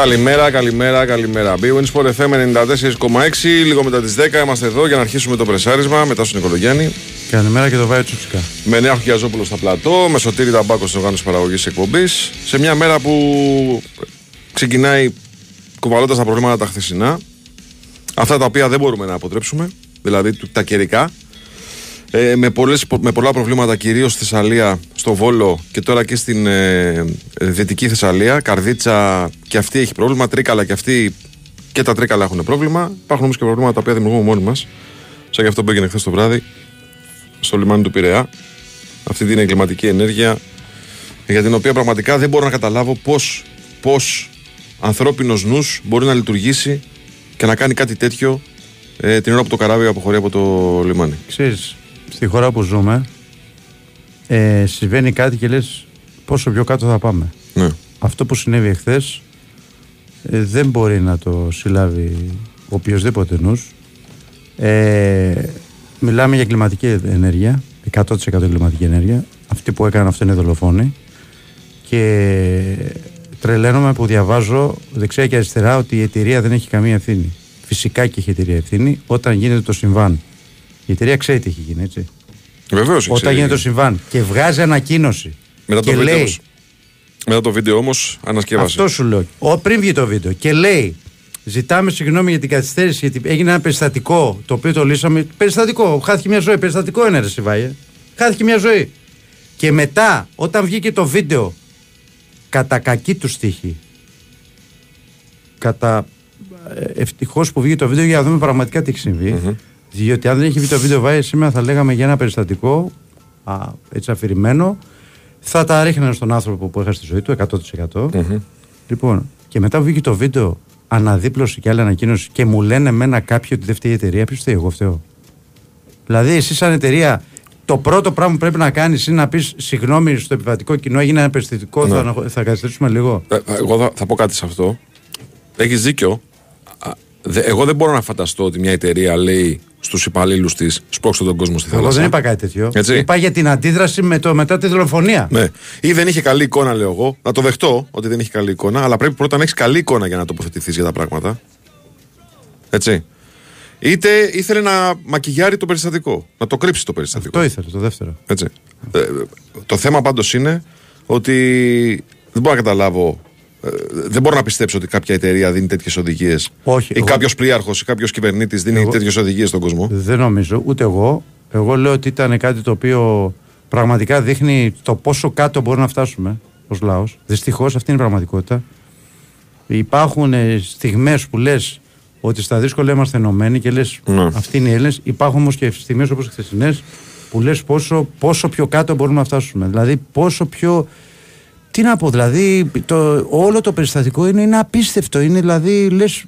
Καλημέρα, καλημέρα, καλημέρα. Big Sport FM 94,6. Λίγο μετά τις 10 είμαστε εδώ για να αρχίσουμε το πρεσάρισμα μετά στον Νικολογιάννη. Καλημέρα και το Βάιο Τσουτσικά. Με Νέα Χιαζόπουλο στα πλατό, με Σωτήρη Ταμπάκο στην οργάνωση παραγωγής εκπομπής. Σε μια μέρα που ξεκινάει κουβαλώντας τα προβλήματα τα χθεσινά. Αυτά τα οποία δεν μπορούμε να αποτρέψουμε, δηλαδή τα καιρικά. Ε, με, πολλές, με πολλά προβλήματα κυρίως στη Θεσσαλία, στο Βόλο και τώρα και στην ε, Δυτική Θεσσαλία. Καρδίτσα και αυτή έχει πρόβλημα. Τρίκαλα και αυτή και τα τρίκαλα έχουν πρόβλημα. Υπάρχουν όμως και προβλήματα τα οποία δημιουργούμε μόνοι μας. Σαν και αυτό που έγινε χθες το βράδυ στο λιμάνι του Πειραιά. Αυτή την εγκληματική ενέργεια για την οποία πραγματικά δεν μπορώ να καταλάβω πώς πώς ανθρώπινος νους μπορεί να λειτουργήσει και να κάνει κάτι τέτοιο ε, την ώρα που το καράβι αποχωρεί από το λιμάνι. Ξέρεις, στη χώρα που ζούμε ε, συμβαίνει κάτι και λες πόσο πιο κάτω θα πάμε. Ναι. Αυτό που συνέβη εχθές ε, δεν μπορεί να το συλλάβει ο οποιοδήποτε νους. Ε, μιλάμε για κλιματική ενέργεια, 100% κλιματική ενέργεια. Αυτοί που έκαναν αυτό είναι δολοφόνοι. Και τρελαίνομαι που διαβάζω δεξιά και αριστερά ότι η εταιρεία δεν έχει καμία ευθύνη. Φυσικά και έχει εταιρεία ευθύνη όταν γίνεται το συμβάν. Η εταιρεία ξέρει τι έχει γίνει, έτσι. Βεβαίως. Όταν γίνεται το συμβάν και βγάζει ανακοίνωση. Μετά το και βίντεο λέει, όμως. Μετά το βίντεο όμως ανασκεύασε. Αυτό σου λέω. Ο, πριν βγει το βίντεο και λέει, ζητάμε συγγνώμη για την καθυστέρηση γιατί έγινε ένα περιστατικό το οποίο το λύσαμε. Περιστατικό, χάθηκε μια ζωή. Περιστατικό είναι, ρε Σιβάιε. Χάθηκε μια ζωή. Και μετά, όταν βγήκε το βίντεο, κατά κακή του στίχη, κατά ευτυχώς που βγήκε το βίντεο για να δούμε πραγματικά τι έχει συμβεί. Διότι αν δεν είχε βγει το βίντεο, Βάιε, σήμερα θα λέγαμε για ένα περιστατικό α, έτσι αφηρημένο. Θα τα ρίχνανε στον άνθρωπο που έχασε τη ζωή του 100%. Λοιπόν, και μετά βγήκε το βίντεο, αναδίπλωση και άλλη ανακοίνωση και μου λένε μένα κάποιοι ότι δεν φταίει η εταιρεία. Ποιος φταίει, εγώ φταίω. Δηλαδή, εσύ σαν εταιρεία, το πρώτο πράγμα που πρέπει να κάνεις είναι να πεις συγγνώμη στο επιβατικό κοινό, έγινε ένα περιστατικό, Ναι. θα, θα καθυστερήσουμε λίγο. Ε, Εγώ θα, θα πω κάτι σε αυτό. Έχεις δίκιο. Α, δε- Εγώ δεν μπορώ να φανταστώ ότι μια εταιρεία λέει στους υπαλλήλους της σπρώξτε τον κόσμο στη θάλασσα. Εγώ δεν είπα κάτι τέτοιο. Έτσι. Είπα για την αντίδραση με το, μετά τη δολοφονία. Ναι. Ή δεν είχε καλή εικόνα, λέω εγώ. Να το δεχτώ ότι δεν είχε καλή εικόνα, αλλά πρέπει πρώτα να έχεις καλή εικόνα για να τοποθετηθείς για τα πράγματα. Έτσι. Είτε ήθελε να μακιγιάρει το περιστατικό. Να το κρύψει το περιστατικό. Το ήθελε, το δεύτερο. Έτσι. Ε, το θέμα πάντως είναι ότι δεν μπορώ να καταλάβω. Ε, δεν μπορώ να πιστέψω ότι κάποια εταιρεία δίνει τέτοιες οδηγίες. Όχι, Ή εγώ- κάποιος πλοίαρχο ή κάποιος κυβερνήτης δίνει Εγώ- τέτοιες οδηγίες στον κόσμο. Δεν νομίζω, ούτε εγώ. Εγώ λέω ότι ήταν κάτι το οποίο πραγματικά δείχνει το πόσο κάτω μπορούμε να φτάσουμε ως λαός. Δυστυχώς αυτή είναι η πραγματικότητα. Υπάρχουν στιγμές που λες ότι στα δύσκολα είμαστε ενωμένοι και λες Ναι. αυτοί είναι οι Έλληνες. Υπάρχουν όμως και στιγμές όπως οι χθεσινές που λες πόσο, πόσο πιο κάτω μπορούμε να φτάσουμε. Δηλαδή πόσο πιο. Τι να πω, δηλαδή το, όλο το περιστατικό είναι, είναι απίστευτο. Είναι δηλαδή λες.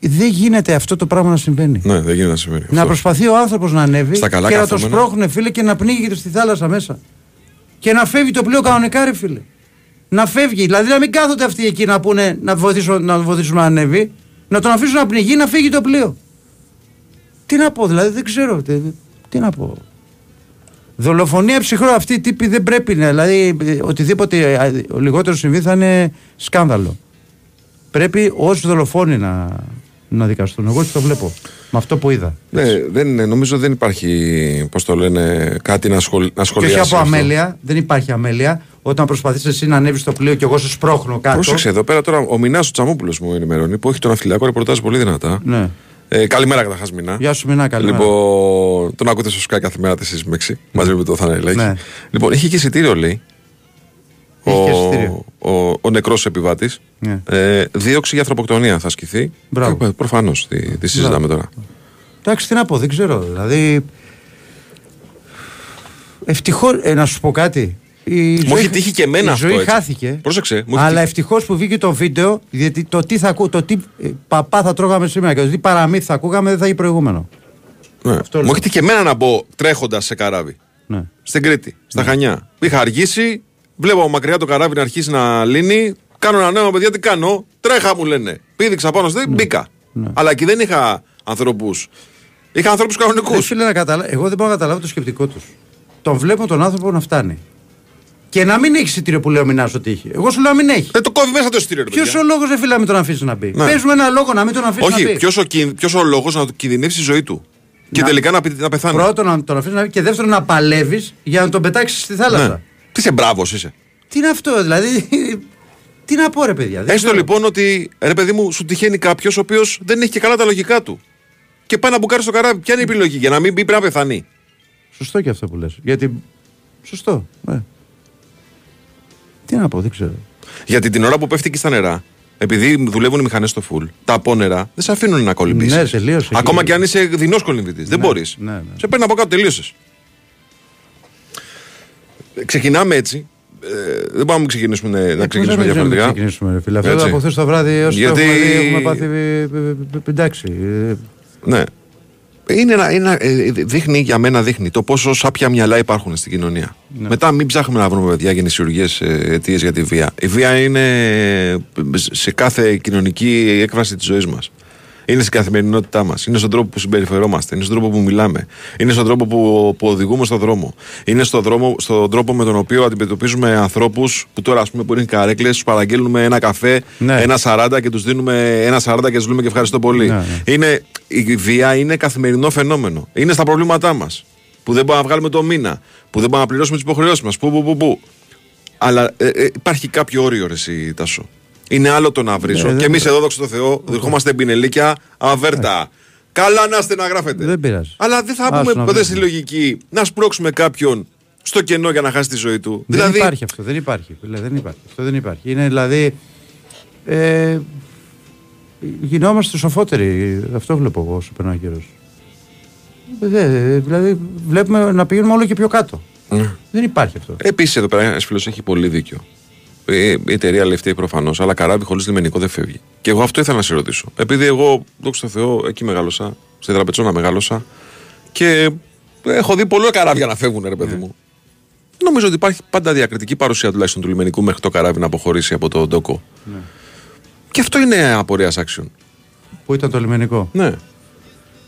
Δεν γίνεται αυτό το πράγμα να συμβαίνει. Ναι, δεν γίνεται να συμβαίνει. Να Αυτό. προσπαθεί ο άνθρωπος να ανέβει Στα καλά και να το καθόμενα. σπρώχνουν, φίλε, και να πνίγεται στη θάλασσα μέσα. Και να φεύγει το πλοίο κανονικά, ρε φίλε. Να φεύγει. Δηλαδή να μην κάθονται αυτοί εκεί να πούνε να βοηθήσουμε να, βοηθήσουμε να ανέβει. Να τον αφήσουν να πνιγεί, να φύγει το πλοίο. Τι να πω, δηλαδή δεν ξέρω. Τι, τι να πω. Δολοφονία ψυχρό αυτή οι τύποι δεν πρέπει να. Δηλαδή ε, οτιδήποτε ε, λιγότερο συμβεί θα είναι σκάνδαλο. Πρέπει ω δολοφόνοι να, να δικαστούν. Εγώ έτσι το βλέπω. Με αυτό που είδα. Ναι, δεν, είναι- νομίζω δεν υπάρχει, πώς το λένε, κάτι να, σχολ, να Και όχι σχολιάσεις. από αυτό. αμέλεια, δεν υπάρχει αμέλεια. Όταν προσπαθείς εσύ να ανέβεις στο πλοίο και εγώ σε σπρώχνω κάτω. Πρόσεξε εδώ πέρα τώρα, ο Μινάς ο Τσαμόπουλος μου ενημερώνει που έχει τον αφιλιακό ρεπορτάζ πολύ δυνατά. Ναι. Ε, καλημέρα καταρχάς, Μινά. Γεια σου, Μινά, καλημέρα. Λοιπόν, τον ακούτε στο Sky κάθε μέρα 4 με 6 μαζί με το Θανελάκη. Ναι. Λοιπόν, είχε και εισιτήριο, λέει. Έχει και ο, εισιτήριο. ο, ο νεκρός επιβάτης. Ναι. Ε, δίωξη για ανθρωποκτονία θα ασκηθεί. Μπράβο. Προφανώς. Τι, τι συζητάμε τώρα. Εντάξει, τι να πω, δεν ξέρω. Δηλαδή. Ευτυχώς, ε, να σου πω κάτι. Η Μου έχει τύχει και εμένα η αυτό, ζωή έτσι. χάθηκε. Πρόσεξε, μου έχει αλλά τύχει. ευτυχώς που βγήκε το βίντεο, γιατί το τι θα ακού, το τι ε, παπά θα τρώγαμε σήμερα και το τι παραμύθι θα ακούγαμε δεν θα έχει προηγούμενο. Ναι. αυτό Μου λέω. έχει τύχει και εμένα να μπω τρέχοντας σε καράβι. Ναι. Στην Κρήτη, στα Χανιά. Είχα αργήσει, βλέπω από μακριά το καράβι να αρχίσει να λύνει. Κάνω ένα νέο, παιδιά, τι κάνω; Τρέχα μου λένε. Πήδηξα πάνω στο μπήκα. Αλλά εκεί δεν είχα ανθρώπους. Είχα ανθρώπους κανονικούς. Δεν φίλε να καταλα... Εγώ δεν μπορώ να καταλάβω το σκεπτικό τους. Τον βλέπω τον άνθρωπο να φτάνει. Και Και να μην έχει εισιτήριο που λέω Μινά ότι έχει. Εγώ σου λέω να μην έχει. Δεν το κόβει μέσα το εισιτήριο. ρε Ποιος παιδιά. ο λόγος, δεν φίλε, να μην τον αφήσει να μπει; Ναι. Παίζουμε ένα λόγο να μην τον αφήσει να Όχι, μπει. ποιος ο, κιν- ποιος ο λόγος να του κινδυνεύσει η ζωή του; Και Να- τελικά να, πη- να πεθάνει. Πρώτον να τον αφήσει να μπει και δεύτερον να παλεύεις για να τον πετάξεις στη θάλασσα. Ναι. Τι είσαι μπράβος είσαι. Τι είναι αυτό, δηλαδή. Τι να πω, ρε παιδιά. δεν Έστω ξέρω. λοιπόν ότι ρε παιδί μου σου τυχαίνει κάποιος ο οποίος δεν έχει και καλά τα λογικά του. Και πάει να μπουκάρει στο καράβι. Ποια είναι η επιλογή για να μην μπει πρέπει να πεθάνει. Σωστό και αυτό που λες. Γιατί. Σωστό. Ναι. Τι να πω, δεν ξέρω. Γιατί την ώρα που πέφτει εκεί στα νερά, επειδή δουλεύουν οι μηχανές στο full, τα απόνερα δεν σε αφήνουν να κολυμπήσεις. Ναι, τελείωσε. Ακόμα Εκεί- και αν είσαι δεινός κολυμβητή. δεν μπορείς. ναι, ναι. Σε παίρνει από κάτω, τελείωσες. Ξεκινάμε έτσι. Ε, δεν πάμε να ξεκινήσουμε, να Ε, ξεκινήσουμε πώς να μην διαφορετικά. ξεκινήσουμε, ρε φίλε. Αυτό Έτσι. από χθες το βράδυ όσοι Γιατί- το έχουμε δει, έχουμε πάθει. ε, ε, ε, Εντάξει. ε, Ναι. Είναι ένα, ένα, ε, δείχνει, για μένα δείχνει το πόσο σάπια μυαλά υπάρχουν στην κοινωνία. Ναι. Μετά μην ψάχνουμε να βρούμε παιδιά γενεσιουργέ αιτίες για τη βία. Η βία είναι σε κάθε κοινωνική έκφραση της ζωής μας. Είναι στην καθημερινότητά μας. Είναι στον τρόπο που συμπεριφερόμαστε. Είναι στον τρόπο που μιλάμε. Είναι στον τρόπο που, που οδηγούμε στον δρόμο. Είναι στον, δρόμο, στον τρόπο με τον οποίο αντιμετωπίζουμε ανθρώπους που τώρα, ας πούμε, που είναι καρέκλες, τους παραγγέλνουμε ένα καφέ, Ναι. ένα 40 και τους δίνουμε ένα 40 και τους λέμε και ευχαριστώ πολύ. Ναι, ναι. Είναι, η βία είναι καθημερινό φαινόμενο. Είναι στα προβλήματά μας. Που δεν μπορούμε να βγάλουμε το μήνα. Που δεν μπορούμε να πληρώσουμε τις υποχρεώσεις μας. Που, που, που, που. Αλλά ε, ε, υπάρχει κάποιο όριο, ρε, εσύ, Τάσο; Είναι άλλο το να βρίσω. Ναι, δεν- και εμείς εδώ, δόξα τω Θεώ, δεχόμαστε πινελίκια αβέρτα. Καλά να είστε να γράφετε. Δεν πειράζει. Αλλά δεν θα Άσο πούμε να ποτέ βρούμε. στη λογική να σπρώξουμε κάποιον στο κενό για να χάσει τη ζωή του. Δεν δηλαδή, υπάρχει αυτό. Δεν υπάρχει. φίλε, δεν υπάρχει. Αυτό δεν υπάρχει. Είναι δηλαδή. Ε, γινόμαστε σοφότεροι. Αυτό βλέπω εγώ όσο περνάει ο καιρός. Δηλαδή βλέπουμε να πηγαίνουμε όλο και πιο κάτω. Ναι. Δεν υπάρχει αυτό. Επίσης εδώ πέρα ένας φίλος έχει πολύ δίκιο. Ε, Η εταιρεία λεφτή προφανώς, αλλά καράβι χωρίς λιμενικό δεν φεύγει. Και εγώ αυτό ήθελα να σε ρωτήσω. Επειδή εγώ, δόξα τω Θεώ, εκεί μεγάλωσα, στη Δραπετσόνα μεγάλωσα και έχω δει πολλά καράβια να φεύγουν, ρε παιδί μου. Νομίζω ότι υπάρχει πάντα διακριτική παρουσία τουλάχιστον του λιμενικού μέχρι το καράβι να αποχωρήσει από το ντόκο. Και αυτό είναι απορία άξιον. Πού ήταν το λιμενικό; Ναι.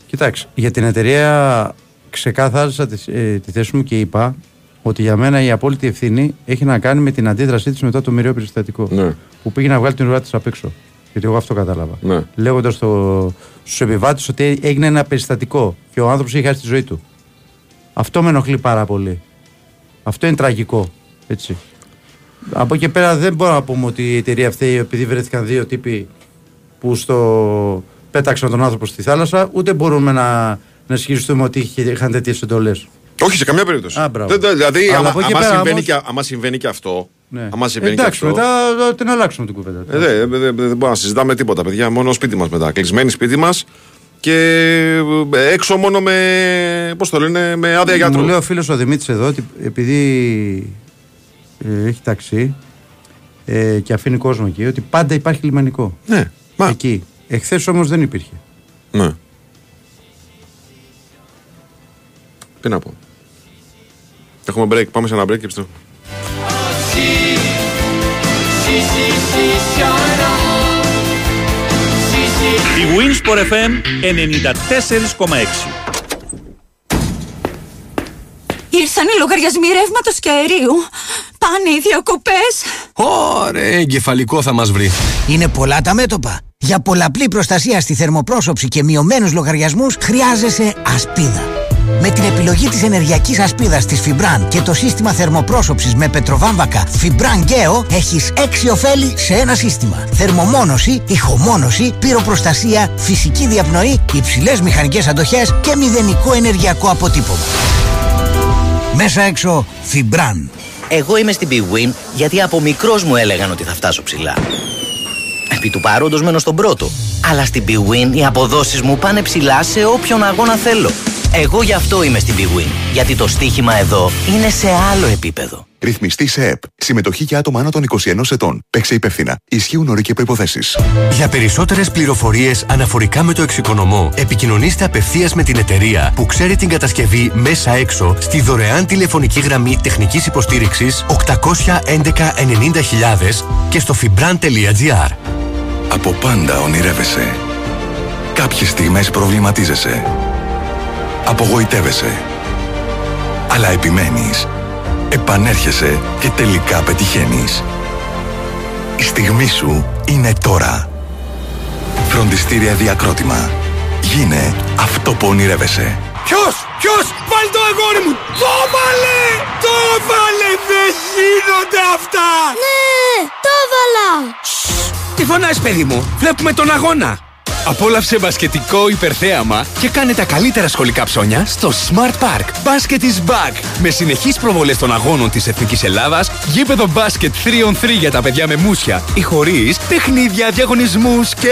Κοιτάξτε, για την εταιρεία ξεκάθαρισα τη, ε, τη θέση μου και είπα ότι για μένα η απόλυτη ευθύνη έχει να κάνει με την αντίδρασή της μετά το μοιραίο περιστατικό. Ναι. Που πήγε να βγάλει την ουρά της απ' έξω. Γιατί εγώ αυτό κατάλαβα. Ναι. Λέγοντας στους επιβάτες ότι έγινε ένα περιστατικό και ο άνθρωπος είχε χάσει τη ζωή του. Αυτό με ενοχλεί πάρα πολύ. Αυτό είναι τραγικό. Έτσι. Από εκεί πέρα δεν μπορώ να πούμε ότι η εταιρεία αυτή, επειδή βρέθηκαν δύο τύποι που στο πέταξαν τον άνθρωπο στη θάλασσα, ούτε μπορούμε να, να ισχυριστούμε ότι είχε- είχαν τέτοιες εντολές. Όχι σε καμία περίπτωση. Α, μπράβο. Δεν- δεν- δηλαδή, Αλλά άμα, από εκεί άμα πέρα συμβαίνει όμως- και, άμα συμβαίνει και αυτό. Ναι. Άμα συμβαίνει Εντάξει, και αυτό. μετά ε, την αλλάξουμε την κουβέντα. Ε, δεν δεν- δεν μπορούμε να συζητάμε τίποτα, παιδιά. Μόνο σπίτι μας μετά. Κλεισμένοι σπίτι μας και ε, έξω μόνο με. Πώς το λένε, με άδεια γιατρού. Μου λέει ο φίλος ο Δημήτρης εδώ ότι επειδή ε, έχει ταξί ε, και αφήνει κόσμο εκεί, ότι πάντα υπάρχει λιμενικό. Ναι, μα. Εκεί. Εχθές όμως δεν υπήρχε. Ναι. Τι να πω. Έχουμε break. Πάμε σε ένα break και επιστρέφουμε. Η Winsport FM 94,6. Ήρθαν οι λογαριασμοί ρεύματος και αερίου. Πάνε οι διακοπές. Ωραία, εγκεφαλικό θα μας βρει. Είναι πολλά τα μέτωπα. Για πολλαπλή προστασία στη θερμοπρόσωψη και μειωμένους λογαριασμούς χρειάζεσαι ασπίδα. Με την επιλογή της ενεργειακής ασπίδας της Fibran και το σύστημα θερμοπρόσωψης με πετροβάμβακα Fibran Geo έχεις έξι ωφέλη σε ένα σύστημα. Θερμομόνωση, ηχομόνωση, πυροπροστασία, φυσική διαπνοή, υψηλές μηχανικές αντοχές και μηδενικό ενεργειακό αποτύπωμα. Μέσα έξω Fibran. Εγώ είμαι στην Big Win γιατί από μικρός μου έλεγαν ότι θα φτάσω ψηλά. Επί του παρόντος μένω στον πρώτο. Αλλά στην Big Win οι αποδόσεις μου πάνε ψηλά σε όποιον αγώνα θέλω. Εγώ γι' αυτό είμαι στην Big Win. Γιατί το στοίχημα εδώ είναι σε άλλο επίπεδο. Ρυθμιστή σε ΕΠ. Συμμετοχή για άτομα άνω των 21 ετών. Παίξε υπεύθυνα. Ισχύουν όροι και προποθέσει. Για περισσότερες πληροφορίες αναφορικά με το εξοικονομώ, επικοινωνήστε απευθείας με την εταιρεία που ξέρει την κατασκευή μέσα έξω στη δωρεάν τηλεφωνική γραμμή τεχνικής υποστήριξης 811 90.000 και στο fibran.gr. Από πάντα ονειρεύεσαι. Κάποιες στιγμές προβληματίζεσαι. Απογοητεύεσαι. Αλλά επιμένεις. Επανέρχεσαι και τελικά πετυχαίνεις. Η στιγμή σου είναι τώρα. Φροντιστήρια Διακρότημα. Γίνε αυτό που ονειρεύεσαι. Ποιος, ποιος, βάλει το αγόρι μου, το βάλε, το βάλε, δεν γίνονται αυτά. Ναι, το έβαλα. Τι φωνάς παιδί μου, βλέπουμε τον αγώνα. Απόλαυσε μπασκετικό υπερθέαμα και κάνε τα καλύτερα σχολικά ψώνια στο Smart Park. Basket is back! Με συνεχείς προβολές των αγώνων της Εθνικής Ελλάδας, γήπεδο μπάσκετ 3on3 για τα παιδιά με μουσια ή χωρίς, παιχνίδια, διαγωνισμούς και...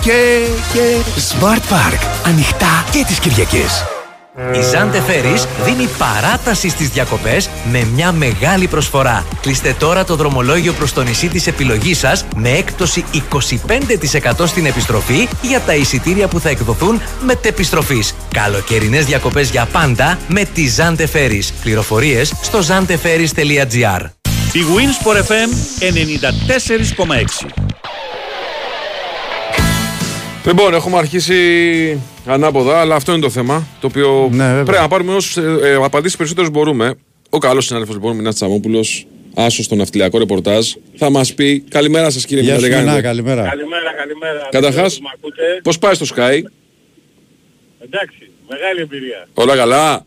και... και... Smart Park. Ανοιχτά και τις Κυριακές. Η Ζάντε Φέρις δίνει παράταση στις διακοπές με μια μεγάλη προσφορά. Κλείστε τώρα το δρομολόγιο προς το νησί της επιλογής σας με έκπτωση 25% στην επιστροφή για τα εισιτήρια που θα εκδοθούν μετεπιστροφής. Καλοκαιρινές διακοπές για πάντα με τη Ζάντε Φέρις. Πληροφορίες στο zanteferis.gr Η Winsport FM 94,6 Λοιπόν, έχουμε αρχίσει ανάποδα, αλλά αυτό είναι το θέμα. Το οποίο Ναι, βέβαια. πρέπει να πάρουμε όσους ε, απαντήσεις περισσότερου μπορούμε. Ο καλός συνάδελφος λοιπόν, Μινά Τσαμόπουλο, άσος στο ναυτιλιακό ρεπορτάζ, θα μας πει καλημέρα σας κύριε Γεια σου, Μινά, τι Μινά, κάνετε. καλημέρα. Καλημέρα, καλημέρα. Καταρχάς, Δεν ξέρω αν μ' ακούτε. πώς πάει στο Sky, Εντάξει, μεγάλη εμπειρία. όλα καλά;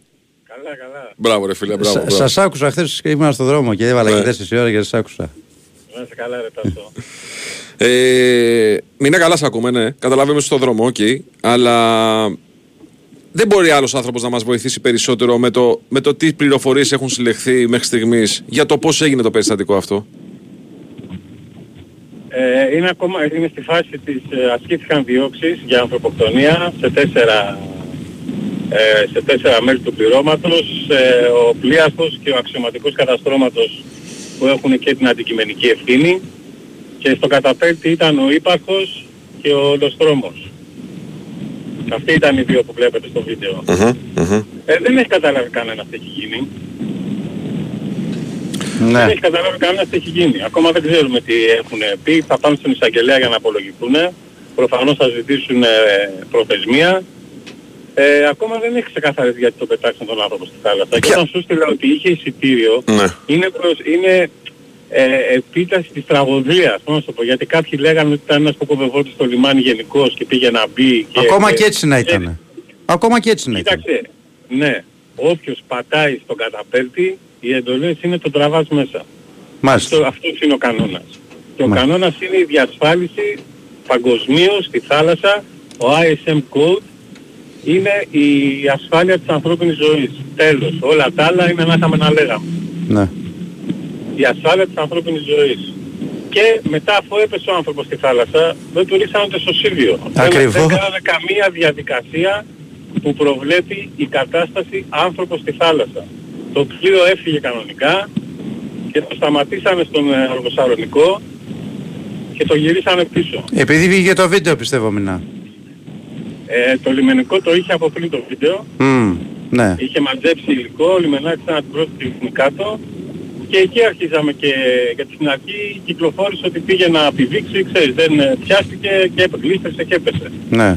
Καλά, καλά. Μπράβο, ρε φίλε, μπράβο. Σα- μπράβο. Σας άκουσα χθες και ήμουν στον δρόμο και έβαλα Ναι. και 4 ώρα και σας άκουσα. Να είσαι καλά, ρε Τάσο. Ε, μην είναι καλά σε ακούμε, ναι. Καταλαβαίνουμε στο δρόμο, οκ. αλλά δεν μπορεί άλλος άνθρωπος να μας βοηθήσει περισσότερο με το, με το τι πληροφορίες έχουν συλλεχθεί μέχρι στιγμής για το πώς έγινε το περιστατικό αυτό. Ε, είναι ακόμα είναι στη φάση της ε, ασκήθηκαν διώξεις για ανθρωποκτονία σε τέσσερα, ε, σε τέσσερα μέλη του πληρώματος. Ε, ο πλοίαρχος και ο αξιωματικός καταστρώματος που έχουν και την αντικειμενική ευθύνη και στο καταπέλτη ήταν ο ύπαρχος και ο Λοστρόμος. Αυτοί ήταν οι δύο που βλέπετε στο βίντεο. Ε, δεν έχει καταλάβει κανένας τι έχει γίνει. Ναι. Δεν έχει καταλάβει κανένας τι έχει γίνει. Ακόμα δεν ξέρουμε τι έχουν πει. Θα πάνε στον εισαγγελέα για να απολογηθούν. Προφανώς θα ζητήσουν ε, προθεσμία. Ε, ακόμα δεν έχει ξεκαθαρίσει γιατί το πετάξαν τον άνθρωπο στη θάλασσα. Και όταν σου στείλα ότι είχε εισιτήριο, Ναι. είναι, προς, είναι ε, επίταση της τραγωδίας, πώς να σου το πω. Γιατί κάποιοι λέγανε ότι ήταν ένας που κοβευόταν στο λιμάνι γενικώς και πήγε να μπει. Και, Ακόμα και έτσι να ήταν. Ακόμα και έτσι να ήταν. Κοίταξε, ναι, όποιος πατάει στον καταπέλτη, οι εντολές είναι το τραβάς μέσα. Μάλιστα. Αυτό, αυτός είναι ο κανόνας. Και ο Μάλιστα. κανόνας είναι η διασφάλιση παγκοσμίως στη θάλασσα, ο ISM Code είναι η ασφάλεια της ανθρώπινης ζωής. Τέλος. Όλα τα άλλα είναι να είχαμε να λέγαμε. Ναι. Η ασφάλεια της ανθρώπινης ζωής. Και μετά αφού έπεσε ο άνθρωπος στη θάλασσα, δεν του ρίξανε το σωσίβιο. Δεν- Ακριβώς. Δεν κάνανε καμία διαδικασία που προβλέπει η κατάσταση άνθρωπος στη θάλασσα. Το πλοίο έφυγε κανονικά και το σταματήσανε στον ε, Αργοσαρονικό και το γυρίσανε πίσω. Επειδή βγήκε το βίντεο πιστεύω μηνά. Ε, το λιμενικό το είχε από πριν το βίντεο. Μμμ, Ναι. Είχε μαζέψει υλικό, ο λιμενάκης ήταν την πρώτη στιγμή κάτω και εκεί αρχίζαμε και γιατί στην αρχή κυκλοφόρησε ότι πήγε να πηδήξει, ξέρεις, δεν ε, πιάστηκε και γλίστρησε και έπεσε. Ναι.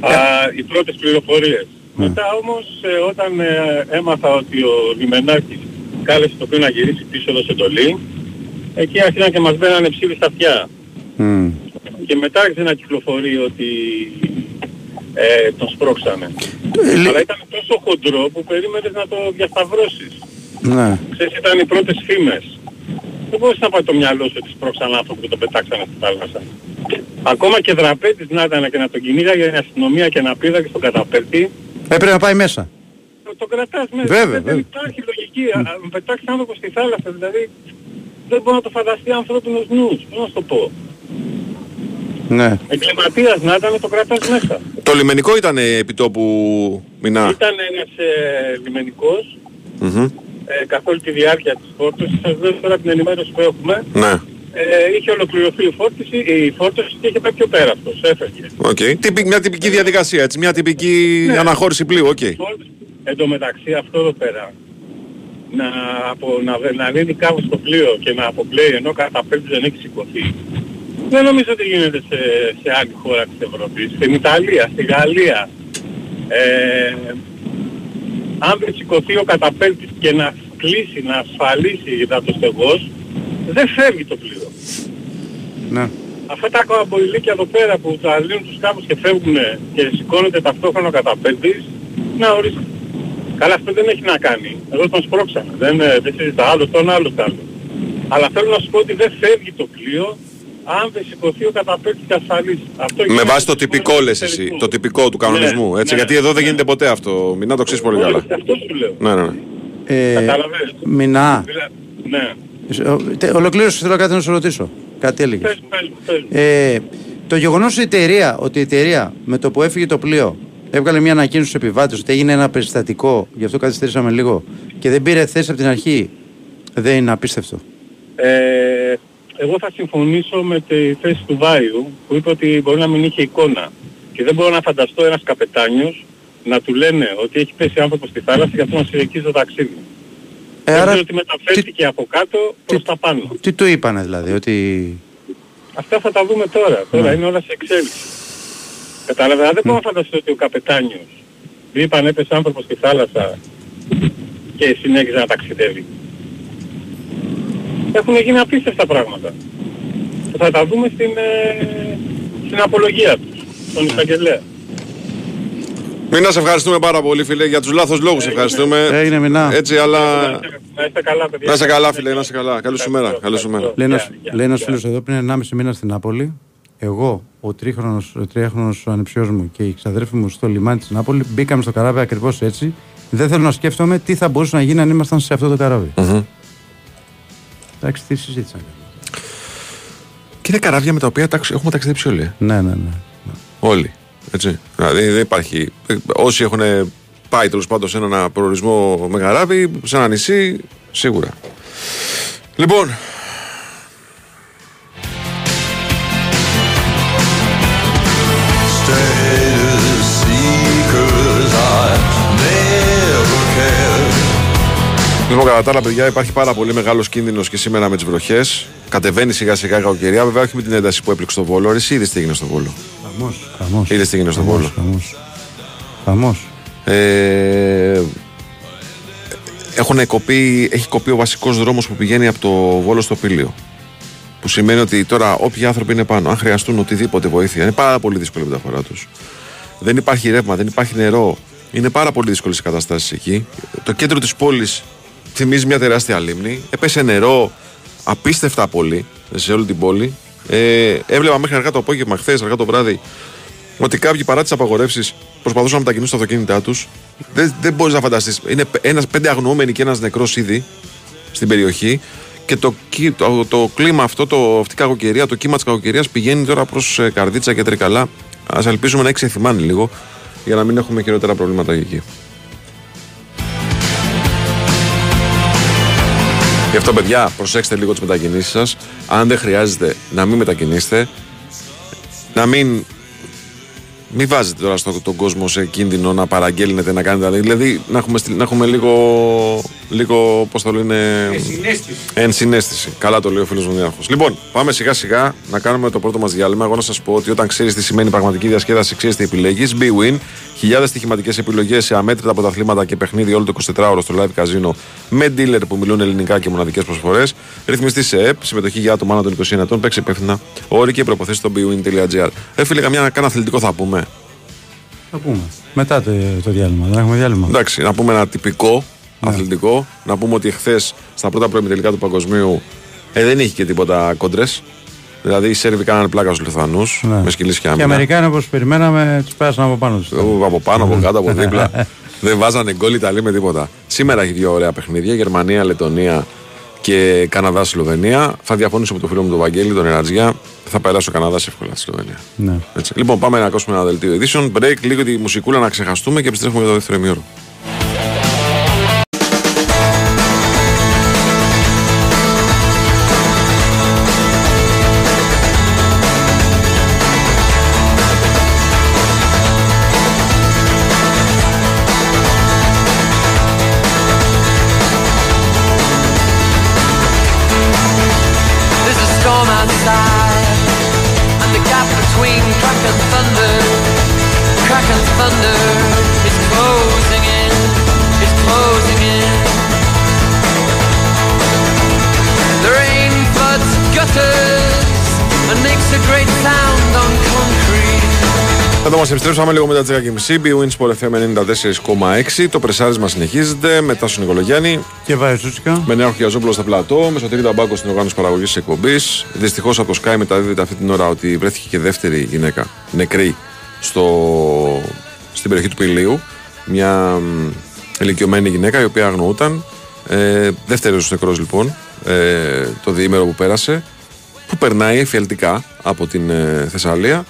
Α, οι πρώτες πληροφορίες. Μετά όμως ε, όταν ε, έμαθα ότι ο Λιμενάκης κάλεσε το πλοίο να γυρίσει πίσω εδώ σε εντολή, εκεί άρχισαν και μας μπαίνανε ψήλοι στα αυτιά. Μμ. Και μετά άρχισε να κυκλοφορεί ότι ε, τον σπρώξανε. Ε, Αλλά ήταν τόσο χοντρό που περίμενες να το διασταυρώσεις. Ναι. Ξέρεις, ήταν οι πρώτες φήμες. Δεν μπορείς να πάει το μυαλό σου ότι σπρώξαν άνθρωπο και το πετάξανε στη θάλασσα. Ακόμα και δραπέτης να ήταν και να τον κυνήγαγε η αστυνομία και να πήδαγε στον καταπέλτη, Έπρεπε να πάει μέσα. το, το κρατάς μέσα. Βέβαια, δεν, δεν βέβαια. υπάρχει λογική. Α, α, Με πετάξεις άνθρωπο στη θάλασσα, δηλαδή δεν μπορεί να το φανταστεί ανθρώπινος νους. Πώς να σου το πω; Ναι. Εγκληματίας να ήταν, το κρατάς μέσα. Το λιμενικό ήταν επιτόπου μηνά; Ήταν ένας ε, λιμενικός Μμμ. Ε, καθ' όλη τη διάρκεια της φόρτωσης. Σας δώσω τώρα την ενημέρωση που έχουμε. Ναι. Ε, είχε ολοκληρωθεί η φόρτιση, η φόρτωση και είχε πάει πιο πέρα αυτός. Έφεγε. Οκ. Τυπη- Μια τυπική διαδικασία, έτσι. Μια τυπική Ναι. αναχώρηση πλοίου. Οκ. Εν τω μεταξύ αυτό εδώ πέρα να, από, να, βε- να λύνει κάπου στο πλοίο και να αποπλέει ενώ καταπέλτης δεν έχει σηκωθεί. Δεν νομίζω ότι γίνεται σε, σε άλλη χώρα της Ευρώπης. Στην Ιταλία, στη Γαλλία. Ε, αν δεν σηκωθεί ο καταπέλτης και να κλείσει, να ασφαλίσει για το στεγός, δεν φεύγει το πλοίο. Ναι. Αυτά τα καμποϊλίκια εδώ πέρα που τα λύνουν τους κάπους και φεύγουν και σηκώνεται ταυτόχρονα κατά πέντης, να ορίστε. Καλά αυτό δεν έχει να κάνει. Εδώ τον σπρώξαμε. Δεν, ε, δεν συζητά άλλο τον άλλο το άλλο. Αλλά θέλω να σου πω ότι δεν φεύγει το πλοίο αν δεν σηκωθεί ο καταπέκτης και ασφαλής. Αυτό Με γίνεται βάση το στο τυπικό σημείο λες τους εσύ, τελικούς. το τυπικό του κανονισμού. Ναι, έτσι, ναι, γιατί εδώ δεν ναι. γίνεται ποτέ αυτό. Μην να το ξέρεις πολύ καλά. Όχι, Αυτό σου λέω. Ναι, ναι, ναι. Ε, Καταλαβαίνεις. Μινά, Δηλαδή, Ναι. ε, ο- τε- ολοκλήρωσες θέλω κάτι να σου ρωτήσω. Κάτι έλεγες. Πες, πες, πες. Ε, το γεγονός η εταιρεία, ότι η εταιρεία με το που έφυγε το πλοίο έβγαλε μια ανακοίνωση στους επιβάτες ότι έγινε ένα περιστατικό, γι' αυτό καθυστερήσαμε λίγο, και δεν πήρε θέση από την αρχή, δεν είναι απίστευτο. Ε, εγώ θα συμφωνήσω με τη θέση του Βάιου που είπε ότι μπορεί να μην είχε εικόνα. Και δεν μπορώ να φανταστώ ένας καπετάνιος να του λένε ότι έχει πέσει άνθρωπος στη θάλασσα και αυτό να συνεχίζει το ταξίδι. Ε, Ε, άρα, ότι μεταφέρθηκε από κάτω προς τα πάνω. τι του είπανε δηλαδή, ότι. Αυτά θα τα δούμε τώρα. Τώρα Ναι. είναι όλα σε εξέλιξη. Κατάλαβε, αλλά δεν μπορώ να φανταστώ ότι ο καπετάνιος του είπαν έπεσε άνθρωπος στη θάλασσα και συνέχιζε να ταξιδεύει. Έχουν γίνει απίστευτα πράγματα. Και θα τα δούμε στην, ε, στην απολογία τους, στον εισαγγελέα. Μην να σε ευχαριστούμε πάρα πολύ, φίλε, για τους λάθος λόγους σε ευχαριστούμε. Έγινε μηνά. Έτσι, αλλά... Να είστε καλά, παιδιά. Να είσαι καλά, φίλε, να είσαι καλά. Καλή σου μέρα. Καλή σου μέρα. Λέει ένας, λέει ένας φίλος εδώ πριν 1,5 μήνα στην Νάπολη. Εγώ, ο τρίχρονος, ο τρίχρονος ανεψιός μου και οι ξαδέρφοι μου στο λιμάνι της Νάπολη μπήκαμε στο καράβι ακριβώς έτσι. Δεν θέλω να σκέφτομαι τι θα μπορούσε να γίνει αν ήμασταν σε αυτό το καράβι. Μμμ. Εντάξει, τι συζήτησαν. Και είναι καράβια με τα οποία ταξ- έχουμε ταξιδέψει όλοι. ε. Ναι, ναι, ναι. Όλοι. Έτσι. Δηλαδή δεν υπάρχει. ε, Όσοι έχουν πάει τέλος πάντων σε έναν προορισμό με καράβι, σε ένα νησί, σίγουρα. Λοιπόν. Λοιπόν, κατά τα άλλα, παιδιά, υπάρχει πάρα πολύ μεγάλος κίνδυνος και σήμερα με τις βροχές. Κατεβαίνει σιγά σιγά η κακοκαιρία. Βέβαια, όχι με την ένταση που έπληξε στο βόλο. Εσύ είδες τι έγινε στο βόλο. Χαμός. Χαμός. Είδες τι έγινε στο βόλο. Χαμός. Χαμός. Ε, έχουν κοπεί, έχει κοπεί ο βασικός δρόμος που πηγαίνει από το Βόλο στο Πήλιο. Που σημαίνει ότι τώρα όποιοι άνθρωποι είναι πάνω, αν χρειαστούν οτιδήποτε βοήθεια, είναι πάρα πολύ δύσκολη η μεταφορά τους. Δεν υπάρχει ρεύμα, δεν υπάρχει νερό. Είναι πάρα πολύ δύσκολες οι καταστάσεις εκεί. Το κέντρο της πόλης θυμίζει μια τεράστια λίμνη. Έπεσε νερό απίστευτα πολύ σε όλη την πόλη. Ε, έβλεπα μέχρι αργά το απόγευμα, χθες, αργά το βράδυ, ότι κάποιοι παρά τις απαγορεύσεις προσπαθούσαν να μετακινήσουν τα αυτοκίνητά τους. Δεν, δεν μπορείς να φανταστείς. Είναι ένας, πέντε αγνοούμενοι και ένας νεκρός ήδη στην περιοχή. Και το, κύ- το, το κλίμα αυτό, το, αυτή η κακοκαιρία, το κύμα της κακοκαιρίας πηγαίνει τώρα προς καρδίτσα και τρικαλά. Α ελπίσουμε να έχει ξεθυμάνει λίγο για να μην έχουμε χειρότερα προβλήματα εκεί. Γι' αυτό, παιδιά, προσέξτε λίγο τις μετακινήσεις σας. Αν δεν χρειάζεται να μην μετακινήσετε, να μην μην βάζετε τώρα στον τον κόσμο σε κίνδυνο να παραγγέλνετε, να κάνετε. Δηλαδή να έχουμε, στείλ- να έχουμε λίγο, λίγο πώς το λένε. Ενσυναίσθηση. Καλά το λέει ο φίλος μου Διάρχο. Λοιπόν, πάμε σιγά σιγά να κάνουμε το πρώτο μας διάλειμμα. Εγώ να σας πω ότι όταν ξέρεις τι σημαίνει πραγματική διασκέδαση, ξέρεις τι επιλέγεις. B-Win. Χιλιάδες στοιχηματικές επιλογές σε αμέτρητα πρωταθλήματα και παιχνίδι όλο το 24ωρο στο live casino με dealer που μιλούν ελληνικά και μοναδικές προσφορές. Ρυθμιστή σε ΕΠ, συμμετοχή για άτομα άνω των 21 ετών, παίξει υπεύθυνα. Όροι και προποθέσει στο bwin.gr. Ε, φίλε, καμιά κάνα αθλητικό θα πούμε. Θα πούμε. Μετά το, το διάλειμμα. Δεν έχουμε διάλειμμα. Εντάξει, να πούμε ένα τυπικό αθλητικό. Να πούμε ότι εχθέ στα πρώτα προημιτελικά του παγκοσμίου ε, δεν είχε και τίποτα κόντρες. Δηλαδή οι Σέρβοι κάνανε πλάκα στους Λιθουανού Ναι. με σκυλή και Και οι άμυνα. Αμερικάνοι όπως περιμέναμε, τους πέρασαν από πάνω τους. Ε, Από πάνω, από κάτω, από δίπλα. δεν βάζανε γκολ Ιταλοί με τίποτα. Σήμερα έχει δύο ωραία παιχνίδια. Γερμανία, Λετωνία και Καναδά, Σλοβενία. Θα διαφωνήσω με τον φίλο μου τον Βαγγέλη, τον Ερατζιά. Θα περάσει ο Καναδάς εύκολα στη Σλοβενία. Ναι. Έτσι. Λοιπόν, πάμε να ακούσουμε ένα δελτίο ειδήσεων. Break, λίγο τη μουσικούλα να ξεχαστούμε και επιστρέφουμε για το δεύτερο ημίωρο. Εδώ μας επιστρέψαμε λίγο μετά τις 10.30. Bwin Sport FM 94,6. Το πρεσάρισμα συνεχίζεται. Μετά στον Νικολογιάννη. Και Βαϊσούτσικα. Με νέο Χιαζόπουλο στο πλατό. Με σωτήρι Ταμπάκο στην οργάνωση παραγωγής τη εκπομπής. Δυστυχώς από το Sky μεταδίδεται αυτή την ώρα ότι βρέθηκε και δεύτερη γυναίκα νεκρή στο... στην περιοχή του Πηλίου. Μια μ, ηλικιωμένη γυναίκα η οποία αγνοούταν. Ε, δεύτερος νεκρός λοιπόν ε, το διήμερο που πέρασε. Που περνάει εφιαλτικά από την ε, Θεσσαλία.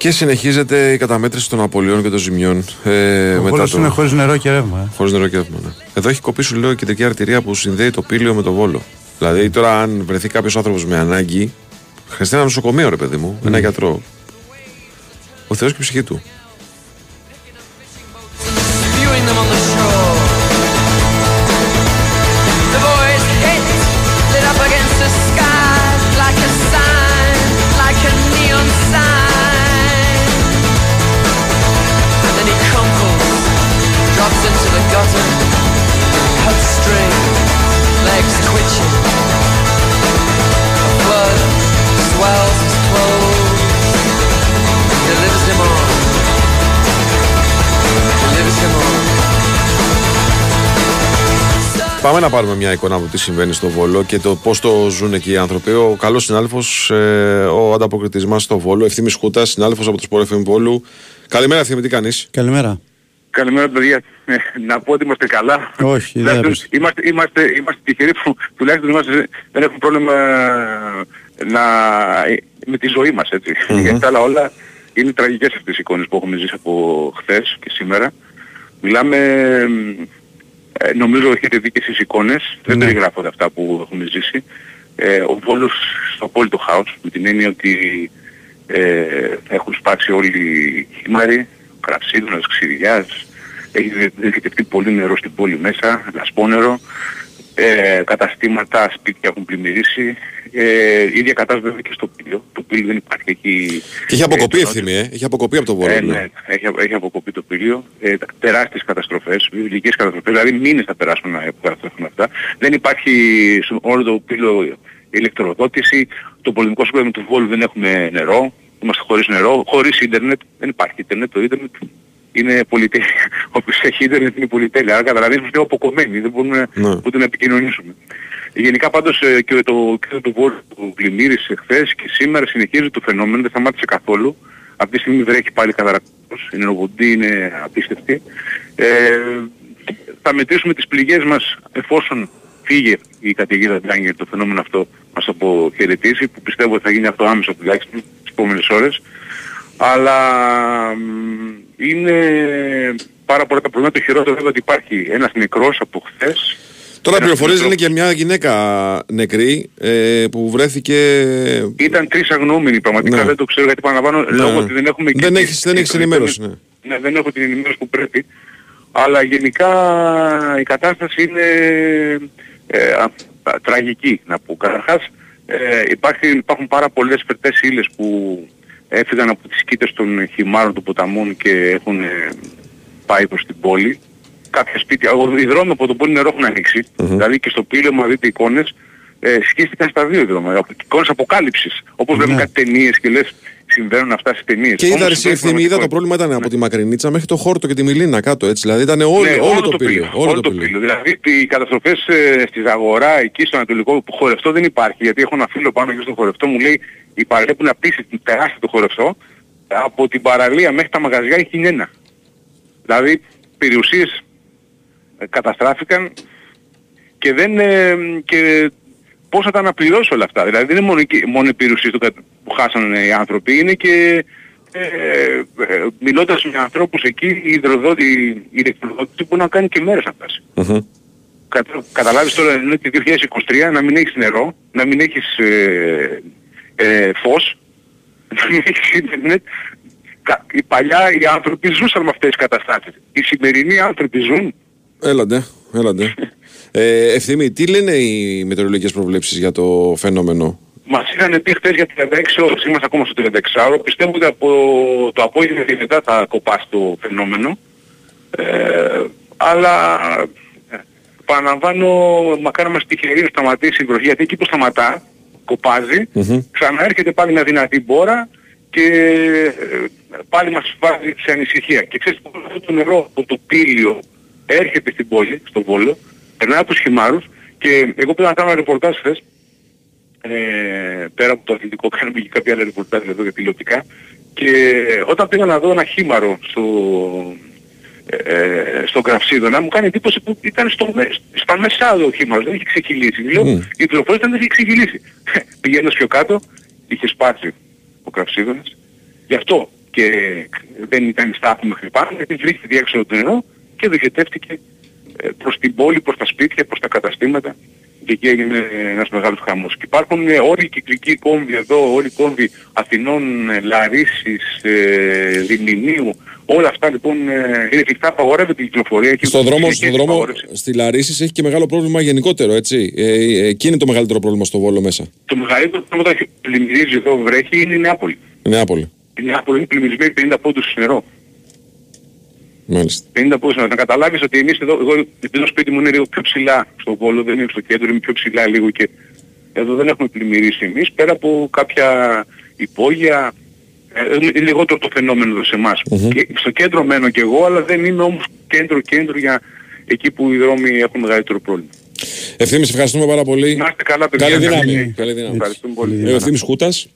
Και συνεχίζεται η καταμέτρηση των απολειών και των ζημιών. Ε, Ο Βόλος είναι χωρίς νερό και ρεύμα. Ε. Χωρίς νερό και ρεύμα, ναι. Εδώ έχει κοπεί, σου λέω, η κεντρική αρτηρία που συνδέει το πύλιο με το βόλο. Δηλαδή, τώρα, αν βρεθεί κάποιος άνθρωπος με ανάγκη, χρειαστεί ένα νοσοκομείο, ρε παιδί μου, ένα γιατρό. Ο Θεός και η ψυχή του. Πάμε να πάρουμε μια εικόνα από τι συμβαίνει στο Βόλο και το πώς το ζουν εκεί οι άνθρωποι. Ο καλός συνάδελφος, ε, ο ανταποκριτής μας στο Βόλο, Ευθύνη Χούτας, συνάδελφος από το Σπορ FM Βόλου. Καλημέρα, Ευθύνη, τι κάνεις; Καλημέρα. Καλημέρα παιδιά. Ε, να πω ότι είμαστε καλά. Όχι, δεν Τουλάχιστον έπεσε. είμαστε, είμαστε, είμαστε τυχεροί που τουλάχιστον είμαστε, δεν έχουμε πρόβλημα να, με τη ζωή μας έτσι. Γιατί τα άλλα όλα είναι τραγικές αυτές οι εικόνες που έχουμε ζήσει από χθες και σήμερα. Μιλάμε, ε, νομίζω έχετε δει και εσείς εικόνες, δεν Ναι. περιγράφονται αυτά που έχουμε ζήσει. Ε, ο Βόλος στο απόλυτο χάος, με την έννοια ότι ε, έχουν σπάσει όλοι οι χήμαροι, κραυσίδωνας, ξυριάς, έχει δε- διοικητευτεί πολύ νερό στην πόλη μέσα, λασπόνερο, ε, καταστήματα, σπίτια έχουν πλημμυρίσει, ε, η ίδια κατάσταση βέβαια και στο πύλιο. Το πύλιο δεν υπάρχει εκεί. Και έχει αποκοπεί ε, ευθύνη, ε. Έχει αποκοπεί από το Βόλο. ε, λέω. ναι, έχει, έχει αποκοπεί το πύλιο. Ε, τεράστιες καταστροφές, βιβλικές καταστροφές, δηλαδή μήνες θα περάσουν να καταστρέφουν αυτά. Δεν υπάρχει σε όλο το πύλιο ηλεκτροδότηση, το πολεμικό σύμπεδο τους Βόλου δεν έχουμε νερό, είμαστε χωρίς νερό, χωρίς ίντερνετ, δεν υπάρχει ίντερνετ, το ίντερνετ είναι πολυτέλεια. Όποιος έχει ίντερνετ είναι πολυτέλεια, άρα καταλαβαίνεις ότι είναι αποκομμένοι, δεν μπορούμε Ναι. ούτε να επικοινωνήσουμε. Γενικά πάντως ε, και το κέντρο του Βόλου που πλημμύρισε χθες και σήμερα συνεχίζει το φαινόμενο, δεν σταμάτησε καθόλου. Αυτή τη στιγμή βρέχει πάλι καταρακτός, η νεροβοντή είναι απίστευτη. Ε, θα μετρήσουμε τις πληγές μας εφόσον φύγε η καταιγίδα Ντάνιελ το φαινόμενο αυτό μας αποχαιρετήσει που πιστεύω ότι θα γίνει αυτό άμεσα τουλάχιστον τις επόμενες ώρες. Αλλά μ, είναι πάρα πολλά τα προβλήματα. Το χειρότερο βέβαια ότι υπάρχει ένας νεκρός από χθες. Τώρα Ένας πληροφορίες νεκρός- είναι και μια γυναίκα νεκρή ε, που βρέθηκε. Ήταν τρεις αγνοούμενοι πραγματικά, Ναι. δεν το ξέρω γιατί παραλαμβάνω Ναι. λόγω ότι δεν έχουμε Δεν και- έχεις- δεν έχεις και- ενημέρωση, ναι. Ναι, δεν έχω την ενημέρωση που πρέπει. Αλλά γενικά η κατάσταση είναι ε, α, α, τραγική να πω. Καταρχάς ε, υπάρχει, υπάρχουν πάρα πολλές φερτές ύλες που έφυγαν από τις κήτες των χυμάρων των ποταμών και έχουν ε, πάει προς την πόλη. Κάποια σπίτια, ο- οι δρόμοι από τον πόλη νερό έχουν ανοίξει. Δηλαδή και στο πύλιο μου δείτε εικόνες ε, σχίστηκαν στα δύο δρόμια. Από- Εικόνες αποκάλυψης. Όπως βλέπουμε κάτι ταινίες και λες συμβαίνουν αυτά στις ταινίες. Και είδα Όμως ρε συμβαίνει ευθύνη, είδα το πραγματικότητα. πρόβλημα ήταν από τη Μακρινίτσα μέχρι το Χόρτο και τη Μιλίνα κάτω έτσι. Δηλαδή ήταν όλο, Ναι, όλο, το πύλιο. Όλο το πύλιο. Δηλαδή οι καταστροφές ε, στη Ζαγορά, εκεί στο Ανατολικό που χορευτό δεν υπάρχει. Γιατί έχω ένα φίλο πάνω εκεί στο χορευτό μου λέει η παραλία που είναι απίστευτη, τεράστιο το χορευτό. Από την παραλία μέχρι τα μαγαζιά έχει νένα. Δηλαδή περιουσίες ε, καταστράφηκαν και δεν... ε, και πώς θα τα αναπληρώσω όλα αυτά. Δηλαδή δεν είναι μόνο, εκεί- μόνο οι περιουσίες του κα- που χάσανε οι άνθρωποι, είναι και ε, ε, μιλώντας με ανθρώπους εκεί, η υδροδότη, η ηλεκτροδότηση μπορεί να κάνει και μέρες να φτάσει. Κατα, καταλάβεις τώρα είναι ότι 2023 να μην έχεις νερό, να μην έχεις ε, ε, φως, να μην έχεις ίντερνετ. Κα- Οι παλιά οι άνθρωποι ζούσαν με αυτές τις καταστάσεις. Οι σημερινοί άνθρωποι ζουν. Έλαντε, έλαντε. Ε, ευθύμη, τι λένε οι μετεωρολογικές προβλέψεις για το φαινόμενο; Μας είχαν πει χθες για 36 ώρες, είμαστε ακόμα στο 36 ώρο. Πιστεύω ότι από το απόγευμα και μετά θα κοπάσει το φαινόμενο. Ε, αλλά ε, παραλαμβάνω, μακάρι να είμαστε τυχεροί να σταματήσει η βροχή, γιατί εκεί που σταματά, κοπάζει, ξαναέρχεται πάλι μια δυνατή μπόρα και ε, πάλι μας βάζει σε ανησυχία. Και ξέρεις πως αυτό το νερό από το πύλιο έρχεται στην πόλη, στο Βόλο, περνάει από τους χυμάρους και εγώ πήγα να κάνω ένα ρεπορτάζ χθες ε, πέρα από το αθλητικό κάνουμε και κάποια άλλα ρεπορτάζ εδώ για τηλεοπτικά και όταν πήγα να δω ένα χήμαρο στο, ε, στο Γραυσίδωνα μου κάνει εντύπωση που ήταν στο, με- στα μέσα ο χήμαρος, δεν είχε ξεκυλήσει. Λέω, η πληροφορία ήταν δεν είχε ξεκυλήσει. Πηγαίνοντας πιο κάτω, είχε σπάσει ο Γραυσίδωνας. Γι' αυτό και δεν ήταν στάθμη μέχρι πάνω, γιατί βρίσκεται διέξοδο το νερό και διοχετεύτηκε ε, προς την πόλη, προς τα σπίτια, προς τα καταστήματα και εκεί έγινε ένας μεγάλος χαμός. Και υπάρχουν ε, όλοι οι κυκλικοί κόμβοι εδώ, όλοι οι κόμβοι Αθηνών, ε, Λαρίσης, ε, Διμηνίου, όλα αυτά λοιπόν ε, είναι κλειστά, απαγορεύεται η κυκλοφορία. και Στον δρόμο, και στον έχει δρόμο απαγόρευση. στη Λαρίση έχει και μεγάλο πρόβλημα γενικότερο, έτσι. Ε, ε, εκεί είναι το μεγαλύτερο πρόβλημα στο Βόλο μέσα. Το μεγαλύτερο πρόβλημα όταν πλημμυρίζει εδώ βρέχει είναι η Νεάπολη. Η Νεάπολη. Η Νεάπολη είναι πλημμυρισμένη 50 πόντους νερό. Μάλιστα. 50 πόντους νερό. Να καταλάβεις ότι εμείς εδώ, εγώ, επειδή το σπίτι μου είναι λίγο πιο ψηλά στο Βόλο, δεν είναι στο κέντρο, είναι πιο ψηλά λίγο και εδώ δεν έχουμε πλημμυρίσει εμείς, πέρα από κάποια υπόγεια, ε, είναι λιγότερο το φαινόμενο εδώ σε εμάς. Και στο κέντρο μένω και εγώ, αλλά δεν είναι όμως κέντρο-κέντρο για εκεί που οι δρόμοι έχουν μεγαλύτερο πρόβλημα. Ευθύμης, σε ευχαριστούμε πάρα πολύ. Να είστε καλά, παιδιά. Καλή Καλή δύναμη. συνέχεια. Καλή δύναμη. Ευχαριστούμε πολύ. Ε, Ο Ευθύμης Χούτας.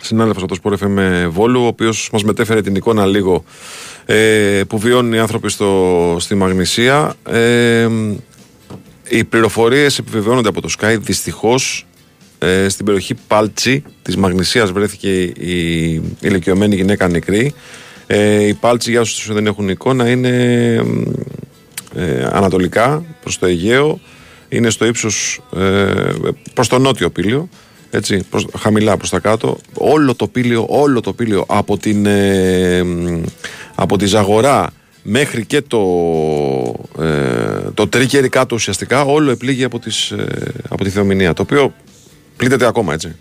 συνάδελφος από το Sport FM Βόλου, ο οποίος μας μετέφερε την εικόνα λίγο ε, που βιώνουν οι άνθρωποι στο, στη Μαγνησία. Ε, οι πληροφορίες επιβεβαιώνονται από το Sky. Δυστυχώς ε, στην περιοχή Πάλτσι της Μαγνησίας βρέθηκε η ηλικιωμένη γυναίκα νεκρή. Ε, η Πάλτσι, για όσους δεν έχουν εικόνα, είναι ε, ανατολικά προς το Αιγαίο. Είναι στο ύψος ε, προς το νότιο πύλιο έτσι, προς, χαμηλά προς τα κάτω. Όλο το πύλιο, όλο το πύλιο από, την, ε, μ, από τη Ζαγορά μέχρι και το, ε, το τρίκερι κάτω ουσιαστικά όλο επλήγει από, τις, ε, από τη θεομηνία το οποίο πλήττεται ακόμα έτσι.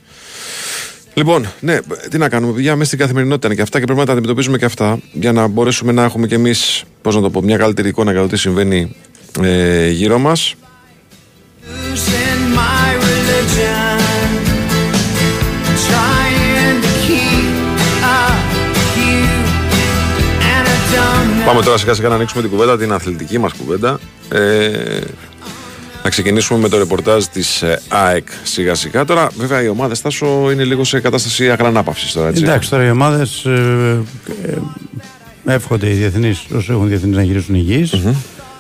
Λοιπόν, ναι, τι να κάνουμε, παιδιά, μέσα στην καθημερινότητα είναι και αυτά και πρέπει να τα αντιμετωπίζουμε και αυτά για να μπορέσουμε να έχουμε κι εμείς, πώς να το πω, μια καλύτερη εικόνα για το τι συμβαίνει ε, γύρω μας. Πάμε τώρα σιγά σιγά να ανοίξουμε την κουβέντα, την αθλητική μας κουβέντα. Ε, να ξεκινήσουμε με το ρεπορτάζ της ΑΕΚ σιγά σιγά. Τώρα, βέβαια, οι ομάδες Τάσο είναι λίγο σε κατάσταση αγρανάπαυσης τώρα, έτσι. Εντάξει, τώρα οι ομάδες ε, ε, εύχονται οι διεθνείς, όσοι έχουν διεθνείς να γυρίσουν υγιείς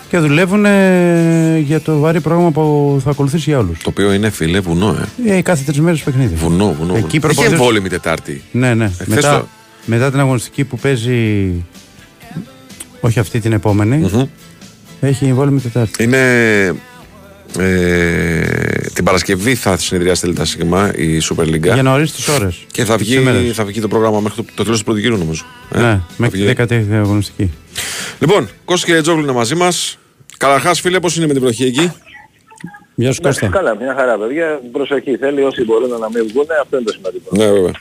και δουλεύουν ε, για το βαρύ πρόγραμμα που θα ακολουθήσει για όλους. Το οποίο είναι φίλε βουνό, ε. Ε, κάθε τρεις μέρες παιχνίδι. Βουνό, βουνό. βουνό. Εκεί Είχε προπονητές- εμβόλυμη Τετάρτη. Ναι, ναι. Εχθές μετά, το- μετά την αγωνιστική που παίζει. Όχι αυτή την επομενη Έχει εμβόλυμη Τετάρτη. Είναι. Ε, την Παρασκευή θα συνεδριάσει τελικά σίγμα η Super League. Για να ορίσει τις ώρες. Και θα βγει, θα βγει το πρόγραμμα μέχρι το, το τέλος του πρώτου γύρου, νομίζω. Ε, Ναι, θα μέχρι βγει. τη 10η αγωνιστική. Λοιπόν, Κώστα και Τζόγλου είναι μαζί μας. Καταρχάς, φίλε, πώς είναι με την βροχή εκεί; Γεια σου, Εντάξει, καλά, μια χαρά παιδιά. Προσοχή θέλει όσοι μπορούν να μην βγουν, αυτό είναι το σημαντικό. Ναι, βέβαια.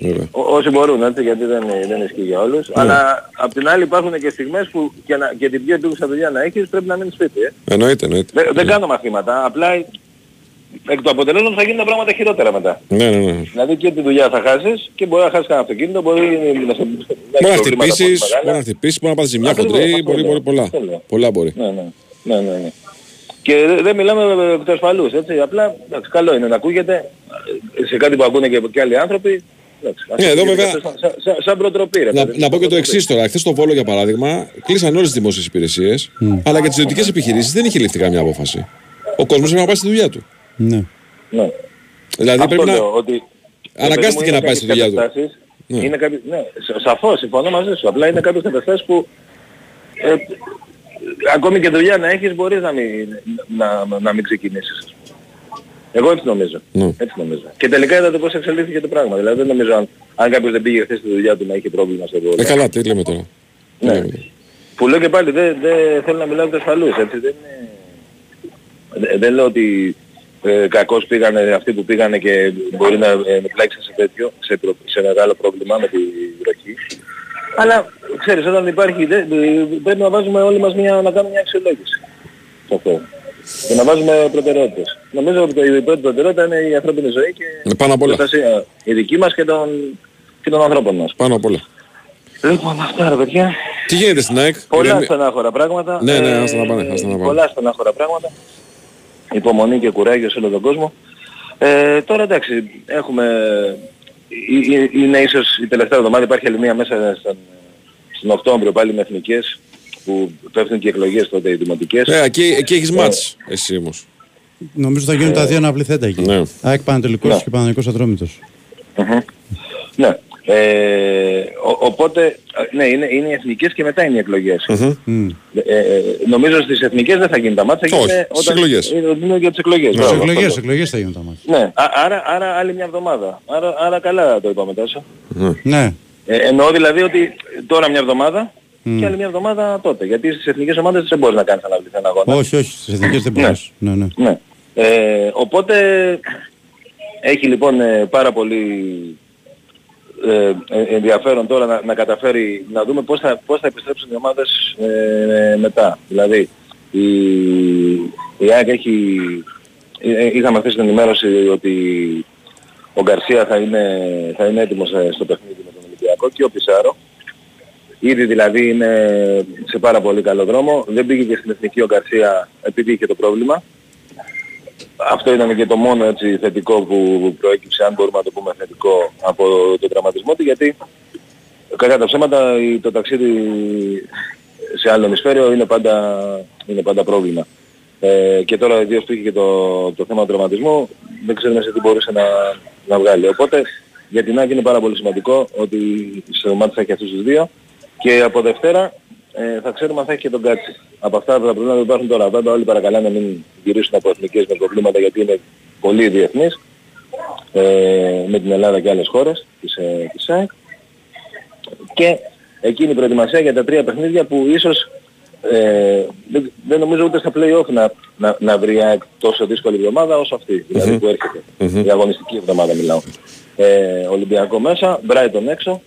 Βέβαια. Ό- όσοι μπορούν, έτσι, γιατί δεν, δεν ισχύει για όλους. Ναι. Αλλά απ' την άλλη υπάρχουν και στιγμές που και, να, και την πιο επίγουσα δουλειά να έχεις πρέπει να μείνεις σπίτι. Ε. Εννοείται, εννοείται. Δεν, δεν κάνω μαθήματα, απλά εκ του αποτελέσματος θα γίνουν τα πράγματα χειρότερα μετά. Ναι, ναι, ναι. Δηλαδή και τη δουλειά θα χάσεις και μπορεί να χάσεις κανένα αυτοκίνητο, μπορεί να σε... Μπορεί να χτυπήσεις, μπορεί να χτυπήσεις, μπορεί να πάθει ζημιά Ακριβώς, χοντρή, αυτό μπορεί, λέω. μπορεί πολλά. Αυτό λέω. Πολλά μπορεί. Ναι, ναι, ναι, ναι, ναι. Και δε- δεν μιλάμε εκ του ασφαλούς, έτσι. Απλά, εντάξει, καλό είναι να ακούγεται ε, σε κάτι που ακούνε και, και άλλοι άνθρωποι. Εντάξει, ας Ναι, εδώ ακούγεται βέβαια- αυτό Σαν, σαν, σαν προτροπή, ρε. Να, παιδί, να πω και το σαν εξής τώρα. Χθες στο Βόλο, για παράδειγμα, κλείσαν όλες τις δημόσιες υπηρεσίες, αλλά για τις ιδιωτικές επιχειρήσεις δεν είχε ληφθεί καμία απόφαση. Ο κόσμος έπρεπε να πάει στη δουλειά του. Ναι. Ναι. Δηλαδή Αυτό πρέπει να. λέω, ότι Αναγκάστηκε είναι να πάει στη δουλειά του. καταστάσεις, Ναι. Είναι κάποιες, ναι, σα- σαφώς, συμφωνώ μαζί σου. Απλά είναι κάποιες καταστάσεις που ε, ακόμη και δουλειά να έχεις μπορείς να μην, να, να, να μην ξεκινήσεις. Εγώ έτσι νομίζω. Ναι. Έτσι νομίζω. Και τελικά είδατε πώς εξελίχθηκε το πράγμα. Δηλαδή δεν νομίζω αν, αν κάποιος δεν πήγε χθες στη δουλειά του να είχε πρόβλημα στο ρόλο. Ε, καλά, τι λέμε τώρα. Τι Ναι. λέμε. Που λέω και πάλι δεν δεν θέλω να μιλάω για τους ασφαλούς. Έτσι, δεν, είναι... δεν, δεν λέω ότι ε, κακώς πήγανε αυτοί που πήγανε και μπορεί να ε, πλάξουν σε τέτοιο, σε, προ- σε μεγάλο πρόβλημα με τη βροχή. Αλλά ξέρεις όταν υπάρχει, δεν, ε, πρέπει να βάζουμε όλοι μας μια, να κάνουμε μια αξιολόγηση. σε αυτό. Και να βάζουμε προτεραιότητες. Νομίζω ότι η πρώτη προτεραιότητα είναι η ανθρώπινη ζωή και Ε, πάνω απ' όλα. η προστασία η δική μας και των, και των ανθρώπων μας. Πάνω απ' όλα. Λοιπόν, αυτά ρε παιδιά. Τι γίνεται στην ΑΕΚ. Πολλά Ηρεμία- στενάχωρα πράγματα. Ναι, ναι, Ε, άστα να πάνε, άστα να πάνε. Πολλά στενάχωρα πράγματα. Υπομονή και κουράγιο σε όλο τον κόσμο. Ε, τώρα εντάξει, έχουμε... ε, ε, Είναι ίσως η τελευταία εβδομάδα, υπάρχει άλλη μία μέσα στον, στον Οκτώβριο πάλι με εθνικές που πέφτουν και εκλογές τότε οι δημοτικές. Ε, εκεί, εκεί έχεις Ε, μάτς εσύ όμως. Νομίζω θα γίνουν τα δύο αναπληθέντα εκεί. Ναι. ΑΕΚ Πανατολικός Ναι. και Πανατολικός Ατρόμητος. Μμμ. Ναι. Ε, ο- οπότε, ε, ναι, είναι, είναι οι εθνικές και μετά είναι οι εκλογές. Μμ. Ε, ε, νομίζω στις εθνικές δεν θα γίνει τα μάτια. Όχι, γίνεται στις όταν- εκλογές. Είναι, είναι για τις εκλογές. Στις μπράβο, εκλογές, αυτό. εκλογές θα γίνουν τα μάτια. Ναι, α- άρα, άρα άλλη μια εβδομάδα. Άρα, άρα καλά το είπαμε τόσο. Ναι. Ε, εννοώ δηλαδή ότι τώρα μια εβδομάδα Μμ. και άλλη μια εβδομάδα τότε. Γιατί στις εθνικές ομάδες δεν μπορείς να κάνεις αναβληθή ένα αγώνα. Όχι, όχι, στις εθνικές δεν Ναι. μπορείς. Ναι, ναι. Ναι. Ε, οπότε έχει λοιπόν ε, πάρα πολύ ε, ε, ενδιαφέρον τώρα να, να καταφέρει να δούμε πώς θα, πώς θα επιστρέψουν οι ομάδες ε, μετά. Δηλαδή η, η ΑΕΚ έχει, ε, ε, είχαμε αυτή την ενημέρωση ότι ο Γκαρσία θα είναι, θα είναι έτοιμος ε, στο παιχνίδι με τον Ολυμπιακό και ο Πισάρο. Ήδη δηλαδή είναι σε πάρα πολύ καλό δρόμο. Δεν πήγε και στην Εθνική ο Γκαρσία επειδή είχε το πρόβλημα. Αυτό ήταν και το μόνο έτσι θετικό που προέκυψε, αν μπορούμε να το πούμε θετικό, από τον τραυματισμό του, γιατί κατά τα ψέματα η- το ταξίδι σε άλλο ημισφαίριο είναι πάντα, είναι πάντα πρόβλημα. Ε, και τώρα ιδίως που είχε και το, το θέμα του τραυματισμού, δεν ξέρουμε σε τι μπορούσε να, να βγάλει. Οπότε για την ΑΕΚ είναι πάρα πολύ σημαντικό ότι στο μάτι θα έχει αυτούς τους δύο και από Δευτέρα ε, θα ξέρουμε αν θα έχει και τον Κάτσι. Από αυτά τα προβλήματα που υπάρχουν τώρα, βέβαια όλοι παρακαλάνε να μην γυρίσουν από εθνικές με προβλήματα γιατί είναι πολύ διεθνείς ε, με την Ελλάδα και άλλες χώρες της, ε, της ΑΕΚ. Και εκείνη η προετοιμασία για τα τρία παιχνίδια που ίσως ε, δεν, δεν νομίζω ούτε στα play-off να, να, να βρει η ΑΕΚ τόσο δύσκολη εβδομάδα όσο αυτή, δηλαδή Μμμ. που έρχεται. Η αγωνιστική εβδομάδα μιλάω. Ε, Ολυμπιακό μέσα, Brighton έξω,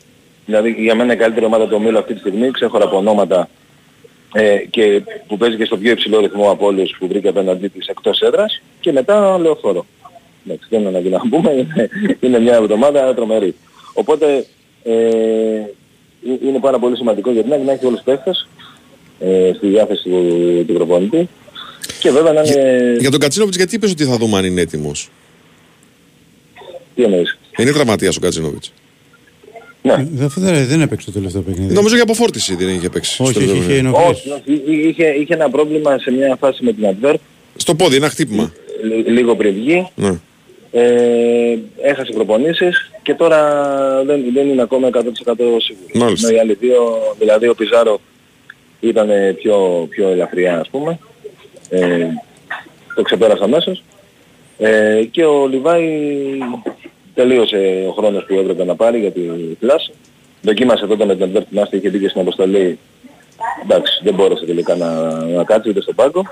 δηλαδή για μένα η καλύτερη ομάδα του ομίλου αυτή τη στιγμή, ξέχωρα από ονόματα ε, και που παίζει και στο πιο υψηλό ρυθμό από όλους που βρήκε απέναντί της εκτός έδρας και μετά λεωφόρο. Εντάξει, δεν είναι ανάγκη να πούμε, είναι, είναι μια εβδομάδα τρομερή. Οπότε ε, ε- είναι πάρα πολύ σημαντικό για την ΑΕΚ να έχει όλους τους παίχτες ε, στη διάθεση του, του προπονητή και βέβαια να είναι... Για τον Κατσίνοβιτς γιατί είπες ότι θα δούμε αν είναι έτοιμος; Τι εννοείς; Είναι τραυματίας ο Κατσίνοβιτς. Ναι. Δεν, δεν, δεν έπαιξε το τελευταίο παιχνίδι. Νομίζω για αποφόρτιση δεν είχε παίξει. Όχι, στο όχι, τελευταίο είχε παιχνίδι. ενοχλήσει. Όχι, όχι, είχε, είχε ένα πρόβλημα σε μια φάση με την Adverb, Στο πόδι, ένα χτύπημα. λι- λίγο πριν βγει. Ναι. Ε, έχασε προπονήσεις και τώρα δεν, δεν είναι ακόμα 100% σίγουρος. Μάλιστα. Ενώ οι άλλοι δύο, δηλαδή ο Πιζάρο ήταν πιο, πιο ελαφριά ας πούμε. Ε, το ξεπέρασε αμέσως. Ε, και ο Λιβάη τελείωσε ο χρόνος που έπρεπε να πάρει για τη κλάση. Δοκίμασε τότε με την Advert την Άστη, είχε μπει και στην αποστολή. Εντάξει, δεν μπόρεσε τελικά να, να κάτσει ούτε στον πάγκο.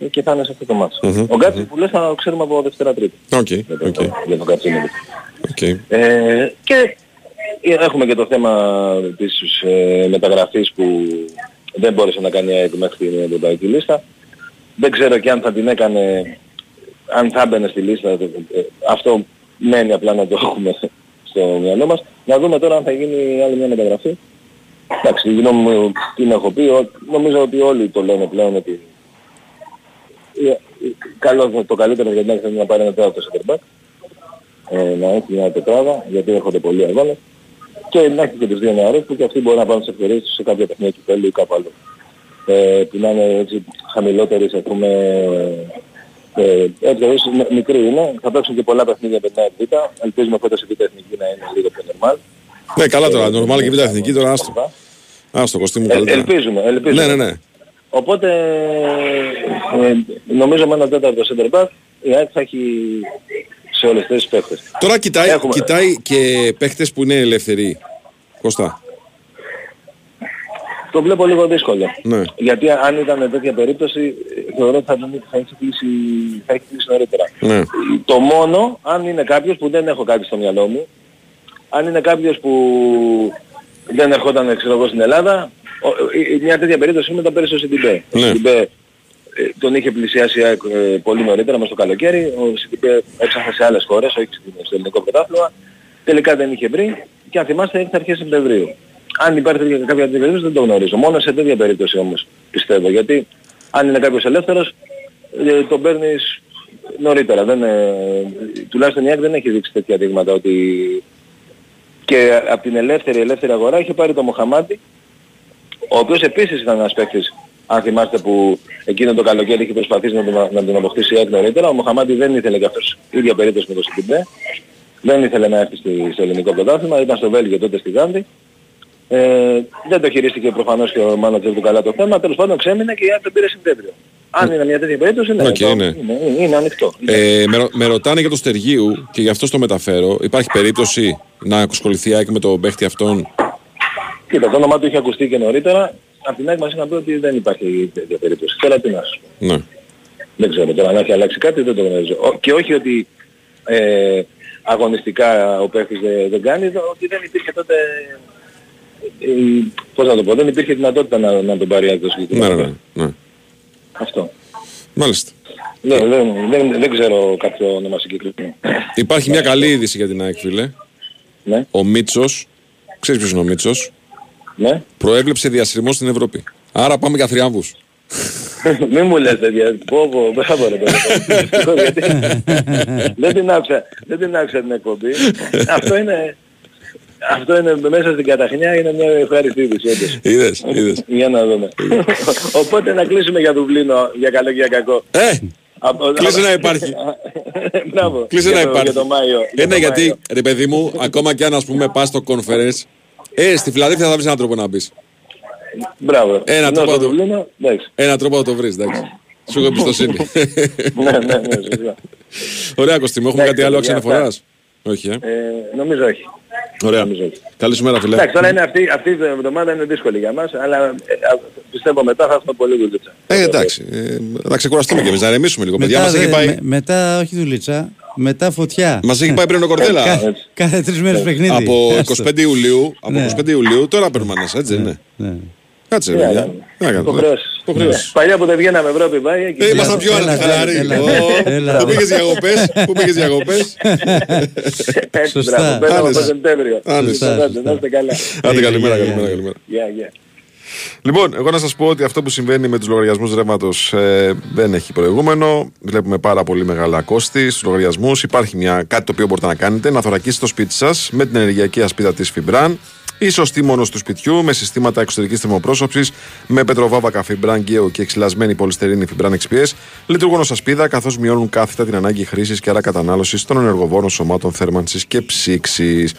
Ε, Και θα είναι σε αυτό το μάτς. Μμμ, Ο Γκάτσι που λες θα το ξέρουμε από Δευτέρα Τρίτη. Οκ, Για το- οκ, Για τον Κατσίνοβιτ. οκ. Ε, και έχουμε και το θέμα της ε, μεταγραφής που δεν μπόρεσε να κάνει η ΑΕΚ μέχρι την ευρωπαϊκή λίστα. Δεν ξέρω και αν θα την έκανε, αν θα μπαινε στη λίστα. ε, ε, αυτό μένει απλά να το έχουμε στο μυαλό μας. Να δούμε τώρα αν θα γίνει άλλη μια μεταγραφή. Εντάξει, η γνώμη μου την έχω πει. ο- Νομίζω ότι όλοι το λένε πλέον ότι ε, ε, καλό, το καλύτερο για την ΑΕΚ θα είναι να πάρει ένα τέταρτο center back ε, να έχει μια τετράδα, γιατί έρχονται πολλοί αγώνες και να έχει και τους δύο νεαρούς που και αυτοί μπορούν να πάρουν τις ευκαιρίες τους σε κάποια παιχνίδια κυπέλου ή κάπου άλλο. Ε, που να είναι έτσι χαμηλότερες, ας πούμε, ε, έτσι αλλιώς μ- μικροί είναι, θα παίξουν και πολλά παιχνίδια με την ΑΕΚ Β, ελπίζουμε φέτος η Β Εθνική να είναι λίγο πιο normal. Ναι, καλά τώρα. Νορμάλ και β' εθνική τώρα άστο. Άστο, κοστί μου Ε, καλύτερα. ελπίζουμε, ελπίζουμε. Ναι, ναι, ναι. Οπότε ε, νομίζω με ένα τέταρτο center back η ΑΕΚ θα έχει σε όλες τις παίχτες. Τώρα κοιτάει, Έχουμε- κοιτάει και παίχτες που είναι ελεύθεροι. Κώστα. Το βλέπω λίγο δύσκολο. Ναι. Γιατί αν ήταν τέτοια περίπτωση, ε, θεωρώ ότι θα, τον- θα έχει κλείσει, θα έχει κλείσει νωρίτερα. Ναι. Το μόνο, αν είναι κάποιος που δεν έχω κάτι στο μυαλό μου, αν είναι κάποιος που δεν ερχόταν ξέρω εγώ στην Ελλάδα, ο- ε, ε, μια τέτοια περίπτωση με τα πέρυσι ο Σιντιμπέ. Ο Ναι. Σιντιμπέ ε, τον είχε πλησιάσει η ΑΕΚ, ε, πολύ νωρίτερα μες στο καλοκαίρι, ο Σιντιμπέ έψαχνε σε άλλες χώρες, όχι στην- στο ελληνικό πρωτάθλημα, τελικά δεν είχε βρει και αν θυμάστε ήρθε αρχές Σεπτεμβρίου. Αν υπάρχει τέτοια- κάποια τέτοια περίπτωση δεν το γνωρίζω. Μόνο σε τέτοια περίπτωση όμως πιστεύω. Γιατί αν είναι κάποιος ελεύθερος ε, τον παίρνεις νωρίτερα. Δεν, ε, τουλάχιστον η ΑΕΚ δεν έχει δείξει τέτοια δείγματα ότι και από την ελεύθερη ελεύθερη αγορά είχε πάρει το Μοχαμάντι ο οποίος επίσης ήταν ένας παίκτης αν θυμάστε που εκείνο το καλοκαίρι είχε προσπαθήσει να τον, να τον αποκτήσει η ΑΕΚ νωρίτερα. Ο Μοχαμάντι δεν ήθελε και αυτός ίδια περίπτωση με το Σιντιμπέ. Δεν ήθελε να έρθει στη- στο ελληνικό πρωτάθλημα, ήταν στο Βέλγιο τότε στη Γάνδη. Ε, δεν το χειρίστηκε προφανώς και ο μάνατζερ του καλά το θέμα. Τέλος πάντων ξέμεινε και η ΑΕΚ τον πήρε Σεπτέμβριο. Αν είναι μια τέτοια περίπτωση, ναι, Οκ, το- ναι. είναι, είναι ανοιχτό. Ε, με, ρω- με ρωτάνε για το Στεργίου και γι' αυτό το μεταφέρω. Υπάρχει περίπτωση να ασχοληθεί η ΑΕΚ με τον παίχτη αυτόν; Κοίτα, το όνομά του είχε ακουστεί και νωρίτερα. Απ' την ΑΕΚ μας είχαν πει ότι δεν υπάρχει τέτοια περίπτωση. Θέλω τι να σου πω. Ναι. Δεν ξέρω τώρα αν έχει αλλάξει κάτι δεν το γνωρίζω. Ο- Και όχι ότι ε, αγωνιστικά ο παίκτης δεν, δεν κάνει, το- ότι δεν υπήρχε τότε, ε, πώς να το πω, δεν υπήρχε δυνατότητα να, να τον πάρει το Ναι, συγκεκριμένο. ναι, ναι, ναι. Αυτό. Μάλιστα. Δεν, δεν, δεν, δεν ξέρω κάποιο όνομα συγκεκριμένο. Υπάρχει μια καλή είδηση για την ΑΕΚ, φίλε. Ναι. Ο Μίτσος, ξέρεις ποιος είναι ο Μίτσος, Ναι. προέβλεψε διασυρμό στην Ευρώπη. Άρα πάμε για θριάμβους. Μην μου λες τέτοια. Πω πω, μπράβο ρε παιδί. Γιατί δεν την άκουσα, δεν την άκουσα την εκπομπή. Αυτό είναι, αυτό είναι μέσα στην καταχνιά είναι μια ευχάριστη είδηση όντως. Είδες, είδες. Για να δούμε. Οπότε να κλείσουμε για Δουβλίνο, για καλό και για κακό. Ε, Από- κλείσε να υπάρχει. Μπράβο. Κλείσε Για να το- υπάρχει. Για το Μάιο. για Ε, ναι, το γιατί, Μάιο. ρε παιδί μου, ακόμα κι αν ας πούμε πας στο conference, ε, στη Φιλαδέλφια θα βρεις έναν τρόπο να μπεις. Μπράβο. Ένα Ενώ τρόπο, στο να το... Δουβλίνο, εντάξει. Ένα τρόπο να το βρεις, εντάξει. Σου έχω εμπιστοσύνη. Ναι, ναι, ναι, σωστά. Ωραία, Κωστή μου, έχουμε Εντάξει, κάτι άλλο για αξιοφοράς; Όχι, ε. Ε, νομίζω όχι. Ωραία. Καλή σου μέρα, φίλε. Εντάξει, τώρα είναι αυτή, αυτή η εβδομάδα είναι δύσκολη για μας, αλλά ε, α, πιστεύω μετά θα έχουμε πολύ δουλειά. Ε, εντάξει. Ε, να ξεκουραστούμε κι εμείς, να ρεμίσουμε λίγο. Παιδιά, Μετά, μας έχει δε- πάει... με- μετά, όχι δουλίτσα, μετά φωτιά. Μας έχει πάει πριν ο Κορδέλα. Κα- κάθε τρεις μέρες παιχνίδι. Από Άστο. 25 Ιουλίου, από Ναι. 25 Ιουλίου, τώρα παίρνουμε ένας, έτσι δεν είναι. Ναι. Κάτσε, Τι ρε να παιδιά. κάνουμε. Τι να κάνουμε. Υποχρεώσεις. Υποχρεώσεις. Παλιά που δεν βγαίναμε Ευρώπη πάει εκεί. Ε, ήμασταν πιο Έλα, χαλαροί. έλα, Ω, έλα. Πού πήγες διακοπές, πού πήγες διακοπές. Έτσι, Σωστά. μπράβο, παίρνω από Άντε. το Σεπτέμβριο. Άντε. Σωστά, Να είστε καλά. Άντε καλημέρα, Γεια, γεια, καλημέρα, γεια. καλημέρα. Γεια, γεια. Λοιπόν, εγώ να σας πω ότι αυτό που συμβαίνει με τους λογαριασμούς ρεύματος ε, δεν έχει προηγούμενο. Βλέπουμε πάρα πολύ μεγάλα κόστη στους λογαριασμούς. Υπάρχει μια, κάτι το οποίο μπορείτε να κάνετε, να θωρακίσετε το σπίτι σας με την ενεργειακή ασπίδα της Φιμπραν ή σωστή μόνο του σπιτιού με συστήματα εξωτερικής θερμοπρόσωψης με πετροβάβακα Φιμπραν Γκέο και εξυλασμένη πολυστερίνη Φιμπραν XPS. Λειτουργούν ως ασπίδα καθώς μειώνουν κάθετα την ανάγκη χρήσης και άρα κατανάλωσης των ενεργοβόρων σωμάτων θέρμανσης και ψήξης.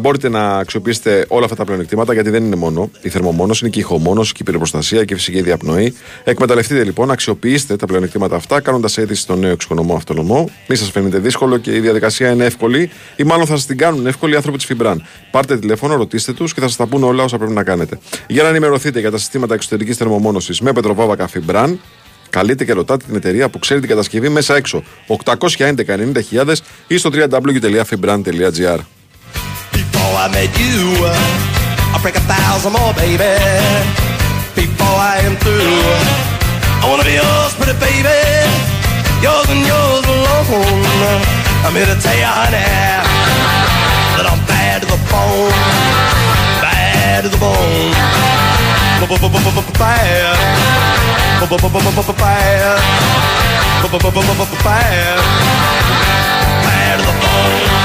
Μπορείτε να αξιοποιήσετε όλα αυτά τα πλεονεκτήματα γιατί δεν είναι μόνο η θερμομόνωση, είναι και η ηχομόνωση και η πυροπροστασία και η φυσική διαπνοή. Εκμεταλλευτείτε λοιπόν, αξιοποιήστε τα πλεονεκτήματα αυτά κάνοντας αίτηση στο νέο εξοικονομώ αυτονομώ. Μη σας φαίνεται δύσκολο και η διαδικασία είναι εύκολη ή μάλλον θα σας την κάνουν εύκολη οι άνθρωποι της Φιμπραν. Πάρτε τηλέφωνο, ρωτήστε τους και θα σας τα πούνε όλα όσα πρέπει να κάνετε. Για να ενημερωθείτε για τα συστήματα εξωτερικής θερμομόνωσης με πετροβάβακα Φιμπραν, Καλείτε και ρωτάτε την εταιρεία που ξέρει την κατασκευή μέσα έξω. 811 90.000 ή στο www.fibran.gr. Before I met you, uh, I break a thousand more, baby. Before I am through, I wanna be yours, pretty baby. Yours and yours alone. I'm here to tell you, honey, that I'm bad to the bone. Bad to the bone. B-b-b-b-b-bad. B-b-b-b-b-bad. Bad to the bone.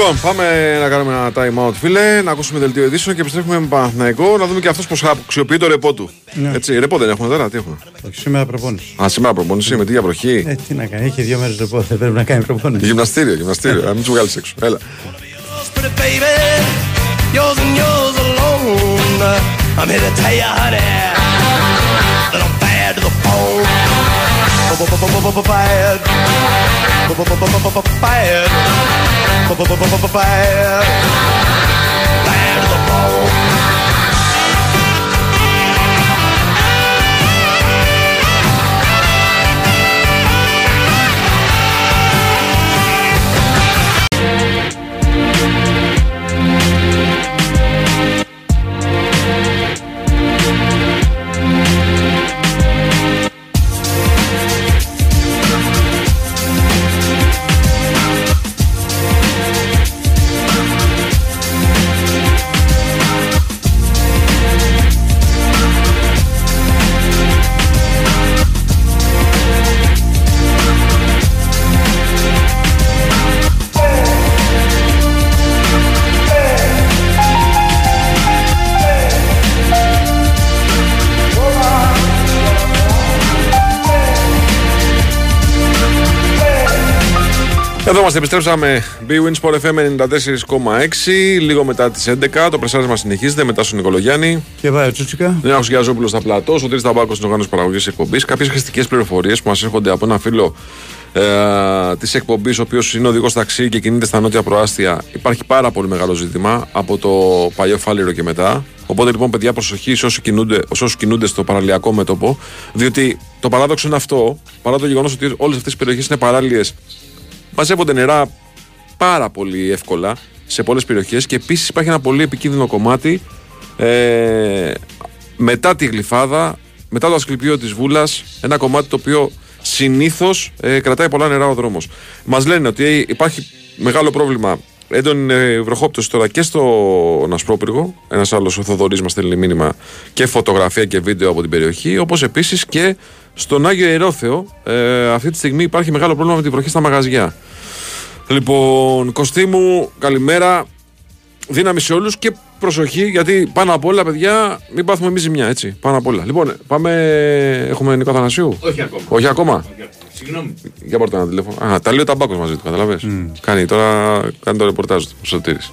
Λοιπόν, πάμε να κάνουμε ένα time out, φίλε, να ακούσουμε δελτίο ειδήσεων και επιστρέφουμε με Παναθηναϊκό να δούμε και αυτός πώς αξιοποιεί το ρεπό του. Ναι. Έτσι, ρεπό δεν έχουμε τώρα, τι έχουμε; Όχι, σήμερα προπόνηση. Α, σήμερα προπόνηση με τι για βροχή. Ε, τι να κάνει, έχει δύο μέρες ρεπό, δεν πρέπει να κάνει προπόνηση. Γυμναστήριο, γυμναστήριο. Α, μην του βγάλεις έξω. Έλα. pretty baby. Yours and yours alone. I'm here to tell you, honey, that I'm Bad. Bad. Bad. Εδώ είμαστε, επιστρέψαμε. B-Win Sport FM 94,6. Λίγο μετά τις 11. Το πρεσάρισμα συνεχίζεται μετά στον Νικολογιάννη. Και πάει ο Τσούτσικα. Νέο Γιαζόπουλο στα πλατό. Ο Τρει Ταμπάκο είναι οργάνωση παραγωγής εκπομπής. Κάποιες χρηστικές πληροφορίες που μας έρχονται από ένα φίλο ε, της εκπομπής, ο οποίος είναι οδηγός ταξί και κινείται στα νότια προάστια. Υπάρχει πάρα πολύ μεγάλο ζήτημα από το παλιό φάληρο και μετά. Οπότε λοιπόν, παιδιά, προσοχή σε όσου κινούνται, σε όσους κινούνται στο παραλιακό μέτωπο. Διότι το παράδοξο είναι αυτό, παρά το γεγονός ότι όλες αυτές οι περιοχές είναι παράλιε, μαζεύονται νερά πάρα πολύ εύκολα σε πολλές περιοχές και επίσης υπάρχει ένα πολύ επικίνδυνο κομμάτι ε, μετά τη γλυφάδα, μετά το ασκληπείο της Βούλας, ένα κομμάτι το οποίο συνήθως ε, κρατάει πολλά νερά ο δρόμος. Μας λένε ότι υπάρχει μεγάλο πρόβλημα έντονη ε, βροχόπτωση τώρα και στο Νασπρόπυργο. Ένας άλλος ο Θοδωρής μας στέλνει μήνυμα και φωτογραφία και βίντεο από την περιοχή. Όπως επίσης και στον Άγιο Ιερόθεο. Ε, αυτή τη στιγμή υπάρχει μεγάλο πρόβλημα με την βροχή στα μαγαζιά. Λοιπόν, Κωστή μου, καλημέρα. Δύναμη σε όλους και προσοχή γιατί πάνω απ' όλα, παιδιά, μην πάθουμε εμείς ζημιά, έτσι. Πάνω απ' όλα. Λοιπόν, πάμε. Έχουμε Νίκο Θανασίου. Όχι ακόμα. Όχι ακόμα; Συγγνώμη. Για πάρτε ένα τηλέφωνο. Α, τα λέει ο Ταμπάκο μαζί του, καταλαβέ. Κάνει τώρα κάνει το ρεπορτάζ του. Ο Σωτήρης.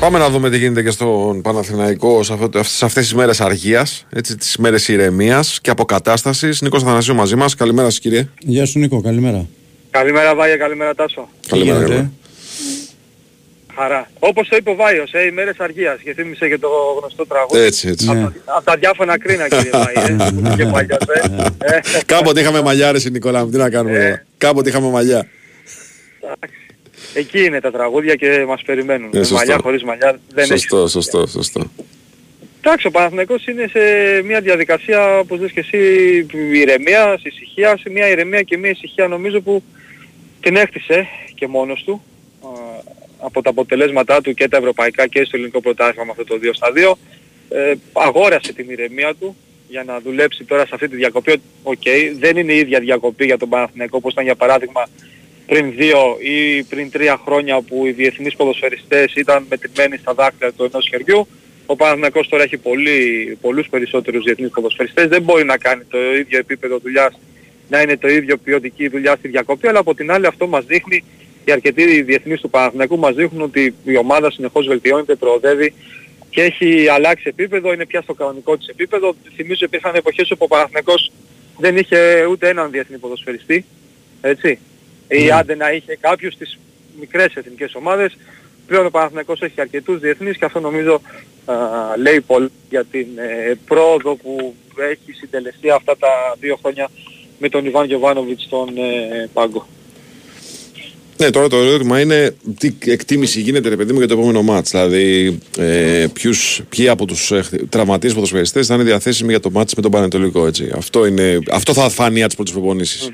Πάμε να δούμε τι γίνεται και στον Παναθηναϊκό σε, αυτό, σε αυτές τις μέρες αργίας, έτσι, τις μέρες ηρεμίας και αποκατάστασης. Νίκος Αθανασίου μαζί μας. Καλημέρα σας κύριε. Γεια σου Νίκο, καλημέρα. Καλημέρα Βάγια, καλημέρα Τάσο. Καλημέρα. γίνεται; καλημέρα. Χαρά. Όπως το είπε ο Βάιος, ε, οι μέρες αργίας και θύμισε και το γνωστό τραγούδι. Έτσι, έτσι. Από, από τα διάφορα κρίνα κύριε Βάη, ε, που είπε και παλιός, ε. Ε, Κάποτε είχαμε μαλλιά ρε Νικόλα μου, τι να κάνουμε. εδώ. Κάποτε είχαμε μαλλιά. Εκεί είναι τα τραγούδια και μας περιμένουν. Ε, Με σωστό. μαλλιά χωρίς μαλλιά δεν έχει. Σωστό, σωστό, σωστό. Εντάξει, ο Παναθηναϊκός είναι σε μια διαδικασία, όπως λες και εσύ, ηρεμίας, ησυχίας, μια ηρεμία και μια ησυχία νομίζω που την έκτισε και μόνος του α, από τα αποτελέσματά του και τα ευρωπαϊκά και στο ελληνικό πρωτάθλημα με αυτό το 2 στα 2. Ε, αγόρασε την ηρεμία του για να δουλέψει τώρα σε αυτή τη διακοπή. Οκ, δεν είναι η ίδια διακοπή για τον Παναθηναϊκό όπως ήταν για παράδειγμα πριν δύο ή πριν τρία χρόνια που οι διεθνείς ποδοσφαιριστές ήταν μετρημένοι στα δάκτυλα του ενός χεριού. Ο Παναθηναϊκός τώρα έχει πολύ, πολλούς περισσότερους διεθνείς ποδοσφαιριστές. Δεν μπορεί να κάνει το ίδιο επίπεδο δουλειάς, να είναι το ίδιο ποιοτική δουλειά στη διακοπή, αλλά από την άλλη αυτό μας δείχνει, οι αρκετοί διεθνείς του Παναθηναϊκού μας δείχνουν ότι η ομάδα συνεχώς βελτιώνεται, προοδεύει και έχει αλλάξει επίπεδο, είναι πια στο κανονικό της επίπεδο. Θυμίζω υπήρχαν εποχές όπου ο Παναθηναϊκός δεν είχε ούτε έναν διεθνή ποδοσφαιριστή, έτσι. Ή άντε να είχε κάποιους στις μικρές εθνικές ομάδες. Πλέον ο Παναθηναϊκός έχει αρκετούς διεθνείς και αυτό νομίζω α, λέει πολύ για την ε, πρόοδο που έχει συντελεστεί αυτά τα δύο χρόνια με τον Ιβάν Γιωβάνοβιτς στον ε, πάγκο. Ναι, τώρα το ερώτημα είναι τι εκτίμηση γίνεται ρε παιδί μου για το επόμενο μάτς. Δηλαδή, ε, ποιους, ποιοι από τους ε, τραυματίες ποδοσφαιριστές θα είναι διαθέσιμοι για το μάτς με τον Πανετολικό. Έτσι. Αυτό, είναι, αυτό θα φανεί από τις πρώτες προπονήσεις.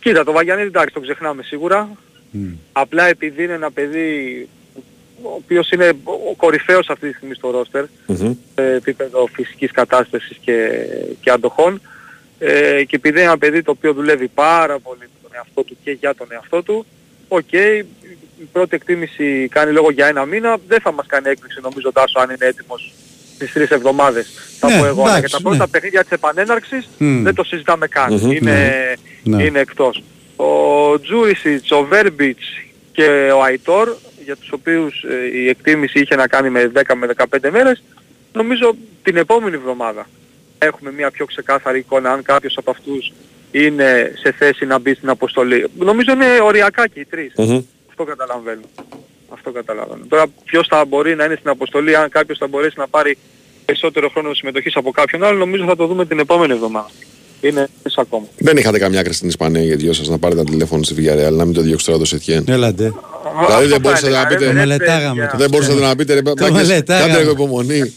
Κοίτα, το Βαγιανίδη εντάξει το ξεχνάμε σίγουρα. Απλά επειδή είναι ένα παιδί ο οποίος είναι ο κορυφαίος αυτή τη στιγμή στο ρόστερ Μμμ. σε επίπεδο φυσικής κατάστασης και, και αντοχών ε, και επειδή είναι ένα παιδί το οποίο δουλεύει πάρα πολύ με τον εαυτό του και για τον εαυτό του οκ, η πρώτη εκτίμηση κάνει λόγο για ένα μήνα δεν θα μας κάνει έκπληξη νομίζω Τάσο αν είναι έτοιμος στις τρεις εβδομάδες θα Ναι, πω εγώ αλλά εντάξει, και τα πρώτα ναι. παιχνίδια της επανέναρξης Μμ. δεν το συζητάμε καν Μμμ, είναι, ναι. είναι εκτός ο Τζούρισιτς, ο Βέρμπιτς και ο Αϊτόρ για τους οποίους ε, η εκτίμηση είχε να κάνει με 10 με 15 μέρες νομίζω την επόμενη εβδομάδα έχουμε μια πιο ξεκάθαρη εικόνα αν κάποιος από αυτούς είναι σε θέση να μπει στην αποστολή. Νομίζω είναι οριακά και οι τρεις. Αυτό καταλαβαίνω. Αυτό καταλαβαίνω. Τώρα ποιος θα μπορεί να είναι στην αποστολή, αν κάποιος θα μπορέσει να πάρει περισσότερο χρόνο συμμετοχής από κάποιον άλλο, νομίζω θα το δούμε την επόμενη εβδομάδα. Είναι ίσως ακόμα. Δεν είχατε καμιά άκρη στην Ισπανία για δυο σας να πάρετε ένα τηλέφωνο στη Villarreal να μην το διώξει τώρα το Σετιέν; Έλατε. Δηλαδή δεν μπορούσατε να Το πείτε. μελετάγαμε. Δεν μπορούσατε να πείτε ρε μάγκες, μελετάγαμε. κάντε λίγο υπομονή.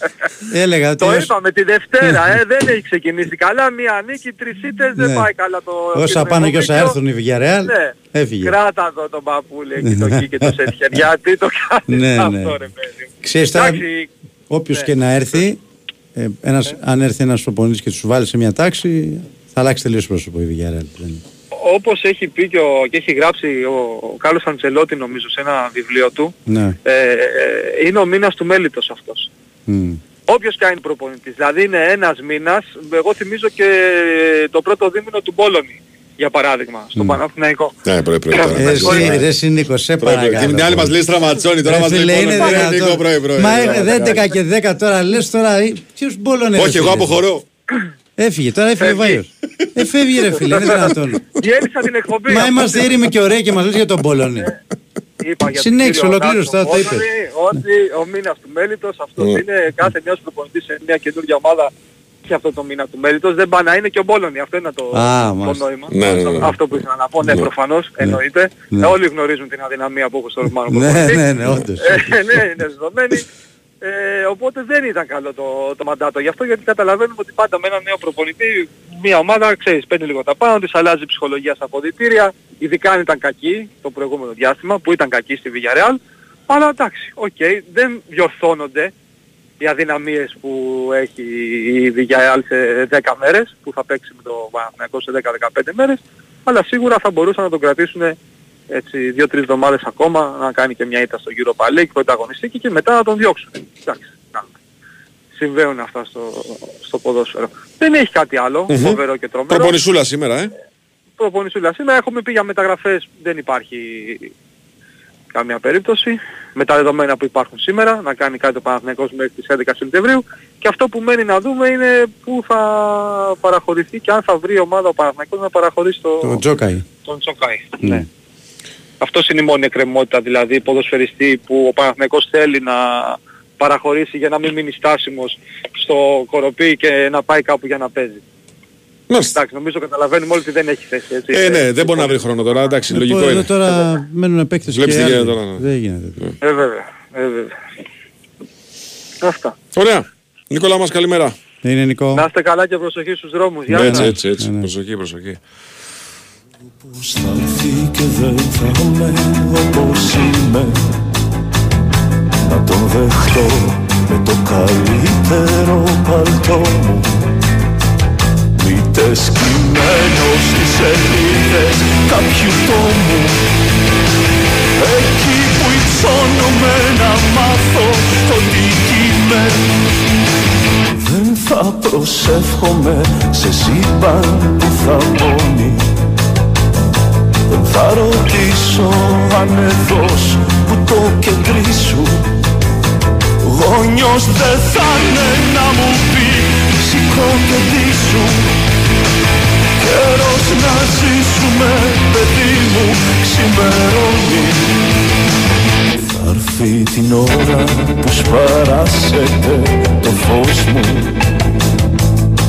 Έλεγα ότι Το ως- είπαμε τη Δευτέρα, ε, δεν έχει ξεκινήσει καλά. Μία νίκη, τρεις ήττες, δεν Ναι. πάει καλά το όσα πάνε και όσα έρθουν η Villarreal, Ναι. έφυγε. Κράτα εδώ τον παππούλη εκεί το εκεί και το Σετιέν. Γιατί το κάνεις Ναι, αυτό ναι. ρε παιδί μου. Ξέρεις τώρα, Εντάξει, όποιος ναι. και να έρθει, ε, ένας, αν έρθει ένας προπονητής και τους βάλει σε μια τάξη, θα αλλάξει τελείως πρόσωπο η Villarreal. Δεν- Όπως έχει πει και, ο, και έχει γράψει ο, ο Κάρλος Αντσελότη νομίζω σε ένα βιβλίο του, Ναι. ε, ε, είναι ο μήνας του μέλητος αυτός. Μμ. Όποιος κάνει προπονητής. Δηλαδή είναι ένας μήνας, εγώ θυμίζω και το πρώτο δίμηνο του Μπόλωνη, για παράδειγμα, στο Παναθηναϊκό. Ναι, πρωί πρωί. Ε, τώρα. Ε, Εσύ, ρε εσύ Νίκο, σε Πρωί, πρωί. παρακαλώ. Και την άλλη μας λέει στραματσόνι, τώρα Ρε μας λέει φίλε, πόλο. είναι Ναι, δυνατόν. Νίκο, πρωί, πρωί. Μα Ναι, είναι ναι, 11 και 10 τώρα, λες τώρα, ε, ποιος μπόλωνε. ρε Όχι, εγώ φίλε. αποχωρώ. Έφυγε, τώρα έφυγε ο Βάιος. Ε, φεύγει ρε φίλε, είναι δυνατόν. Διέλυσα την εκπομπή. Μα αυτό είμαστε είναι. ήρεμοι και ωραίοι και μας λες για τον Μπόλωνε. Είπα για τον Συνέχισε, κύριο ολοκλήρωσε, Τάσο τώρα τα είπες. Μπόλωνη, Ότι ο μήνας του μέλητος αυτός Ναι. είναι κάθε νέος προπονητής σε μια καινούργια ομάδα και αυτό το μήνα του μέλητος δεν πάει να είναι και ο Μπόλωνη. Αυτό είναι το, Α, το μάλιστα. νόημα. Ναι, ναι, ναι. Αυτό που ήθελα να πω. Ναι, Ναι. προφανώς εννοείται. Ναι. Ε, Όλοι γνωρίζουν την αδυναμία που έχω στο Ρουμάνο Ναι, προπονητής. ναι, ναι, όντως. Ε, ναι, είναι δεδομένη. Ε, οπότε δεν ήταν καλό το, το μαντάτο. Γι' αυτό γιατί καταλαβαίνουμε ότι πάντα με έναν νέο προπονητή μια ομάδα, ξέρεις, παίρνει λίγο τα πάνω της, αλλάζει η ψυχολογία στα αποδυτήρια, ειδικά αν ήταν κακή το προηγούμενο διάστημα, που ήταν κακή στη Villarreal. Αλλά εντάξει, οκ, δεν διορθώνονται οι αδυναμίες που έχει η Villarreal σε 10 μέρες, που θα παίξει με το Παναθηναϊκό σε 10-15 μέρες, αλλά σίγουρα θα μπορούσαν να τον κρατήσουν έτσι δύο-τρεις εβδομάδες ακόμα να κάνει και μια ήττα στο Europa League, πρωταγωνιστική και μετά να τον διώξουν. Εντάξει, κάνουμε. Συμβαίνουν αυτά στο, στο ποδόσφαιρο. Δεν έχει κάτι άλλο, Μμμ. φοβερό και τρομερό. Προπονησούλα σήμερα, ε. Προπονησούλα. Σήμερα έχουμε πει για μεταγραφές, δεν υπάρχει καμία περίπτωση. Με τα δεδομένα που υπάρχουν σήμερα, να κάνει κάτι ο Παναθηναϊκός μέχρι τις 11 Σεπτεμβρίου. Και αυτό που μένει να δούμε είναι πού θα παραχωρηθεί και αν θα βρει η ομάδα ο Παναθηναϊκός να παραχωρήσει το, Το Τζόκαη. τον Τσοκάη. Ναι. Αυτός είναι η μόνη εκκρεμότητα δηλαδή ποδοσφαιριστή που ο Παναθηναϊκός θέλει να παραχωρήσει για να μην μείνει στάσιμος στο κοροπή και να πάει κάπου για να παίζει. Εντάξει, νομίζω καταλαβαίνουμε όλοι ότι δεν έχει θέση. Έτσι. Ε, ναι, δεν μπορεί να βρει χρόνο τώρα. Εντάξει, λογικό Εδώ είναι. τώρα μένουν παίκτες Βλέπεις και τι γίνεται άλλοι. τώρα, ναι. Δεν γίνεται. Ε, βέβαια. Ε, βέβαια. Αυτά. Ωραία. Νικόλα μας καλημέρα. Είναι Νικό. Να είστε καλά και προσοχή στους δρόμους. Γεια Έτσι, σας. έτσι, έτσι. Ναι, Προσοχή, προσοχή. Θα έρθει και δεν θα είμαι όπως είμαι Να τον δεχτώ με το καλύτερο παλτό μου Μήτε σκυμμένο στις σελίδες κάποιου τόμου. Εκεί που υψώνομαι να μάθω ότι είμαι. Δεν θα προσεύχομαι σε σύμπαν που θα πόνει δεν θα ρωτήσω αν εδώς που το κεντρί σου Γόνιος δεν θα είναι να μου πει σηκώ κεντρί σου Καιρός να ζήσουμε παιδί μου ξημερώνει. Θα έρθει την ώρα που σπαράσετε το φως μου.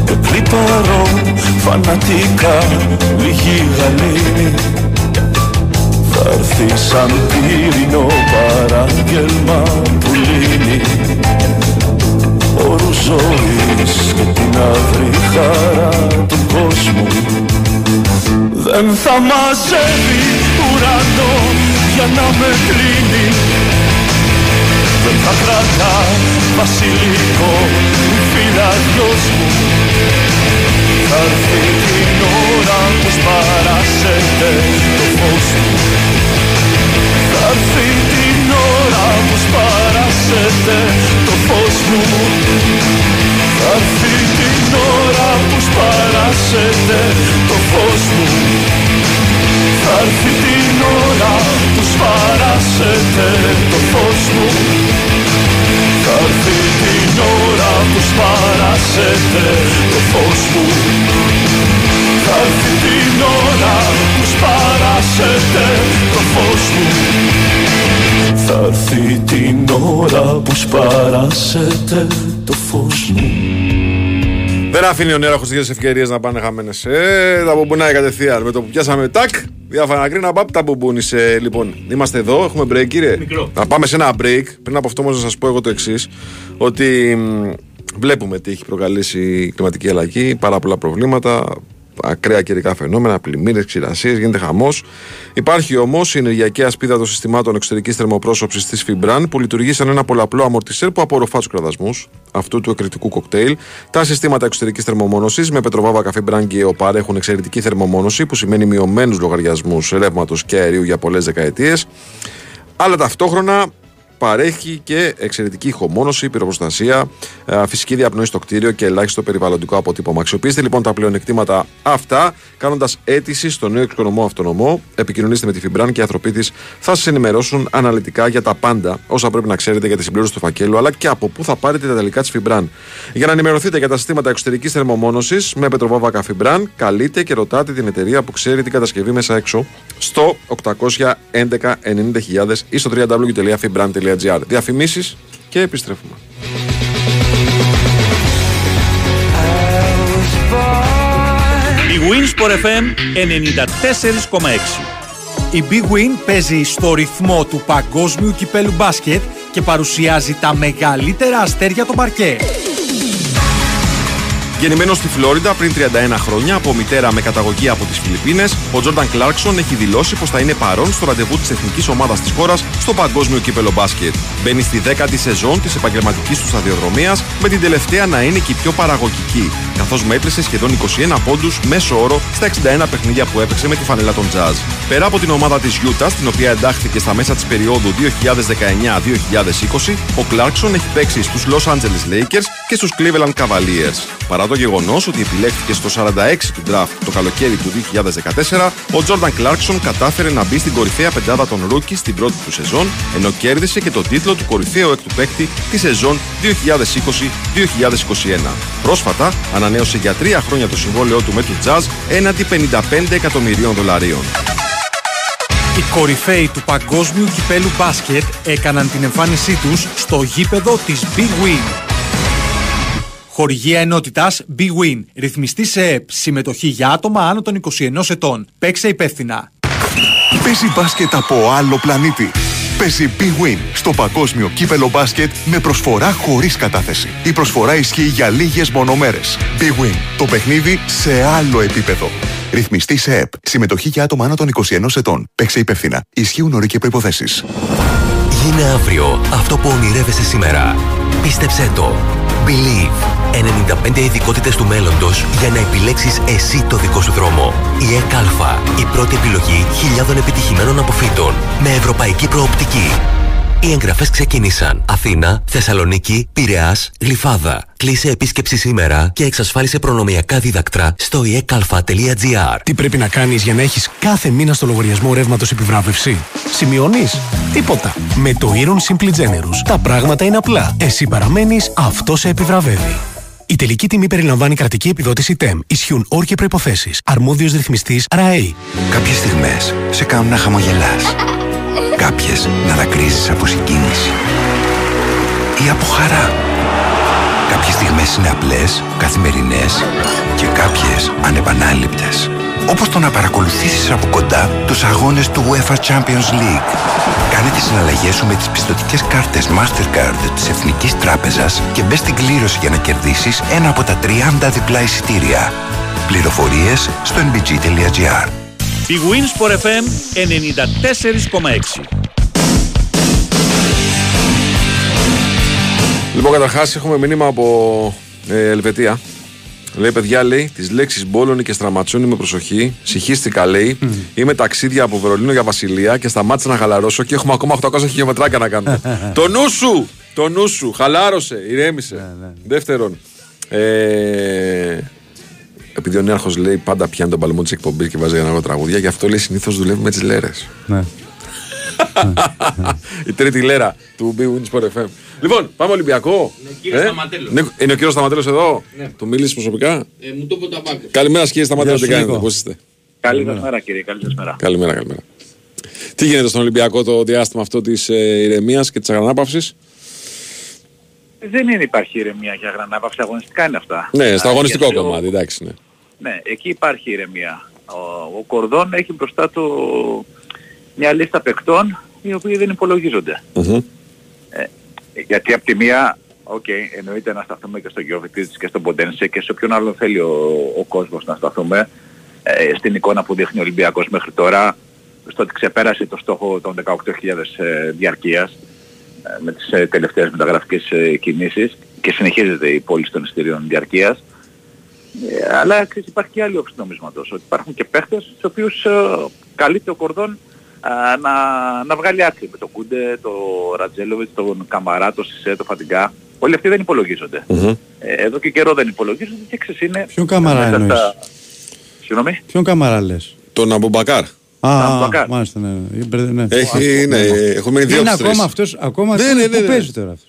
Και κλιπαρώ φανατικά λίγη γαλήνη. Θα έρθει σαν πύρινο παράγγελμα που λύνει. όρους ζωής και την αυρή χαρά του κόσμου. Δεν θα μαζεύει ουρανό για να με κλείνει δεν θα κρατά βασιλικό φυλαδιός μου. Θα έρθει την ώρα που σπαράσετε το φως μου. Θα έρθει την ώρα που σπαράσετε το φως μου. Θα έρθει την ώρα που σπαράσετε το φως μου. Θα έρθει την ώρα που σπαράσετε το φως μου. Θα έρθει την ώρα που σπαράσετε το φως μου. Θα έρθει την ώρα που σπαράσετε το φως μου Θα έρθει την ώρα που σπαράσετε το φως μου Δεν αφήνει ο νερό τέτοιε ευκαιρίες να πάνε χαμένες. Ε, τα μπουμπουνάει κατευθείαν. Με το που πιάσαμε τάκ, διάφορα κρίνα παπ, τα μπουμπούνισε. Λοιπόν, είμαστε εδώ, έχουμε break, κύριε. Να πάμε σε ένα break. Πριν από αυτό, όμως, να σας πω εγώ το εξής: Ότι μ, βλέπουμε τι έχει προκαλέσει η κλιματική αλλαγή, πάρα πολλά προβλήματα. Ακραία καιρικά φαινόμενα, πλημμύρες, ξηρασίες, γίνεται χαμός. Υπάρχει όμως η ενεργειακή ασπίδα των συστημάτων εξωτερικής θερμοπρόσωψης της Φιμπραν που λειτουργεί σαν ένα πολλαπλό αμορτισέρ που απορροφά τους κραδασμούς αυτού του εκρητικού κοκτέιλ. Τα συστήματα εξωτερικής θερμομόνωσης με πετροβάβα Φιμπραν και ΕΟΠΑΡ έχουν εξαιρετική θερμομόνωση που σημαίνει μειωμένους λογαριασμούς ρεύματος και αερίου για πολλές δεκαετίες. Αλλά ταυτόχρονα παρέχει και εξαιρετική ηχομόνωση, πυροπροστασία, ε, φυσική διαπνοή στο κτίριο και ελάχιστο περιβαλλοντικό αποτύπωμα. Αξιοποιήστε λοιπόν τα πλεονεκτήματα αυτά, κάνοντας αίτηση στο νέο εξοικονομό αυτονομό. Επικοινωνήστε με τη Φιμπράν και οι άνθρωποι της θα σας ενημερώσουν αναλυτικά για τα πάντα όσα πρέπει να ξέρετε για τη συμπλήρωση του φακέλου, αλλά και από πού θα πάρετε τα τελικά της Φιμπράν. Για να ενημερωθείτε για τα συστήματα εξωτερικής θερμομόνωσης με πετροβάβακα Φιμπράν, καλείτε και ρωτάτε την εταιρεία που ξέρει την κατασκευή μέσα έξω στο 811 90.000 ή στο www.fibran.gr. Διαφημίσεις και επιστρέφουμε. Η Winsport FM 94,6. Η Big Win παίζει στο ρυθμό του παγκόσμιου κυπέλου μπάσκετ και παρουσιάζει τα μεγαλύτερα αστέρια των παρκέ. Γεννημένος στη Φλόριντα πριν 31 χρόνια από μητέρα με καταγωγή από τις Φιλιππίνες, ο Τζόρνταν Κλάρκσον έχει δηλώσει πως θα είναι παρόν στο ραντεβού της εθνικής ομάδας της χώρας στο Παγκόσμιο Κύπελο Μπάσκετ. Μπαίνει στη 10η σεζόν της επαγγελματικής του σταδιοδρομίας, με την τελευταία να είναι και η πιο παραγωγική, καθώς μέτρησε σχεδόν 21 πόντους μέσω όρο στα 61 παιχνίδια που έπαιξε με τη φανελά των Jazz. Πέρα από την ομάδα της Utah, στην οποία εντάχθηκε στα μέσα της περίοδου 2019-2020, ο Κλάρκσον έχει παίξει στους Los Angeles Lakers και στους Cleveland Cavaliers. Παρά το γεγονός ότι επιλέχθηκε στο 46 του draft το καλοκαίρι του 2014, ο Τζόρνταν Κλάρκσον κατάφερε να μπει στην κορυφαία πεντάδα των rookie στην πρώτη του σεζόν, ενώ κέρδισε και τον τίτλο του κορυφαίου έκτου παίκτη τη σεζόν 2020-2021. Πρόσφατα ανανέωσε για τρία χρόνια το συμβόλαιό του με τους Jazz έναντι 55 εκατομμυρίων δολαρίων. Οι κορυφαίοι του παγκόσμιου κυπέλου μπάσκετ έκαναν την εμφάνισή τους στο γήπεδο της bwin. Χορηγία ενότητας Big Win. Ρυθμιστή σε ΕΠ. Συμμετοχή για άτομα άνω των 21 ετών. Παίξε υπεύθυνα. Παίζει μπάσκετ από άλλο πλανήτη. Παίζει Big Win στο παγκόσμιο κύπελο μπάσκετ με προσφορά χωρίς κατάθεση. Η προσφορά ισχύει για λίγες μονομέρες. Big Win. Το παιχνίδι σε άλλο επίπεδο. Ρυθμιστή σε ΕΠ. Συμμετοχή για άτομα άνω των 21 ετών. Παίξε υπεύθυνα. Ισχύουν όροι και προποθέσει. Γίνε αύριο αυτό που ονειρεύεσαι σήμερα. Πίστεψέ το. Believe. 95 ειδικότητες του μέλλοντος για να επιλέξεις εσύ το δικό σου δρόμο. Η ΕΚΑΛΦΑ. Η πρώτη επιλογή χιλιάδων επιτυχημένων αποφύτων. Με ευρωπαϊκή προοπτική. Οι εγγραφές ξεκίνησαν. Αθήνα, Θεσσαλονίκη, Πειραιά, Γλυφάδα. Κλείσε επίσκεψη σήμερα και εξασφάλισε προνομιακά δίδακτρα στο ekalfa.gr. Τι πρέπει να κάνεις για να έχεις κάθε μήνα στο λογαριασμό ρεύματος επιβράβευση; Σημειώνεις; Τίποτα. Με το Iron Simply Generous τα πράγματα είναι απλά. Εσύ παραμένεις, αυτό σε επιβραβεύει. Η τελική τιμή περιλαμβάνει κρατική επιδότηση TEM. Ισχύουν όροι και προποθέσει. Αρμόδιος ρυθμιστής RAE. Κάποιες στιγμές σε κάνουν να χαμογελάς. Κάποιες να δακρύζεις από συγκίνηση. Ή από χαρά. Κάποιες στιγμές είναι απλές, καθημερινές και κάποιες ανεπανάληπτες. Όπως το να παρακολουθήσεις από κοντά τους αγώνες του UEFA Champions League. Κάνε τις συναλλαγές σου με τις πιστοτικές κάρτες Mastercard της Εθνικής Τράπεζας και μπες στην κλήρωση για να κερδίσεις ένα από τα 30 διπλά εισιτήρια. Πληροφορίες στο nbg.gr Η Winsport FM 94,6. Λοιπόν, καταρχάς έχουμε μήνυμα από ε, Ελβετία. Λέει, παιδιά, λέει, τις λέξεις Μπόλωνη και Στραματσούνη με προσοχή. Συχίστηκα, λέει. Είμαι ταξίδια από Βερολίνο για Βασιλεία και σταμάτησα να χαλαρώσω και έχουμε ακόμα 800 χιλιόμετράκια να κάνουμε. το νου σου! Το νου σου! Χαλάρωσε, ηρέμησε. Δεύτερον, ε, επειδή ο Νέαρχος λέει πάντα πιάνει τον παλμό της εκπομπής και βάζει ένα τραγούδια, γι' αυτό λέει συνήθως δουλεύει με τις λέρες. Ναι. Η τρίτη λέρα του Big Win Sport FM. Λοιπόν, πάμε Ολυμπιακό. κύριος Σταματέλος. Ναι, είναι ο κύριος Σταματέλος εδώ; Ναι. Του μίλησε προσωπικά; Ε, μου το είπε τα μπάκα. Καλημέρα, κύριε Σταματέλο, τι Γεια σου, κάνετε, Νίκο. πώς είστε; Καλή σας μέρα κύριε, καλή σας μέρα. Καλημέρα, καλημέρα. Τι γίνεται στον Ολυμπιακό το διάστημα αυτό της ε, ηρεμίας και της αγανάπαυσης; Δεν είναι υπάρχει ηρεμία για γρανάπαυση, αγωνιστικά είναι αυτά. Ναι, στο Α, αγωνιστικό γιατί ο- κομμάτι, εντάξει. Ναι. Ναι, εκεί υπάρχει ηρεμία. Ο, ο Κορδόν έχει μπροστά του μια λίστα παικτών οι οποίοι δεν υπολογίζονται. Μμμ. Γιατί από τη μία, οκ, εννοείται να σταθούμε και στο Γιόβετιτς και στον Ποντένσε και σε όποιον άλλον θέλει ο, ο κόσμος να σταθούμε. ε, στην εικόνα που δείχνει ο Ολυμπιακός μέχρι τώρα, στο ότι ξεπέρασε το στόχο των 18.000 ε, διαρκείας ε, με τις ε, τελευταίες μεταγραφικές ε, κινήσεις και συνεχίζεται η πώληση των εισιτηρίων διαρκείας. Ε, αλλά ξέρεις, υπάρχει και άλλη όψη του νομίσματος, ότι υπάρχουν και παίχτες στους οποίους ε, καλείται ο Κορδόν α, να, να βγάλει άκρη με τον Κούντε, τον Ραντζέλοβιτς, τον Καμαρά, τον Σισε, τον Φατιγκά. Όλοι αυτοί δεν υπολογίζονται. Μμμ. Ε, εδώ και καιρό δεν υπολογίζονται και ξέρεις είναι... Ποιον Καμαρά μέσα εννοείς; στα- Συγγνώμη. Ποιον Καμαρά λες; Τον Αμπουμπακάρ. Α, Αμπουμπακάρ. μάλιστα, ναι. ναι. Μπερδε- ναι. Έχει, ναι, έχουν μείνει δύο Είναι από τις ακόμα τρεις. αυτός. Ακόμα Ναι, αυτός ναι, ναι, Πού ναι. παίζει τώρα αυτός.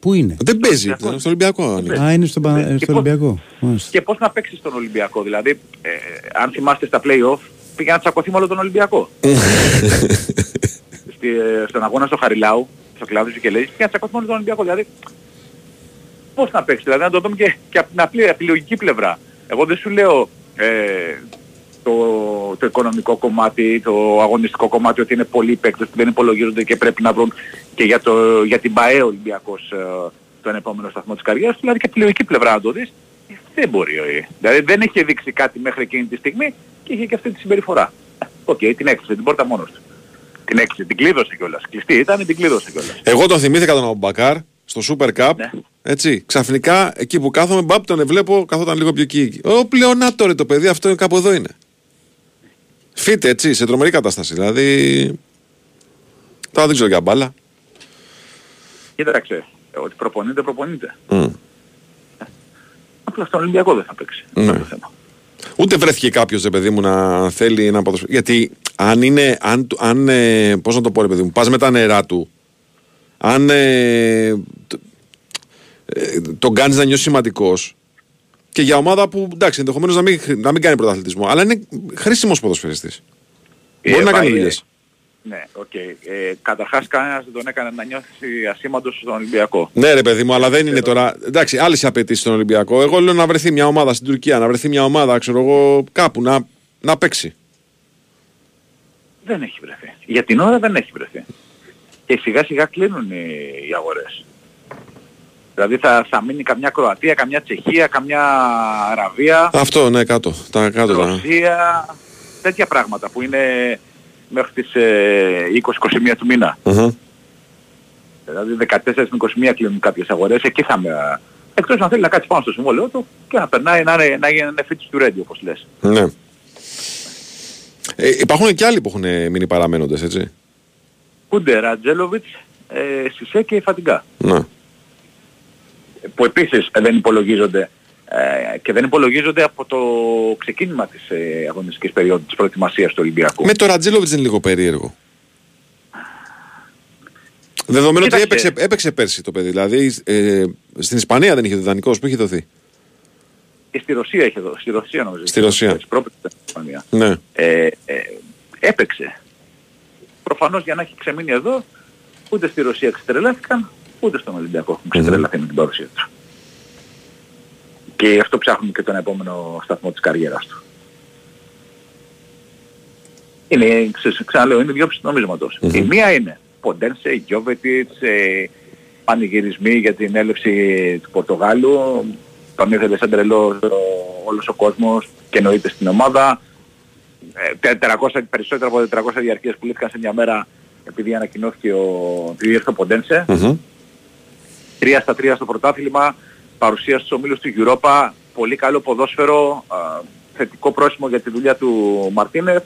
Πού είναι; Δεν παίζει. ήταν Στο Ολυμπιακό. ανήκει. Α, είναι στο, Πα- Και στο πώς- Ολυμπιακό. Μάλιστα. Και πώς να παίξεις τον Ολυμπιακό. Δηλαδή, ε, αν θυμάστε στα play-off, πήγε να τσακωθεί με όλο τον Ολυμπιακό. Στη, ε, στον αγώνα στο Χαριλάου, στο κλάδο του Κελέζης, πήγε να τσακωθεί με όλο τον Ολυμπιακό. Δηλαδή, πώς να παίξει, δηλαδή να το δούμε και, και από την απλή επιλογική πλευρά. Εγώ δεν σου λέω ε, το, το οικονομικό κομμάτι, το αγωνιστικό κομμάτι ότι είναι πολλοί παίκτες που δεν υπολογίζονται και πρέπει να βρουν και για, το, για την ΠαΕ ο Ολυμπιακός ε, τον επόμενο σταθμό της καριέρας του, δηλαδή και επιλογική πλευρά να το δεις, ε, δεν μπορεί. ε. Δηλαδή δεν έχει δείξει κάτι μέχρι εκείνη τη στιγμή και είχε και αυτή τη συμπεριφορά. Ε, Οκ, την έκλεισε την πόρτα μόνος του. Την έκλεισε, την κλείδωσε κιόλας. Κλειστή ήταν, την κλείδωσε κιόλας. Εγώ τον θυμήθηκα τον Αμπουμπακάρ στο Super Cup. Ναι. Έτσι, ξαφνικά εκεί που κάθομαι, μπαπ τον βλέπω, καθόταν λίγο πιο εκεί. Ο πλεονάτο ρε το παιδί, αυτό είναι κάπου εδώ είναι. Φύτε έτσι, σε τρομερή κατάσταση. Δηλαδή. Τώρα δεν ξέρω για μπάλα. Κοίταξε, ε, ότι προπονείται, προπονείται. Μμ. Απλά στον Ολυμπιακό δεν θα παίξει. Ναι. Αυτό είναι το θέμα. Ούτε βρέθηκε κάποιος, ρε παιδί μου, να θέλει να ποδοσφαίρι. Γιατί αν είναι. Αν, του- αν, ε, πώς να το πω, ρε παιδί μου, πας με τα νερά του. Αν ε, το- ε, τον κάνεις να νιώσεις σημαντικός. Και για ομάδα που εντάξει, ενδεχομένως να μην, χρ- να μην κάνει πρωταθλητισμό. Αλλά είναι χρήσιμος ποδοσφαιριστής. Μπορεί Ε, να κάνει πάει, δουλειές. ε, Ναι, οκ. Ε, καταρχάς κανένας δεν τον έκανε να νιώθει ασήμαντος στον Ολυμπιακό. Ναι, ρε παιδί μου, αλλά δεν είναι τώρα. Εντάξει, άλλες απαιτήσεις στον Ολυμπιακό. Εγώ λέω να βρεθεί μια ομάδα στην Τουρκία, να βρεθεί μια ομάδα, ξέρω εγώ, κάπου να, να παίξει. Δεν έχει βρεθεί. Για την ώρα δεν έχει βρεθεί. Και σιγά σιγά κλείνουν οι, οι αγορές. Δηλαδή θα, θα μείνει καμιά Κροατία, καμιά Τσεχία, καμιά Αραβία, Αυτό, ναι, κάτω. Τα κάτω. Τα... Ρωσία, τέτοια πράγματα που είναι μέχρι τις ε, 20-21 του μήνα. Μμμ. Δηλαδή 14 με 21 κλείνουν κάποιες αγορές, εκεί θα με... Εκτός αν θέλει να κάτσει πάνω στο συμβόλαιο του και να περνάει να είναι, να είναι φίτης του ready όπως λες. Ναι. Ε, υπάρχουν και άλλοι που έχουν μείνει παραμένοντες, έτσι; Κούντε, Ρατζέλοβιτς, ε, Σισε και Φατιγκά. Ναι. Που επίσης ε, δεν υπολογίζονται ε, και δεν υπολογίζονται από το ξεκίνημα της ε, αγωνιστικής περίοδου της προετοιμασίας του Ολυμπιακού. Με το Ρατζέλοβιτς είναι λίγο περίεργο. Δεδομένου ότι Κοίταξε. έπαιξε, έπαιξε πέρσι το παιδί. Δηλαδή ε, στην Ισπανία δεν είχε δανεικός που είχε δοθεί. Και στη Ρωσία είχε δώσει, στη Ρωσία νομίζω. Στη Ρωσία. Της πρόπερτης στην Ισπανία. Ναι. Ε, ε, έπαιξε. Προφανώς για να έχει ξεμείνει εδώ, ούτε στη Ρωσία ξετρελάθηκαν, ούτε στον Ολυμπιακό έχουν ξετρελαθεί με την παρουσία τους. Και γι' αυτό ψάχνουμε και τον επόμενο σταθμό της καριέρας τους. Είναι, ξε- ξαναλέω, είναι δυο νομίσματος. Η μία είναι Ποντένσε, Γιώβετιτς, ε, πανηγυρισμοί για την έλευση του Πορτογάλου. Τον ήθελε σαν τρελό ο- όλος ο κόσμος και εννοείται στην ομάδα. Ε, 400, περισσότερα από 400 διαρκείες που λήφθηκαν σε μια μέρα επειδή ανακοινώθηκε ο, επειδή ήρθε ο Ποντένσε. Μμμ. 3 στα 3 στο πρωτάθλημα, παρουσία στους ομίλους του Europa, πολύ καλό ποδόσφαιρο, α, θετικό πρόσημο για τη δουλειά του Μαρτίνεφ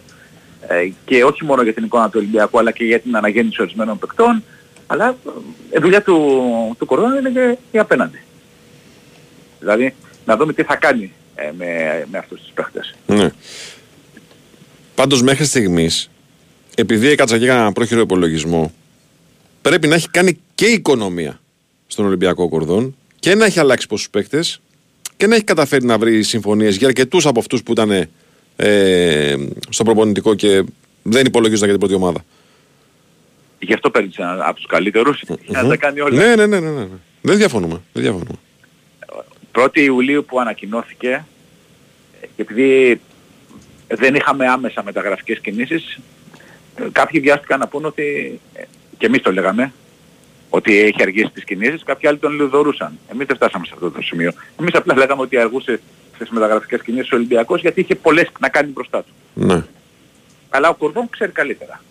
ε, και όχι μόνο για την εικόνα του Ολυμπιακού αλλά και για την αναγέννηση ορισμένων παικτών, αλλά ε, η δουλειά του, του Κορδόν είναι και, και απέναντι. Δηλαδή να δούμε τι θα κάνει ε, με, με αυτούς τους παίχτες. Ναι. Πάντως μέχρι στιγμής, επειδή έκατσα και έκανα ένα πρόχειρο υπολογισμό, πρέπει να έχει κάνει και οικονομία στον Ολυμπιακό Κορδόν και να έχει αλλάξει πόσους παίκτες και να έχει καταφέρει να βρει συμφωνίες για αρκετούς από αυτούς που ήταν ε, στο προπονητικό και δεν υπολογίζονταν για την πρώτη ομάδα. Γι' αυτό παίρνεις ένα από τους καλύτερους για να τα κάνει όλα. Ναι, ναι, ναι, ναι, ναι. Δεν διαφωνούμε. Δεν διαφωνούμε. 1η Ιουλίου που ανακοινώθηκε ε, και επειδή δεν είχαμε άμεσα μεταγραφικές κινήσεις ε, κάποιοι βιάστηκαν να πούν ότι ε, και εμείς το λέγαμε ότι έχει αργήσει τις κινήσεις, κάποιοι άλλοι τον λιδωρούσαν. Εμείς δεν φτάσαμε σε αυτό το σημείο. Εμείς απλά λέγαμε ότι αργούσε στις μεταγραφικές κινήσεις ο Ολυμπιακός γιατί είχε πολλές να κάνει μπροστά του. Ναι. Αλλά ο Κορδόν ξέρει καλύτερα.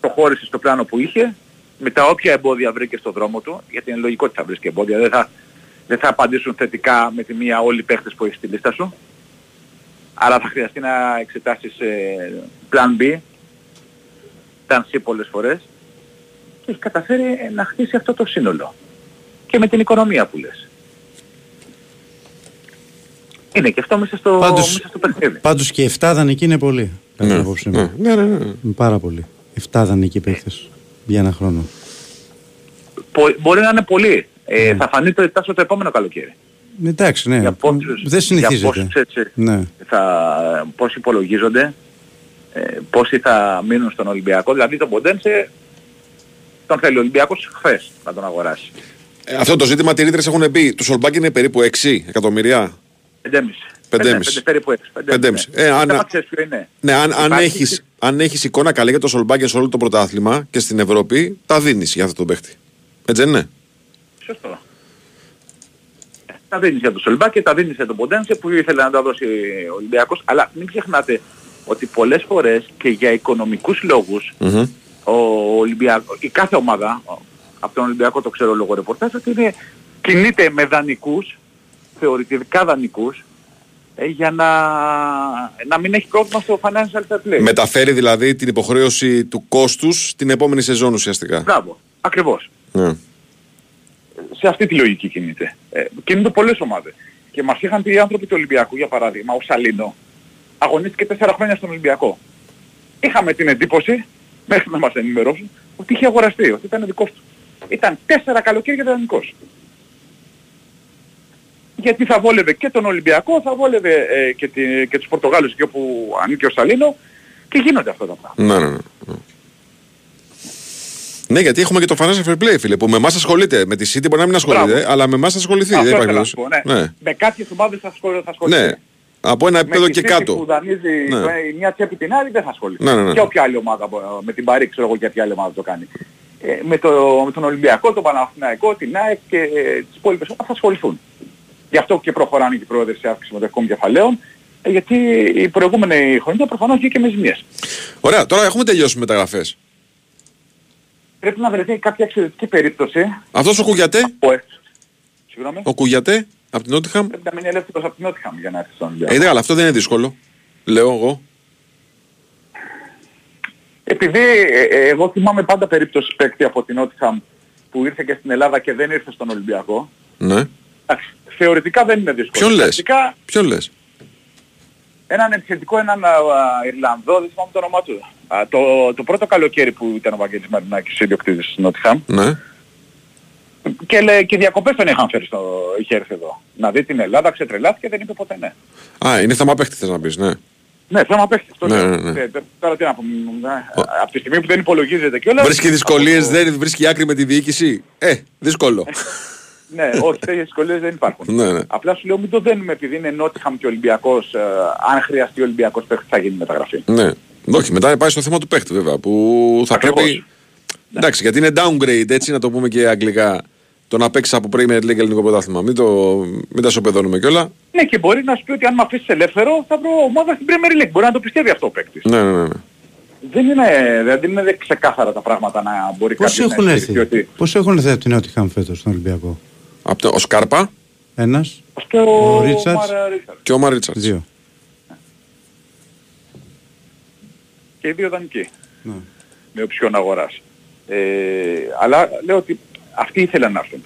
Προχώρησε στο πλάνο που είχε, με τα όποια εμπόδια βρήκε στο δρόμο του, γιατί είναι λογικό ότι θα βρεις και εμπόδια, δεν θα, δεν θα απαντήσουν θετικά με τη μία όλοι οι παίχτες που έχεις στη λίστα σου. Άρα θα χρειαστεί να εξετάσεις ε, plan B, plan C πολλές φορές και έχει καταφέρει ε, να χτίσει αυτό το σύνολο. Και με την οικονομία που λες. Είναι και αυτό μέσα στο, Πάντως- μέσα στο παιχνίδι. Πάντως και 7 δανεικοί είναι πολύ. κατά την άποψή μου. Ναι, ναι, ναι. Είναι Πάρα πολύ. 7 δανεικοί παίχτες για ένα χρόνο. Πο- μπορεί να είναι πολύ. Ε, Θα φανεί το τάσο το επόμενο καλοκαίρι. Εντάξει, ναι. Για πόσους- Δεν συνηθίζεται. Για πόσους έτσι Ναι. θα, πώς υπολογίζονται, ε, πόσοι θα μείνουν στον Ολυμπιακό. Δηλαδή τον Ποντένσε τον θέλει ο Ολυμπιακός χθες να τον αγοράσει. Ε, αυτό το ζήτημα οι ρήτρες έχουν πει. Το Σολμπάκ είναι περίπου 6 εκατομμυρία. 5,5. Πεντέμιση. περίπου 6. 5,5. Ε, αν, Θέμα ξέρεις ποιο είναι. ναι, αν, αν, Υπάρχει- έχεις, αν έχεις εικόνα καλή για το Σολμπάκ σε όλο το πρωτάθλημα και στην Ευρώπη, τα δίνεις για αυτό το παίχτη. Έτσι δεν είναι; Σωστό. Ε, Τα δίνεις για τον Σολμπά και τα δίνεις για τον Ποντένσε που ήθελε να τα δώσει ο Ολυμπιακός. Αλλά μην ξεχνάτε ότι πολλές φορές και για οικονομικούς λόγους Μμμ. Ο Ολυμπιακός, η κάθε ομάδα, ο- από τον Ολυμπιακό το ξέρω λόγω ρεπορτάζ, ότι είναι, κινείται με δανεικούς, θεωρητικά δανεικούς, ε, για να, να μην έχει πρόβλημα στο financial fair play. Μεταφέρει δηλαδή την υποχρέωση του κόστους την επόμενη σεζόν ουσιαστικά. Μπράβο, ακριβώς. Ναι. σε αυτή τη λογική κινείται. Ε, κινούνται πολλές ομάδες. Και μας είχαν πει οι άνθρωποι του Ολυμπιακού, για παράδειγμα, ο Σαλίνο, αγωνίστηκε τέσσερα χρόνια στον Ολυμπιακό. Είχαμε την εντύπωση, μέχρι να μας ενημερώσουν, ότι είχε αγοραστεί, ότι ήταν δικός του. Ήταν τέσσερα καλοκαίρια δανεικός. Γιατί θα βόλευε και τον Ολυμπιακό, θα βόλευε ε, και, τη, και τους Πορτογάλους και όπου ανήκει ο Σαλίνο και γίνονται αυτά τα πράγματα. Ναι, ναι, ναι. Ναι, γιατί έχουμε και το financial fair play, φίλε, που με εμάς ασχολείται. Με τη City μπορεί να μην ασχολείται, Μπράβο. αλλά με εμάς θα ασχοληθεί. Αυτό δεν υπάρχει ήθελα να περίπτωση. σου πω, ναι. ναι. Με κάποιες ομάδες θα ασχολ- θα ασχοληθεί. ναι. Από ένα επίπεδο με και τη City κάτω. που δανείζει Ναι. ε, η μια τσέπη την άλλη δεν θα ασχοληθεί. Ναι, ναι, ναι. Και όποια άλλη ομάδα, μπο- με την Παρή ξέρω εγώ για ποια άλλη ομάδα το κάνει. Ε, με, το, με τον Ολυμπιακό, τον Παναθηναϊκό, την ΑΕΚ και ε, τις υπόλοιπες ομάδες θα ασχοληθούν. Γι' αυτό και προχωράνε και οι πρόεδροι σε αύξηση μετοχικών κεφαλαίων, ε, γιατί η προηγούμενη χρονιά προφανώς βγήκε με ζημίες. Ωραία, τώρα έχουμε τελειώσει με μεταγραφές. Πρέπει να βρεθεί κάποια εξαιρετική περίπτωση. Αυτός ο Κουγιατέ, Ο, ε, συγγνώμη, ο Κουγιατέ; Από την Νότιχαμ. πρέπει να μείνει ελεύθερος από την Νότιχαμ για να έρθει στον Ε, Ολυμπιακό. ναι, αλλά αυτό δεν είναι δύσκολο. Λέω εγώ. Επειδή ε, ε, εγώ θυμάμαι πάντα περίπτωση παίκτη από την Νότιχαμ που ήρθε και στην Ελλάδα και δεν ήρθε στον Ολυμπιακό. Ναι. Εντάξει, θεωρητικά δεν είναι δύσκολο. Ποιον λες; Πρακτικά, Ποιον λες; έναν επιθετικό, έναν α, α, Ιρλανδό, δεν θυμάμαι το όνομά του. Α, το, το πρώτο καλοκαίρι που ήταν ο Βαγγέλης Μαρινάκης ιδιοκτήτης της Νότιχαμ Ναι. Και, λέ, και διακοπές τον είχαν φέρει στο, είχε έρθει εδώ. Να δει την Ελλάδα, ξετρελάθηκε, δεν είπε ποτέ ναι. Α, είναι θέμα παίχτης θες να πεις, ναι. Ναι, θέμα παίχτης. Αυτό Ναι, λέω. ναι, ναι. Ε, Τώρα τι να πούμε. ναι, Από τη στιγμή που δεν υπολογίζεται κιόλας. Βρίσκει δυσκολίες, δεν βρίσκει άκρη με τη διοίκηση; Ε, δύσκολο. Ναι, όχι, τέτοιες δυσκολίες δεν υπάρχουν. ναι, ναι. Απλά σου λέω μην το δένουμε επειδή είναι Νότιχαμ και Ολυμπιακός, ε, αν χρειαστεί ο Ολυμπιακός παίχτης θα γίνει μεταγραφή. Ναι. Όχι, μετά πάει στο θέμα του παίχτη βέβαια. Που θα Ακριβώς. πρέπει. Εντάξει, γιατί είναι downgrade, έτσι να το πούμε και αγγλικά. Το να παίξεις από Premier League ελληνικό πρωτάθλημα. Μην, το, μην τα σοπεδώνουμε κιόλα. Ναι, και μπορεί να σου πει ότι αν με αφήσεις ελεύθερο θα βρω ομάδα στην Premier League. Μπορεί να το πιστεύει αυτό ο παίκτης. Ναι, ναι, ναι. ναι. Δεν είναι, δεν είναι ξεκάθαρα τα πράγματα να μπορεί Πώς κάποιος έχουν να έρθει, ισχυριστεί ότι πώς έχουν έρθει από την Νότιχαμ φέτος στον Ολυμπιακό; Από το, ο Σκάρπα; Ένας, και ο, ο Ρίτσαρτς, Μαρα Ρίτσαρτς. και ο Μαρίτσαρτ. δύο. Και οι δύο δανεικοί. Ναι. Με οψιόν αγοράς. Ε, αλλά λέω ότι αυτοί ήθελαν να έρθουν.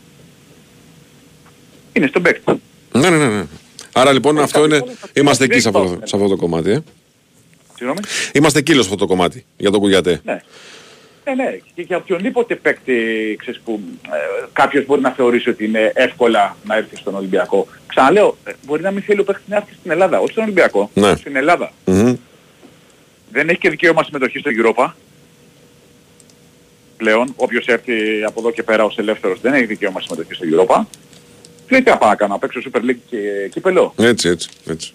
Είναι στον παίκτη. Ναι, ναι, ναι, ναι. Άρα λοιπόν αυτό είναι. Είμαστε εκεί σε αυτό, δεν σε αυτό το κομμάτι. Ε. Συγγνώμη. Είμαστε εκεί σε αυτό το κομμάτι για τον Κουγιατέ. Ναι. Ναι, ναι. Και για οποιονδήποτε παίκτη ξέρεις, που ε, κάποιος μπορεί να θεωρήσει ότι είναι εύκολα να έρθει στον Ολυμπιακό. Ξαναλέω, ε, μπορεί να μην θέλει ο παίκτης να έρθει στην Ελλάδα, όχι στον Ολυμπιακό, Ναι. στην Ελλάδα. Μμμ. Δεν έχει και δικαίωμα συμμετοχής στο Europa. Πλέον, όποιος έρθει από εδώ και πέρα ως ελεύθερος δεν έχει δικαίωμα συμμετοχή στο Europa. Τι τι να πάω να κάνω, να παίξω Super League και κύπελο. Έτσι, έτσι, έτσι.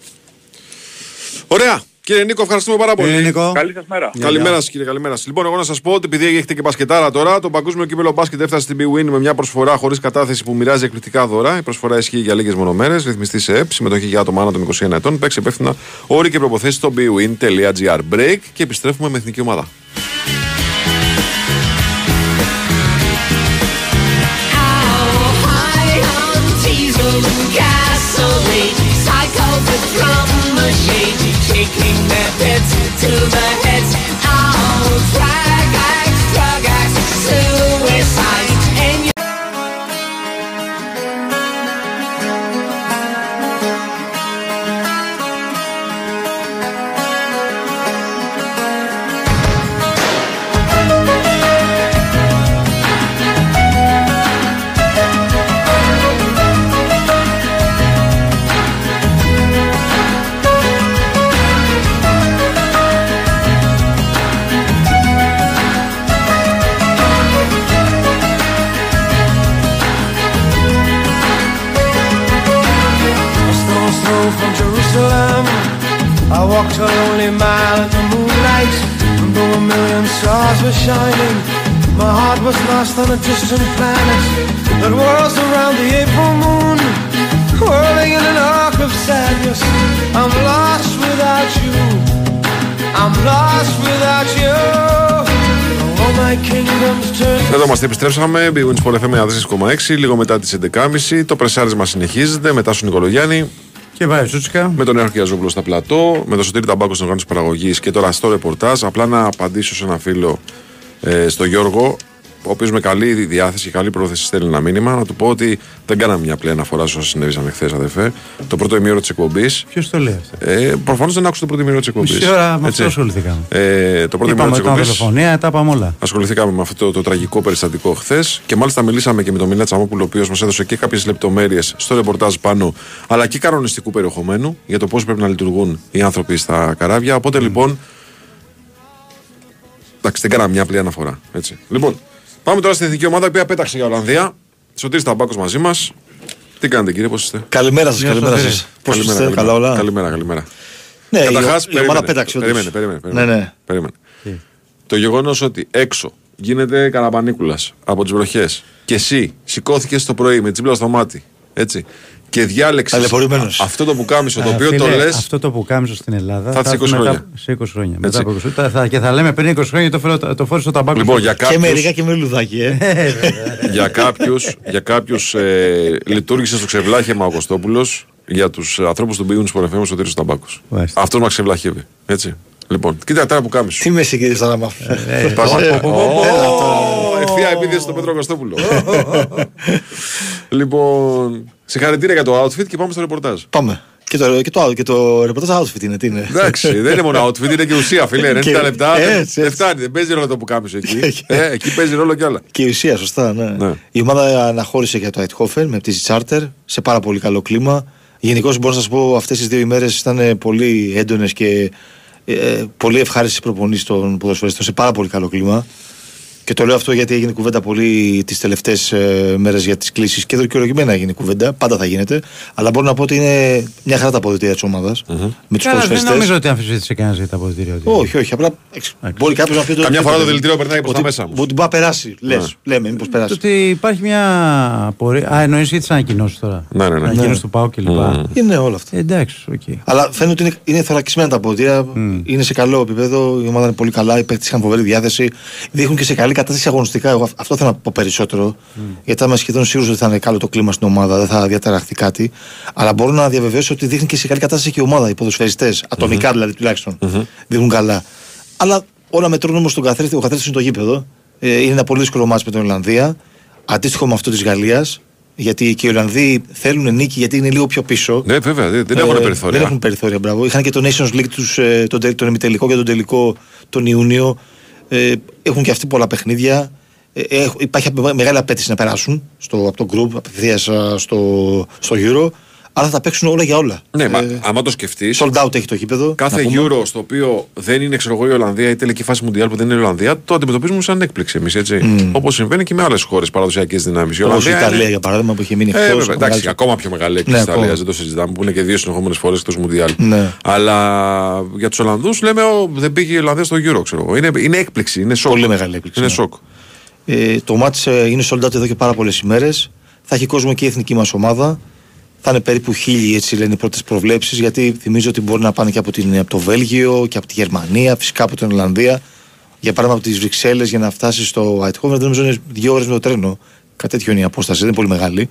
Ωραία. Κύριε Νίκο, ευχαριστούμε πάρα πολύ. Κύριε Νίκο. Καλή σας μέρα. Καλημέρα σας, κύριε, καλημέρα σας. Λοιπόν, εγώ να σας πω ότι επειδή έχετε και μπασκετάρα τώρα, το παγκόσμιο κύπελο μπάσκετ έφτασε στην Big Win με μια προσφορά χωρίς κατάθεση που μοιράζει εκπληκτικά δώρα. Η προσφορά ισχύει για λίγες μονομέρε, ρυθμιστή σε ΕΠ, συμμετοχή για άτομα άνω των 21 ετών. Παίξει υπεύθυνα όροι και προποθέσει στο bwin.gr. Break και επιστρέφουμε με εθνική ομάδα. machine. shaking their heads to my head. Lonely mile in the moonlight. And though a million stars were shining, my heart was lost on a distant planet that whirls around the April moon, whirling in an arc of sadness. I'm lost without you. I'm lost without you. All my kingdoms turn Εδώ είμαστε, επιστρέψαμε. Big Win Sport FM 4,6 λίγο μετά τι 11.30. Το πρεσάρισμα συνεχίζεται μετά στον Νικολογιάννη. Και βάζει Σούτσικα. Με τον Νέο Κιαζόπουλο στα πλατό, με τον Σωτήρη Ταμπάκο στην οργάνωση παραγωγής και τώρα στο ρεπορτάζ. Απλά να απαντήσω σε ένα φίλο, ε, στο Γιώργο, ο οποίος με καλή διάθεση και καλή πρόθεση στέλνει ένα μήνυμα, να του πω ότι δεν κάναμε μια απλή αναφορά σε όσα συνέβησαν χθες, αδερφέ. Το πρώτο ημίωρο της εκπομπής. Ποιος το λέει αυτό; Ε, Προφανώς δεν άκουσα το πρώτο ημίωρο της εκπομπής. Μισή ώρα με αυτό ασχοληθήκαμε. Ε, το πρώτο ημίωρο Είπαμε της τα εκπομπής. δολοφονία, τα είπαμε όλα. Ασχοληθήκαμε με αυτό το τραγικό περιστατικό χθες και μάλιστα μιλήσαμε και με τον Μιλά Τσαμόπουλο, ο οποίος μας έδωσε και κάποιες λεπτομέρειες στο ρεπορτάζ πάνω, αλλά και κανονιστικού περιεχομένου για το πώς πρέπει να λειτουργούν οι άνθρωποι στα καράβια. Οπότε λοιπόν. Εντάξει, δεν κάναμε μια απλή αναφορά. Έτσι. Λοιπόν, πάμε τώρα στην εθνική ομάδα η οποία πέταξε για Ολλανδία. Σωτήρης Ταμπάκος μαζί μας. Τι κάνετε κύριε, πώς είστε; Καλημέρα σας, Γεια καλημέρα Σωτήρη. σας. Πώς Καλημέρα, είστε, καλημέρα. καλά όλα; Καλημέρα, καλημέρα. Ναι, η, Καταρχάς, η ομάδα περίμενε, πέταξε όντως. Περίμενε, περίμενε. περίμενε. Ναι, ναι. περίμενε. Το γεγονός ότι έξω γίνεται καραμπανίκουλας από τις βροχές και εσύ σηκώθηκες το πρωί με τσίπλα στο μάτι. Έτσι. Και διάλεξε Ταλαιπωρημένος. αυτό το πουκάμισο το Α, οποίο φίλε, το λε. Αυτό το που κάμισο στην Ελλάδα Θα έρθει έρθει 20 μετά- χρόνια. Σε 20 χρόνια. Μετά Έτσι. από 20 χρόνια. Θα, και θα λέμε πριν 20 χρόνια το, φέρω, το φόρησε στο ταμπάκο. Λοιπόν, για Και κάποιους- με ρίγα και με λουδάκι, ε. για κάποιου για κάποιους, ε, λειτουργήσε στο ξεβλάχεμα ο Κωστόπουλο. Για του ανθρώπου του Μπίγουν Σπορεφέ ο Σωτήρης Ταμπάκος. Μάλιστα. Αυτό μα ξεβλαχεύει. Έτσι. Λοιπόν, κοίτα τώρα που κάμισο. Τι με συγκρίνει τώρα με αυτό. Ευθεία επίθεση στον Πέτρο Κωστόπουλο. Λοιπόν, συγχαρητήρια για το outfit και πάμε στο ρεπορτάζ. Πάμε. Και το, και το, και το ρεπορτάζ outfit είναι, τι είναι; Εντάξει, δεν είναι μόνο outfit, είναι και ουσία, φίλε. 90 Και- λεπτά δεν- έτσι, δεν φτάνει, δεν παίζει ρόλο το που κάμισο εκεί. Ε, Εκεί παίζει ρόλο κι άλλα. Και η ουσία, σωστά. Ναι. Ναι. Η ομάδα αναχώρησε για το Αιτχόφερ με πτήση charter σε πάρα πολύ καλό κλίμα. Γενικώς μπορώ να σας πω αυτές τις δύο ημέρες ήταν ε, πολύ έντονες και ε, πολύ ευχάριστες προπονήσεις των ποδοσφαιριστών σε πάρα πολύ καλό κλίμα. Και το λέω αυτό γιατί έγινε κουβέντα πολύ τις τελευταίες ε, μέρες για τις κλήσεις και δικαιολογημένα έγινε κουβέντα. Πάντα θα γίνεται. Αλλά μπορώ να πω ότι είναι μια χαρά τα αποδυτήρια της ομάδας. Με τους Καλά, δεν ποδοσφαιριστές. νομίζω ότι αμφισβήτησε κανένας για τα αποδυτήρια. ότι- Όχι, όχι. Απλά εξ- μπορεί κάποιος να πει ότι. Καμιά φορά το δηλητήριο περνάει προς τα ότι- μέσα όμως. Ότι μπορεί να περάσει. Λες. Ναι. Λέμε, μήπως Το περάσει. ότι υπάρχει μια απορία. Α, εννοείς για τι ανακοινώσεις τώρα. Ναι, ναι, ναι. Ανακοίνωση Ναι. του ΠΑΟ κλπ. Μμμ. Είναι όλα αυτά. Ε, Εντάξει, οκ. Αλλά φαίνεται ότι είναι, είναι θωρακισμένα τα αποδυτήρια. Είναι σε καλό επίπεδο. Η ομάδα είναι πολύ καλά. Οι παίκτες είχαν φοβερή διάθεση. Δείχνουν και σε καλή κατάσταση αγωνιστικά. Εγώ αυ- αυτό θέλω να πω περισσότερο. Γιατί είμαι σχεδόν σίγουρος ότι θα είναι καλό το κλίμα στην ομάδα. Δεν θα διαταραχθεί κάτι. Αλλά μπορώ να διαβεβαιώσω ότι δείχνει και σε καλή κατάσταση και η ομάδα. Οι ποδοσφαιριστές. Ατομικά δηλαδή τουλάχιστον. Δείχνουν καλά. Αλλά όλα μετρούν όμως τον καθρέφτη. Ο καθρέφτης είναι το γήπεδο. Ε, είναι ένα πολύ δύσκολο μάτσο με την Ολλανδία. Αντίστοιχο με αυτό της Γαλλίας. Γιατί και οι Ολλανδοί θέλουν νίκη γιατί είναι λίγο πιο πίσω. Ναι, βέβαια, δεν, δεν έχουν Ε, περιθώρια. Δεν έχουν περιθώρια, μπράβο. Είχαν και το Nations League τους, ε, τον, τε- τον ημιτελικό και τον τελικό τον Ιούνιο. Ε, έχουν και αυτοί πολλά παιχνίδια. Ε, έχ- υπάρχει απε- μεγάλη απέτηση να περάσουν στο, από το group απευθείας στο, στο Euro. Αλλά θα τα παίξουν όλα για όλα. Ναι, μα, Ε, άμα το σκεφτείς. Sold out έχει το γήπεδο. Κάθε να πούμε. Euro στο οποίο δεν είναι ξέρω εγώ, η Ολλανδία ή τελική φάση Μουντιάλ που δεν είναι η Ολλανδία, το αντιμετωπίζουμε σαν έκπληξη εμείς, έτσι. Μμ. Όπως συμβαίνει και με άλλες χώρες παραδοσιακές δυνάμεις. Η Όπως η Ολλανδία. Ιταλία είναι- για παράδειγμα που είχε μείνει Ε, εκτός. βέβαια, εντάξει, μεγάλη- ακόμα πιο μεγάλη έκπληξη Ναι, τη Ιταλία, ακόμα. δεν το συζητάμε, που είναι και δύο συνεχόμενες φορές εκτός Μουντιάλ. Ναι. Αλλά για τους Ολλανδούς λέμε ο, δεν πήγε η Ολλανδία στο Euro, ξέρω εγώ. Είναι, είναι έκπληξη, είναι σοκ. Πολύ μεγάλη έκπληξη, Είναι ναι. σοκ. Ε, το μάτς ε, είναι sold out εδώ και πάρα πολλές ημέρες. Θα έχει κόσμο και η εθνική μας ομάδα. Θα είναι περίπου χίλιοι έτσι λένε οι πρώτες προβλέψεις γιατί θυμίζω ότι μπορεί να πάνε και από, την, από το Βέλγιο και από τη Γερμανία, φυσικά από την Ολλανδία. Για παράδειγμα από τις Βρυξέλλες για να φτάσει στο Αιτχόβεν δεν νομίζω είναι δύο ώρες με το τρένο. Κάτι τέτοιο είναι η απόσταση, δεν είναι πολύ μεγάλη.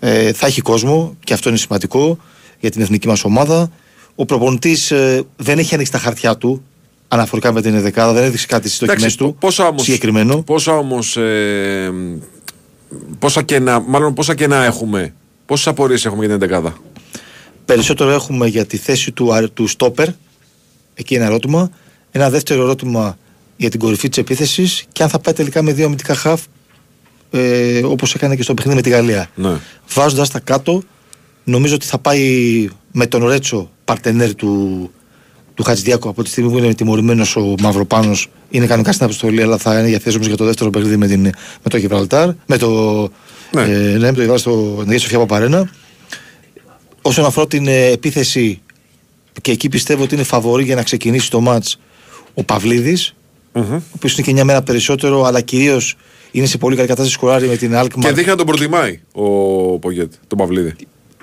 Ε, θα έχει κόσμο και αυτό είναι σημαντικό για την εθνική μας ομάδα. Ο προπονητής ε, δεν έχει ανοίξει τα χαρτιά του αναφορικά με την δεκάδα, δεν έδειξε κάτι στις δοκιμές Εντάξει, του. πόσα όμως, συγκεκριμένο. Πόσα όμως. Ε, πόσα κενά, μάλλον πόσα κενά έχουμε; Πόσες απορίες έχουμε για την 11 Περισσότερο έχουμε για τη θέση του, αρ- του στόπερ. Εκεί ένα ερώτημα. Ένα δεύτερο ερώτημα για την κορυφή της επίθεσης και αν θα πάει τελικά με δύο αμυντικά χαφ ε, όπως έκανε και στο παιχνίδι με τη Γαλλία. Ναι. Βάζοντας τα κάτω, νομίζω ότι θα πάει με τον Ρέτσο, παρτενέρ του, του Χατζηδιάκου από τη στιγμή που είναι τιμωρημένος ο Μαυροπάνος. Είναι κανονικά στην αποστολή, αλλά θα είναι διαθέσιμος για το δεύτερο παιχνίδι με, την, με το Γιβραλτάρ. Με το. Ναι. Ε, ναι, με το Γιβραλτάρ στο Αγία Σοφιά Παπαρένα. Όσον αφορά την ε, επίθεση, και εκεί πιστεύω ότι είναι φαβορή για να ξεκινήσει το μάτς ο Παυλίδης, ο οποίος είναι και μια μέρα περισσότερο, αλλά κυρίως είναι σε πολύ καλή κατάσταση σκοράρει με την Και Alkmaar. δείχνει να τον προτιμάει ο Πογέτ, τον Παυλίδη.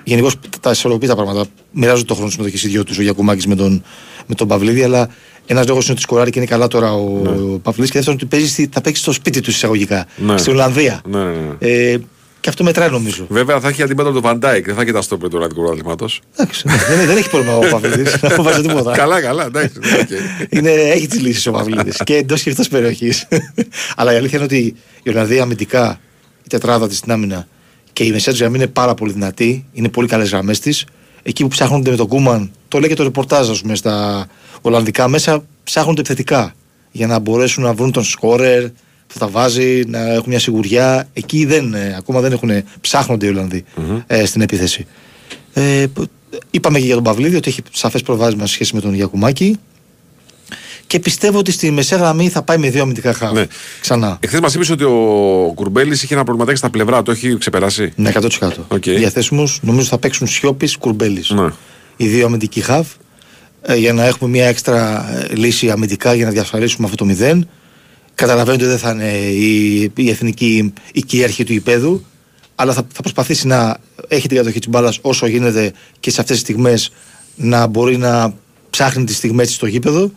Γενικώς τα ισορροπεί τα πράγματα. Μοιράζονται το χρόνο συμμετοχή οι δυο τους, ο Γιακουμάκης με τον, με τον Παυλίδη, αλλά ένας λόγος είναι ότι σκοράρει και είναι καλά τώρα ο, ναι. Παυλίδης και δεύτερον ότι παίζει, στη- θα παίξει στο σπίτι του εισαγωγικά. Ναι. Στην Ολλανδία. Ναι, ναι, ναι. Ε, και αυτό μετράει νομίζω. Βέβαια θα έχει αντίπαλο τον Φαν Ντάικ, δεν θα κοιτάς το του Ραδικού Πρωταθλήματο. Εντάξει, ναι, δεν, δεν έχει πρόβλημα ο Παυλίδης. Δεν φοβάσαι τίποτα. καλά, καλά, εντάξει. οκ. είναι, έχει τις λύσεις ο Παυλίδης και εντός και εκτός περιοχής. Αλλά η αλήθεια είναι ότι η Ολλανδία αμυντικά, η τετράδα της στην άμυνα και η μεσαία της γραμμή είναι πάρα πολύ δυνατή. Είναι πολύ καλές γραμμές της. Εκεί που ψάχνονται με τον Κούμαν, το λέει και το ρεπορτάζ, ας πούμε, στα Ολλανδικά μέσα, ψάχνονται επιθετικά για να μπορέσουν να βρουν τον σκόρερ που θα τα βάζει, να έχουν μια σιγουριά. Εκεί δεν, ε, ακόμα δεν έχουν, ψάχνονται οι Ολλανδοί mm-hmm. ε, στην επίθεση. Ε, είπαμε και για τον Παυλίδη ότι έχει σαφές προβάδισμα σε σχέση με τον Γιακουμάκη. Και πιστεύω ότι στη μεσαία γραμμή θα πάει με δύο αμυντικά χαύ. Ναι. Ξανά. Εχθές μας είπες ότι ο Κουρμπέλης είχε ένα προβληματάκι στα πλευρά, το έχει ξεπεράσει; Ναι, 100%. Okay. Διαθέσιμος, νομίζω θα παίξουν Σιώπης Κουρμπέλης. Ναι. Οι δύο αμυντικοί χάφ ε, για να έχουμε μια έξτρα ε, λύση αμυντικά για να διασφαλίσουμε αυτό το 0. Καταλαβαίνετε ότι δεν θα είναι η, η εθνική η κυρίαρχη του υπέδου, αλλά θα, θα προσπαθήσει να έχει την κατοχή της μπάλας όσο γίνεται και σε αυτές τις στιγμές να μπορεί να ψάχνει τις στιγμές της στο γήπεδο.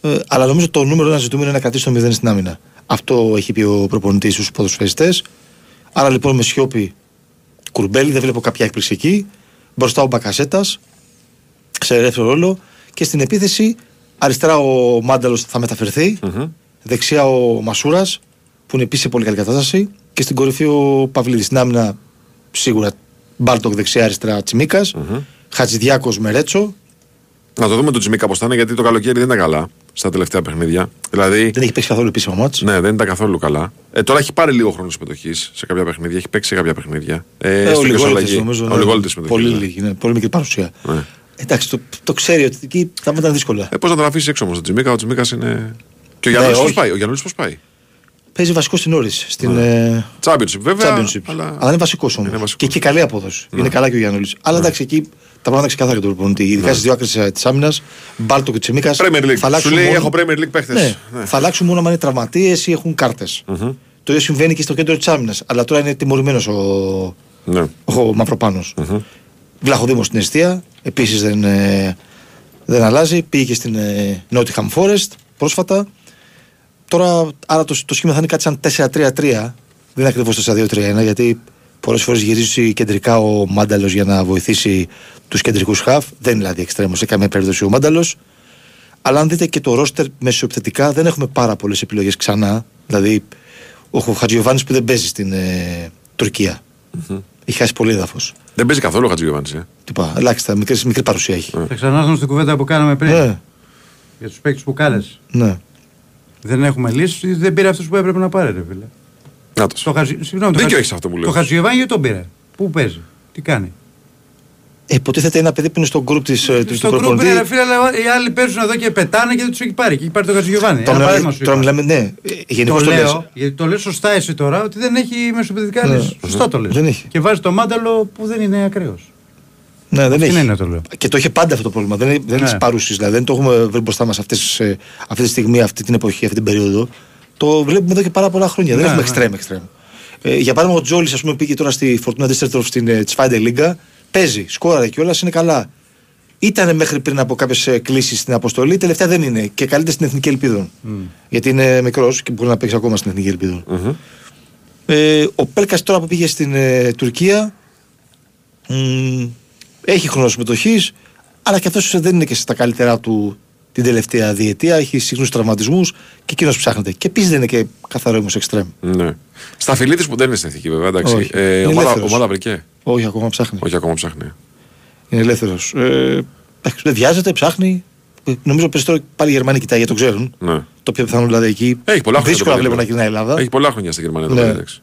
Ε, αλλά νομίζω το νούμερο ένα ζητούμενο είναι να κρατήσει το 0 στην άμυνα. Αυτό έχει πει ο προπονητής στους ποδοσφαιριστές. Άρα λοιπόν με σιώπη κουρμπέλι, δεν βλέπω κάποια έκπληξη εκεί. Μπροστά ο Μπακασέτας, σε ελεύθερο ρόλο. Και στην επίθεση αριστερά ο Μάνταλος θα μεταφερθει mm-hmm. Δεξιά ο Μασούρας, που είναι επίσης σε πολύ καλή κατάσταση. Και στην κορυφή ο Παυλίδης. Στην άμυνα σίγουρα Μπάλτοκ δεξιά αριστερά Τσιμίκας. Χατζηδιάκος με Ρέτσο. Να το δούμε τον Τσιμίκα πώς θα είναι, γιατί το καλοκαίρι δεν ήταν καλά στα τελευταία παιχνίδια. Δηλαδή. Δεν έχει παίξει καθόλου επίσημα μάτς. Ναι, δεν ήταν καθόλου καλά. Ε, τώρα έχει πάρει λίγο χρόνο συμμετοχής σε κάποια παιχνίδια, έχει παίξει σε κάποια παιχνίδια. Ε, Ε, στο ο και ως Λιγόλητης αλλαγή. νομίζω. Ο ναι. Λιγόλητης συμμετοχής. Πολύ ναι. λίγη, ναι, πολύ μικρή παρουσία. Ναι. Εντάξει, το, το ξέρει ότι εκεί θα ήταν δύσκολα. Ε, πώς να τον αφήσει έξω όμως τον Τσιμίκα, ο Τσιμίκας είναι. Και ο Ναι, Γιάννη πώς όχι. πάει. Ο Γιάννης πώς πάει; Παίζει βασικός στην όρης. Στην Ναι. ε, Championship, βέβαια. Championship. Αλλά... Αλλά είναι βασικός όμως. Και εκεί καλή απόδοση. Ναι. Είναι καλά και ο Γιάννης. Αλλά εντάξει, εκεί τα πράγματα ξεκάθαρα για τον προπονητή. Ειδικά στις δύο άκρες της άμυνας, Μπάλτο και Τσιμίκας. Premier League. Σου λέει έχω Premier League παίχτες. Ναι, θα αλλάξουν μόνο αν είναι τραυματίες ή έχουν κάρτες. Το ίδιο συμβαίνει και στο κέντρο της άμυνας. Αλλά τώρα είναι τιμωρημένος ο, Ναι. ο Μαυροπάνος. Βλαχοδήμος στην αιστεία. Επίσης δεν, ε, δεν αλλάζει. Πήγε και στην ε, Nottingham Forest πρόσφατα. Τώρα, άρα το, το σχήμα θα είναι κάτι σαν 4-3-3. Δεν είναι ακριβώς 4-2-3-1, γιατί πολλές φορές γυρίζει κεντρικά ο Μάνταλος για να βοηθήσει τους κεντρικούς χαφ. Δεν είναι δηλαδή εξτρέμο σε καμία περίπτωση ο Μάνταλος. Αλλά αν δείτε και το ρόστερ μεσοεπιθετικά, δεν έχουμε πάρα πολλές επιλογές ξανά. Δηλαδή, ο Χατζιωβάνη που δεν παίζει στην ε, τουρκια Έχει χάσει πολύ έδαφος. Δεν παίζει καθόλου ο Χατζηγιοβάνης. Ε. Τυπά, ελάχιστα, μικρή, μικρή παρουσία έχει. Θα ξανάρθουμε στην κουβέντα που κάναμε πριν. Ναι. Για τους παίκτες που κάλεσε. Ναι. Δεν έχουμε λύσεις, δεν πήρε αυτού που έπρεπε να πάρει, ρε φίλε. Να το. Το χαζι... Συγγνώμη, το Δίκιο χαζι- έχεις αυτό που λέω. Το Χατζιωβάνι γιατί τον πήρε. Πού παίζει, τι κάνει. Ε, υποτίθεται ένα παιδί που είναι στο γκρουπ της, ε, του Στο του γκρουπ είναι ρε φίλε, αλλά οι άλλοι παίζουν εδώ και πετάνε και δεν τους έχει πάρει. Και έχει πάρει το Κατζηγιοβάνι. Τώρα Ένα μιλάμε- παράδειγμα σου τώρα είπα. μιλάμε, ναι. ε, γενικώς το το λες. λέω, γιατί το λες σωστά εσύ τώρα, ότι δεν έχει μεσοπαιδευτικά Ναι. λύση. Σωστά το λες. Δεν έχει. Και βάζει το μάνταλο που δεν είναι ακραίος. Ναι, δεν Αυτή έχει. είναι το λέω. Και το είχε πάντα αυτό το πρόβλημα. Δεν, δεν Ναι. είναι παρούσει. Δηλαδή δεν το έχουμε βρει μπροστά μας αυτή τη στιγμή, αυτή την εποχή, αυτή την περίοδο. Το βλέπουμε εδώ και πάρα πολλά χρόνια. δεν Ναι, έχουμε ναι. εξτρέμ εξτρέμ. Ε, για παράδειγμα, ο Τζόλη, ας πούμε, πήγε τώρα στη Φορτούνα Δίστερτροφ στην ε, Τσφάιντε Λίγκα. Παίζει, σκόραρε κιόλας, είναι καλά. Ήταν μέχρι πριν από κάποιες κλήσεις στην αποστολή, τελευταία δεν είναι. Και καλείται στην Εθνική Ελπίδων. Γιατί είναι μικρός και μπορεί να παίξει ακόμα στην Εθνική Ελπίδων. Ε, ο Πέλκας τώρα που πήγε στην ε, Τουρκία μ, έχει χρόνος συμμετοχής, αλλά και αυτός δεν είναι και στα καλύτερά του την τελευταία διετία. Έχει συχνού τραυματισμούς και εκείνος ψάχνεται. Και επίσης δεν είναι και καθαρό όμω εξτρέμ. Ναι. Στα φιλίτη που δεν είναι στην εθνική βέβαια. Εντάξει. Όχι. Ε, Είναι ομάδα, ελεύθερος. ομάδα βρήκε. Όχι, ακόμα ψάχνει. Όχι, ακόμα ψάχνει. Είναι ελεύθερος. Ε, εντάξει, δεν βιάζεται, ψάχνει. Ε, Νομίζω περισσότερο πάλι οι Γερμανοί κοιτάει, γιατί το ξέρουν. Ναι. Το πιο πιθανό δηλαδή εκεί. Έχει πολλά χρόνια. Δύσκολα το παιδί, βλέπω να βέβαια. γυρνάει η Ελλάδα. Έχει πολλά χρόνια στην Γερμανία. το Ναι. παιδί, εντάξει.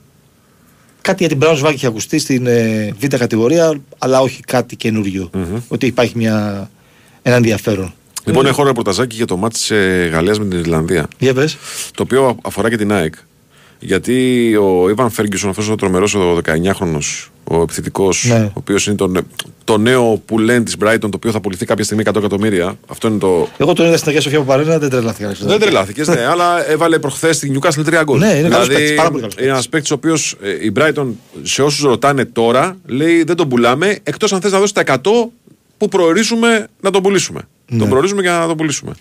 Κάτι για την Braunschweig έχει ακουστεί στην ε, β' κατηγορία, αλλά όχι κάτι καινούριο. Ότι υπάρχει μια, ένα ενδιαφέρον. Λοιπόν, Ε, έχω ένα ρεπορταζάκι για το μάτι της Γαλλίας με την Ιρλανδία. Για πες. Το οποίο αφορά και την ΑΕΚ. Γιατί ο Ιβαν Φέργκισον, αυτός ο τρομερός, ο 19χρονο, ο επιθετικός, Ναι. ο οποίος είναι το, νε- το νέο που λένε της Brighton, το οποίο θα πουληθεί κάποια στιγμή 100 εκατομμύρια. Αυτό είναι το. Εγώ τον είδα στην Αγία Σοφία Παπαρένα, δεν τρελάθηκα. Δεν τρελάθηκες, ναι, αλλά έβαλε προχθές στην Newcastle τρία γκολ. Ναι, είναι καλός δηλαδή, παίκτης, πάρα πολύ καλός είναι ένας παίκτης ο οποίος η Brighton σε όσους ρωτάνε τώρα λέει δεν τον πουλάμε εκτός αν θες να δώσεις τα 100 που προορίζουμε να τον πουλήσουμε. Ναι. Τον προορίζουμε για να τον πουλήσουμε.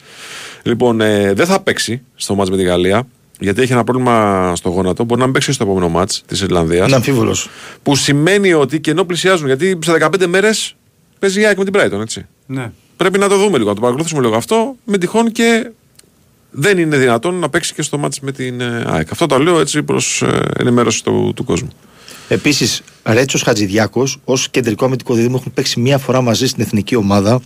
Λοιπόν, ε, δεν θα παίξει στο μάτς με τη Γαλλία γιατί έχει ένα πρόβλημα στο γόνατο. Μπορεί να μην παίξει στο επόμενο μάτς της Ιρλανδίας. Είναι αμφίβολος. Που σημαίνει ότι και ενώ πλησιάζουν, γιατί σε 15 μέρες παίζει η ΑΕΚ με την Brighton, έτσι. Ναι. Πρέπει να το δούμε λίγο, να το παρακολουθήσουμε λίγο αυτό. Με τυχόν και δεν είναι δυνατόν να παίξει και στο μάτς με την ε, ΑΕΚ. Αυτό το λέω έτσι προς ενημέρωση του, του κόσμου. Επίσης, Ρέτσος Χατζηδιάκος ως κεντρικό αμυντικό δίδυμο έχουν παίξει μία φορά μαζί στην εθνική ομάδα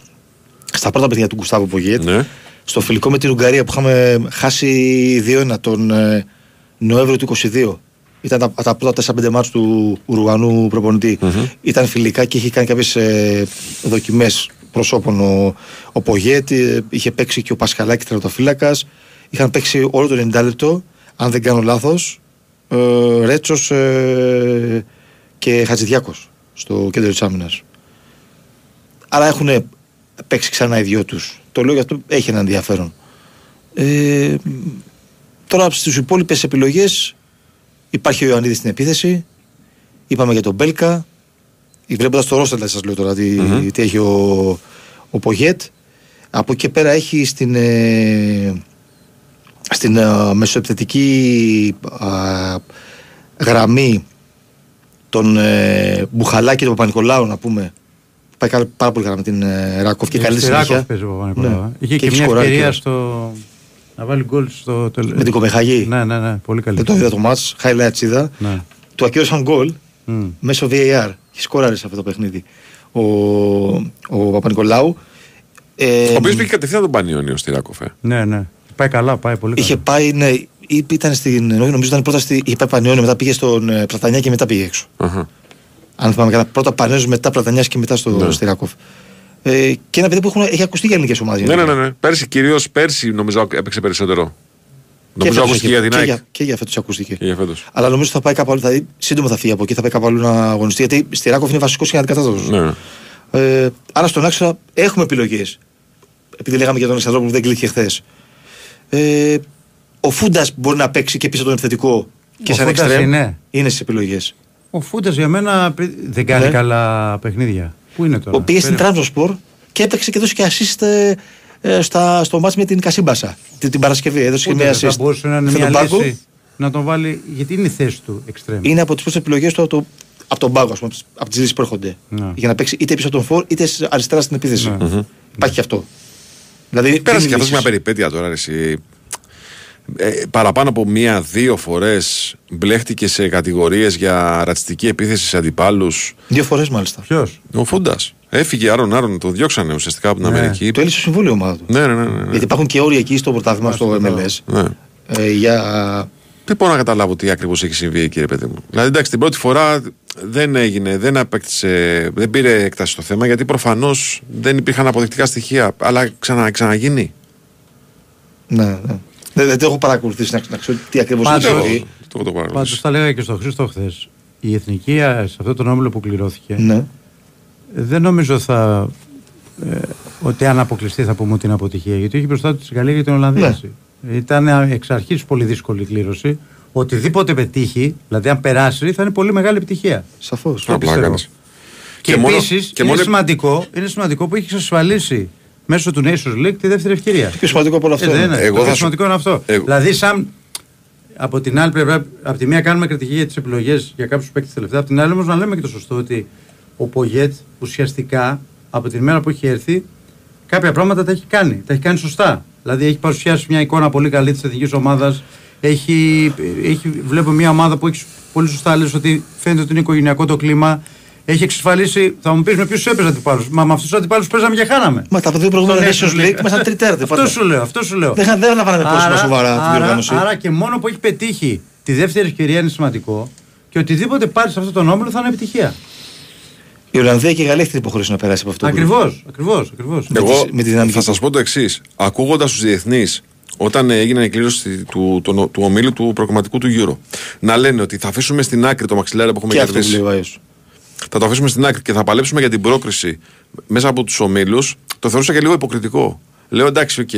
στα πρώτα παιδιά του Γκουστάβο Πογέτ. Ναι. Στο φιλικό με την Ουγγαρία που είχαμε χάσει 2-1 τον ε, Νοέμβριο του 22. Ήταν τα, τα πρώτα 4-5 μάτς του Ουρουγανού προπονητη Ήταν φιλικά και είχε κάνει κάποιες ε, δοκιμές προσώπων ο, ο Πογέτ. ε, είχε παίξει και ο Πασχαλάκη τερματοφύλακας. Είχαν παίξει όλο το 90 λεπτό. Αν δεν κάνω λάθος, ε, Ρέτσος ε, και Χατζηδιάκος στο κέντρο της άμυνας. Άρα έχουν παίξει ξανά οι δυο τους. Το λέω γιατί έχει ένα ενδιαφέρον. Ε, τώρα στις υπόλοιπες επιλογές υπάρχει ο Ιωαννίδης στην επίθεση. Είπαμε για τον Μπέλκα. Βλέποντας το Ρώστα, σας λέω τώρα τι, Μμμ. τι έχει ο, ο Πογέτ. Από εκεί πέρα έχει στην, ε, στην ε, μεσοεπιθετική α, γραμμή τον ε, Μπουχαλάκη και τον Παπα-Νικολάου να πούμε. Πάει καλά- πάρα πολύ καλά με την ε, Ράκοφ και καλή Στη συνέχεια. Ράκοφ παίζει ο Παπα-Νικολάου, ε. Είχε και, έχει μια σκοράρει ευκαιρία κιόλας. στο... να βάλει γκολ στο τελ... Με την Κοπεχαγή. Ναι, ναι, ναι, πολύ καλή. Δεν το είδα το μάτς, highlights είδα. Ναι. Του ακύρωσαν γκολ Μμ. μέσω VAR. Έχει σκοράρει σε αυτό το παιχνίδι. Ο, ο Παπα-Νικολάου. Ε, ο οποίος πήγε κατευθείαν τον Πανιόνιο στη Ράκοφε. Ναι, ναι. Πάει καλά, πάει πολύ καλά. Είχε πάει, ναι, ή- ήταν στην. όχι, Νομίζω ήταν πρώτα στη. Είχε πάει Πανιόνιο, μετά πήγε στον ε, Πλατανιά και μετά πήγε έξω. Αχα. Αν θυμάμαι καλά. Πρώτα Πανιόνιο, μετά Πλατανιάς και μετά στο Ναι. στη Ράκοφ. Ε, και ένα παιδί που έχουν, έχει ακουστεί για ελληνικές ομάδες. Ναι, ναι, ναι, ναι. Πέρσι, κυρίως πέρσι νομίζω έπαιξε περισσότερο. Νομίζω φέτος ακούστηκε έχει- για την και ΑΕΚ. για- Και για φέτος ακούστηκε. Και για φέτος. Αλλά νομίζω θα πάει κάπου αλλού. Δηλαδή, σύντομα θα φύγει από εκεί, θα πάει κάπου αλλού να αγωνιστεί. Γιατί στη Ράκοφ είναι βασικός και αντικατάστατος. Ναι. Ε, άρα στον άξονα έχουμε επιλογές. Επειδή λέγαμε για τον Αλεξανδρό που δεν κλείθηκε χθες. Ε, ο Φούντας μπορεί να παίξει και πίσω τον επιθετικό και Ο σαν Φούντας εξτρέμ. είναι. Είναι στις επιλογές. Ο Φούντας για μένα παι- δεν κάνει Ναι. καλά παιχνίδια. Πού είναι τώρα; Ο πήγε στην Πέρα- Τρανζοσπορ και έπαιξε και έδωσε και assist ε, ε, στα, στο μάτς με την Κασίμπασα την, την Παρασκευή. Έδωσε και Ούτε μια δεν assist. θα μπορούσε να είναι Στον μια πάγκο. λύση να τον βάλει. Γιατί είναι η θέση του εξτρέμ. Είναι από τις πρώτες επιλογές του από, το, από τον πάγκο, ας πούμε, από τις λύσεις που έρχονται. Ναι. Για να παίξει είτε πίσω από τον Φορ είτε σ- αριστερά στην επίθεση. Ναι. Μμμ. Υπάρχει και αυτό. Δηλαδή, Πέρασε δίνει και αυτός μια λύσεις. περιπέτεια τώρα. ρε, Εσύ. Ε, παραπάνω από μία-δύο φορές μπλέχτηκε σε κατηγορίες για ρατσιστική επίθεση σε αντιπάλους. Δύο φορές μάλιστα. Ποιος; Ο Φούντας. Έφυγε άρον άρον, το διώξανε ουσιαστικά από την Ναι. Αμερική. Το έλυσε στο συμβούλιο η ομάδα του. Ναι, ναι, ναι. ναι, ναι. Γιατί υπάρχουν και όρια εκεί στο πρωτάθλημα, στο MLS. Ναι. Ε, για Δεν μπορώ να καταλάβω τι ακριβώς έχει συμβεί εκεί, ρε παιδί μου. Δηλαδή, εντάξει, την πρώτη φορά δεν έγινε, δεν απέκτησε, δεν πήρε έκταση στο θέμα γιατί προφανώς δεν υπήρχαν αποδεικτικά στοιχεία. Αλλά ξανα, ξαναγίνει. Ναι, ναι. Δεν, δεν το έχω παρακολουθήσει να, να ξέρω τι ακριβώς Πάντως- έχει συμβεί. Το, το Πάντως τα λέγα και στο Χρήστο χθες. Η εθνική α, σε αυτό τον όμιλο που κληρώθηκε Ναι. δεν νομίζω θα. Ε, ότι αν αποκλειστεί θα πούμε ότι είναι αποτυχία. Γιατί έχει μπροστά του της Γαλλία και την Ολλανδία. Ναι. έτσι. Ήταν ε, εξ αρχής πολύ δύσκολη η κλήρωση. Οτιδήποτε πετύχει, δηλαδή αν περάσει, θα είναι πολύ μεγάλη επιτυχία. Σαφώς. Απλά κάνεις. Και, Και μόνο- επίσης και είναι, μόνο- σημαντικό, είναι σημαντικό που έχει εξασφαλίσει μέσω του Nations League τη δεύτερη ευκαιρία. Πιο σημαντικό από όλα αυτά. Ε, δεν είναι. Εγώ το θα πιο σου- σημαντικό είναι αυτό. Εγώ- Δηλαδή, σαν από την άλλη πλευρά, από τη μία κάνουμε κριτική για τις επιλογές για κάποιους παίκτες τελευταία, από την άλλη όμως να λέμε και το σωστό ότι ο Πογέτ ουσιαστικά από την μέρα που έχει έρθει κάποια πράγματα τα έχει κάνει. Τα έχει κάνει σωστά. Δηλαδή έχει παρουσιάσει μια εικόνα πολύ καλή της εθνικής ομάδας. Έχει, έχει, βλέπω μια ομάδα που έχει πολύ σωστά λες ότι φαίνεται ότι είναι οικογενειακό το κλίμα. Έχει εξασφαλίσει, θα μου πεις με ποιους έπαιζε αντιπάλους. Μα με αυτούς τους αντιπάλους παίζαμε και χάναμε. Μα τα δύο προηγούμενα Στον Nations League ήμασταν τριτέρτη. Αυτό σου λέω, αυτό σου λέω. Δεν, είχα- δεν αναβάλαμε πρόσωπα Άρα- σοβαρά την άρα- διοργάνωση. Άρα και μόνο που έχει πετύχει τη δεύτερη ευκαιρία είναι σημαντικό και οτιδήποτε πάρει σε αυτόν τον όμιλο θα είναι επιτυχία. Η Ολλανδία και η Γαλλία έχει την υποχρέωση να περάσει από αυτό. το Ακριβώς, ακριβώς. Ακριβώς. Εγώ με τη δυναμική θα σας πω το εξής. Ακούγοντας τους διεθνείς, όταν έγινε η κλήρωση του, του, του ομίλου του προκριματικού του Euro, να λένε ότι θα αφήσουμε στην άκρη το μαξιλάρι που έχουμε Και αυτό που κερδίσει. Λέει ο Άιος. Θα το αφήσουμε στην άκρη και θα παλέψουμε για την πρόκριση μέσα από τους ομίλους, το θεωρούσα και λίγο υποκριτικό. Λέω εντάξει, οκ.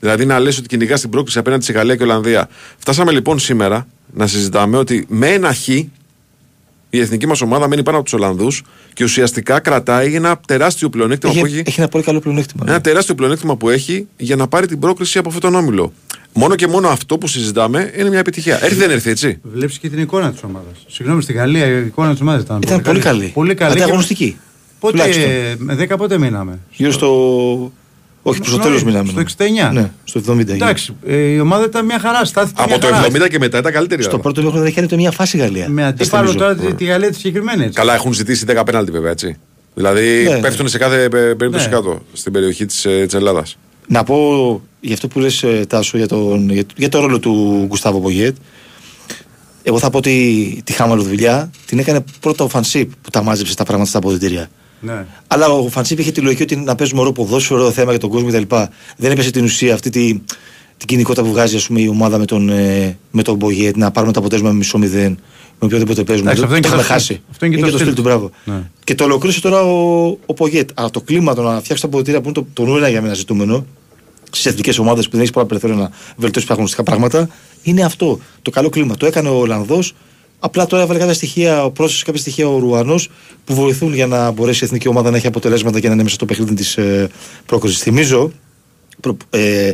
Δηλαδή να λες ότι κυνηγάς την πρόκριση απέναντι σε Γαλλία και Ολλανδία. Φτάσαμε λοιπόν σήμερα να συζητάμε ότι με ένα χ η εθνική μας ομάδα μένει πάνω από τους Ολλανδούς και ουσιαστικά κρατάει ένα τεράστιο πλεονέκτημα που Έχει, έχει. έχει ένα πολύ καλό πλεονέκτημα. Ένα τεράστιο πλεονέκτημα που έχει για να πάρει την πρόκριση από αυτόν τον όμιλο. Μόνο και μόνο αυτό που συζητάμε είναι μια επιτυχία. Έρθει δεν έρθει, έτσι; Βλέπεις και την εικόνα της ομάδας. Συγγνώμη, στη Γαλλία η εικόνα της ομάδας ήταν, Ήταν πολύ καλή. Πολύ καλή. και- Ανταγωνιστική. Πότε, Τουλάχιστον. ε, με 10 πότε μείναμε; Γύρω στο. Όχι, προ το Νωρίς, τέλο μείναμε. Στο 69. Ναι, στο 70. γύρω. Εντάξει, ε, η ομάδα ήταν μια χαρά. Στάθηκε Από μια το χαρά. 70 και μετά ήταν καλύτερη. Στο αλλά. πρώτο μήχρονο δεν είχε μια φάση η Γαλλία. Με Δεν αντίπαλο θυμίζω. τώρα τη, τη Γαλλία τη συγκεκριμένη. έτσι. Καλά, έχουν ζητήσει 10 πέναλτι βέβαια, έτσι. Δηλαδή Ναι. πέφτουν σε κάθε ε, περίπτωση Ναι. κάτω στην περιοχή της της Ελλάδας. Να πω για αυτό που λες ε, Τάσο για τον, για, για το ρόλο του Γκουστάβο Πογέτ. Εγώ θα πω ότι τη χάμαλο δουλειά την έκανε πρώτα ο Φανσίπ που τα μάζεψε τα πράγματα στα αποδητήρια. Ναι. Αλλά ο Φανσίπ είχε τη λογική ότι να παίζουμε ωραίο ποδόσφαιρο, ωραίο θέμα για τον κόσμο κτλ. Δεν έπεσε την ουσία αυτή τη, την κοινικότητα που βγάζει ας πούμε, η ομάδα με τον, ε, με τον Πογέτ να πάρουμε το αποτέλεσμα με μισό μηδέν. Με οποιοδήποτε παίζουμε. Εντάξει, Το- αυτό είναι το και είχαμε το χάσει. στυλ. Αυτό είναι και το το στυλ στυλ του, μπράβο. Ναι. Και το ολοκλήρωσε τώρα ο, ο Πογέτ. Αλλά το κλίμα το να φτιάξει τα αποδητήρια που είναι το, το νούμερο ένα για μένα ζητούμενο στις εθνικέ ομάδες που δεν έχεις πολλά περιθώρια να βελτιώσεις τα αγωνιστικά πράγματα είναι αυτό. Το καλό κλίμα. Το έκανε ο Ολλανδός. Απλά τώρα έβαλε κάποια στοιχεία, πρόσθεσε κάποια στοιχεία ο Ρουανό που βοηθούν για να μπορέσει η εθνική ομάδα να έχει αποτελέσματα και να είναι μέσα στο παιχνίδι τη ε, πρόκριση. Θυμίζω, προ, ε,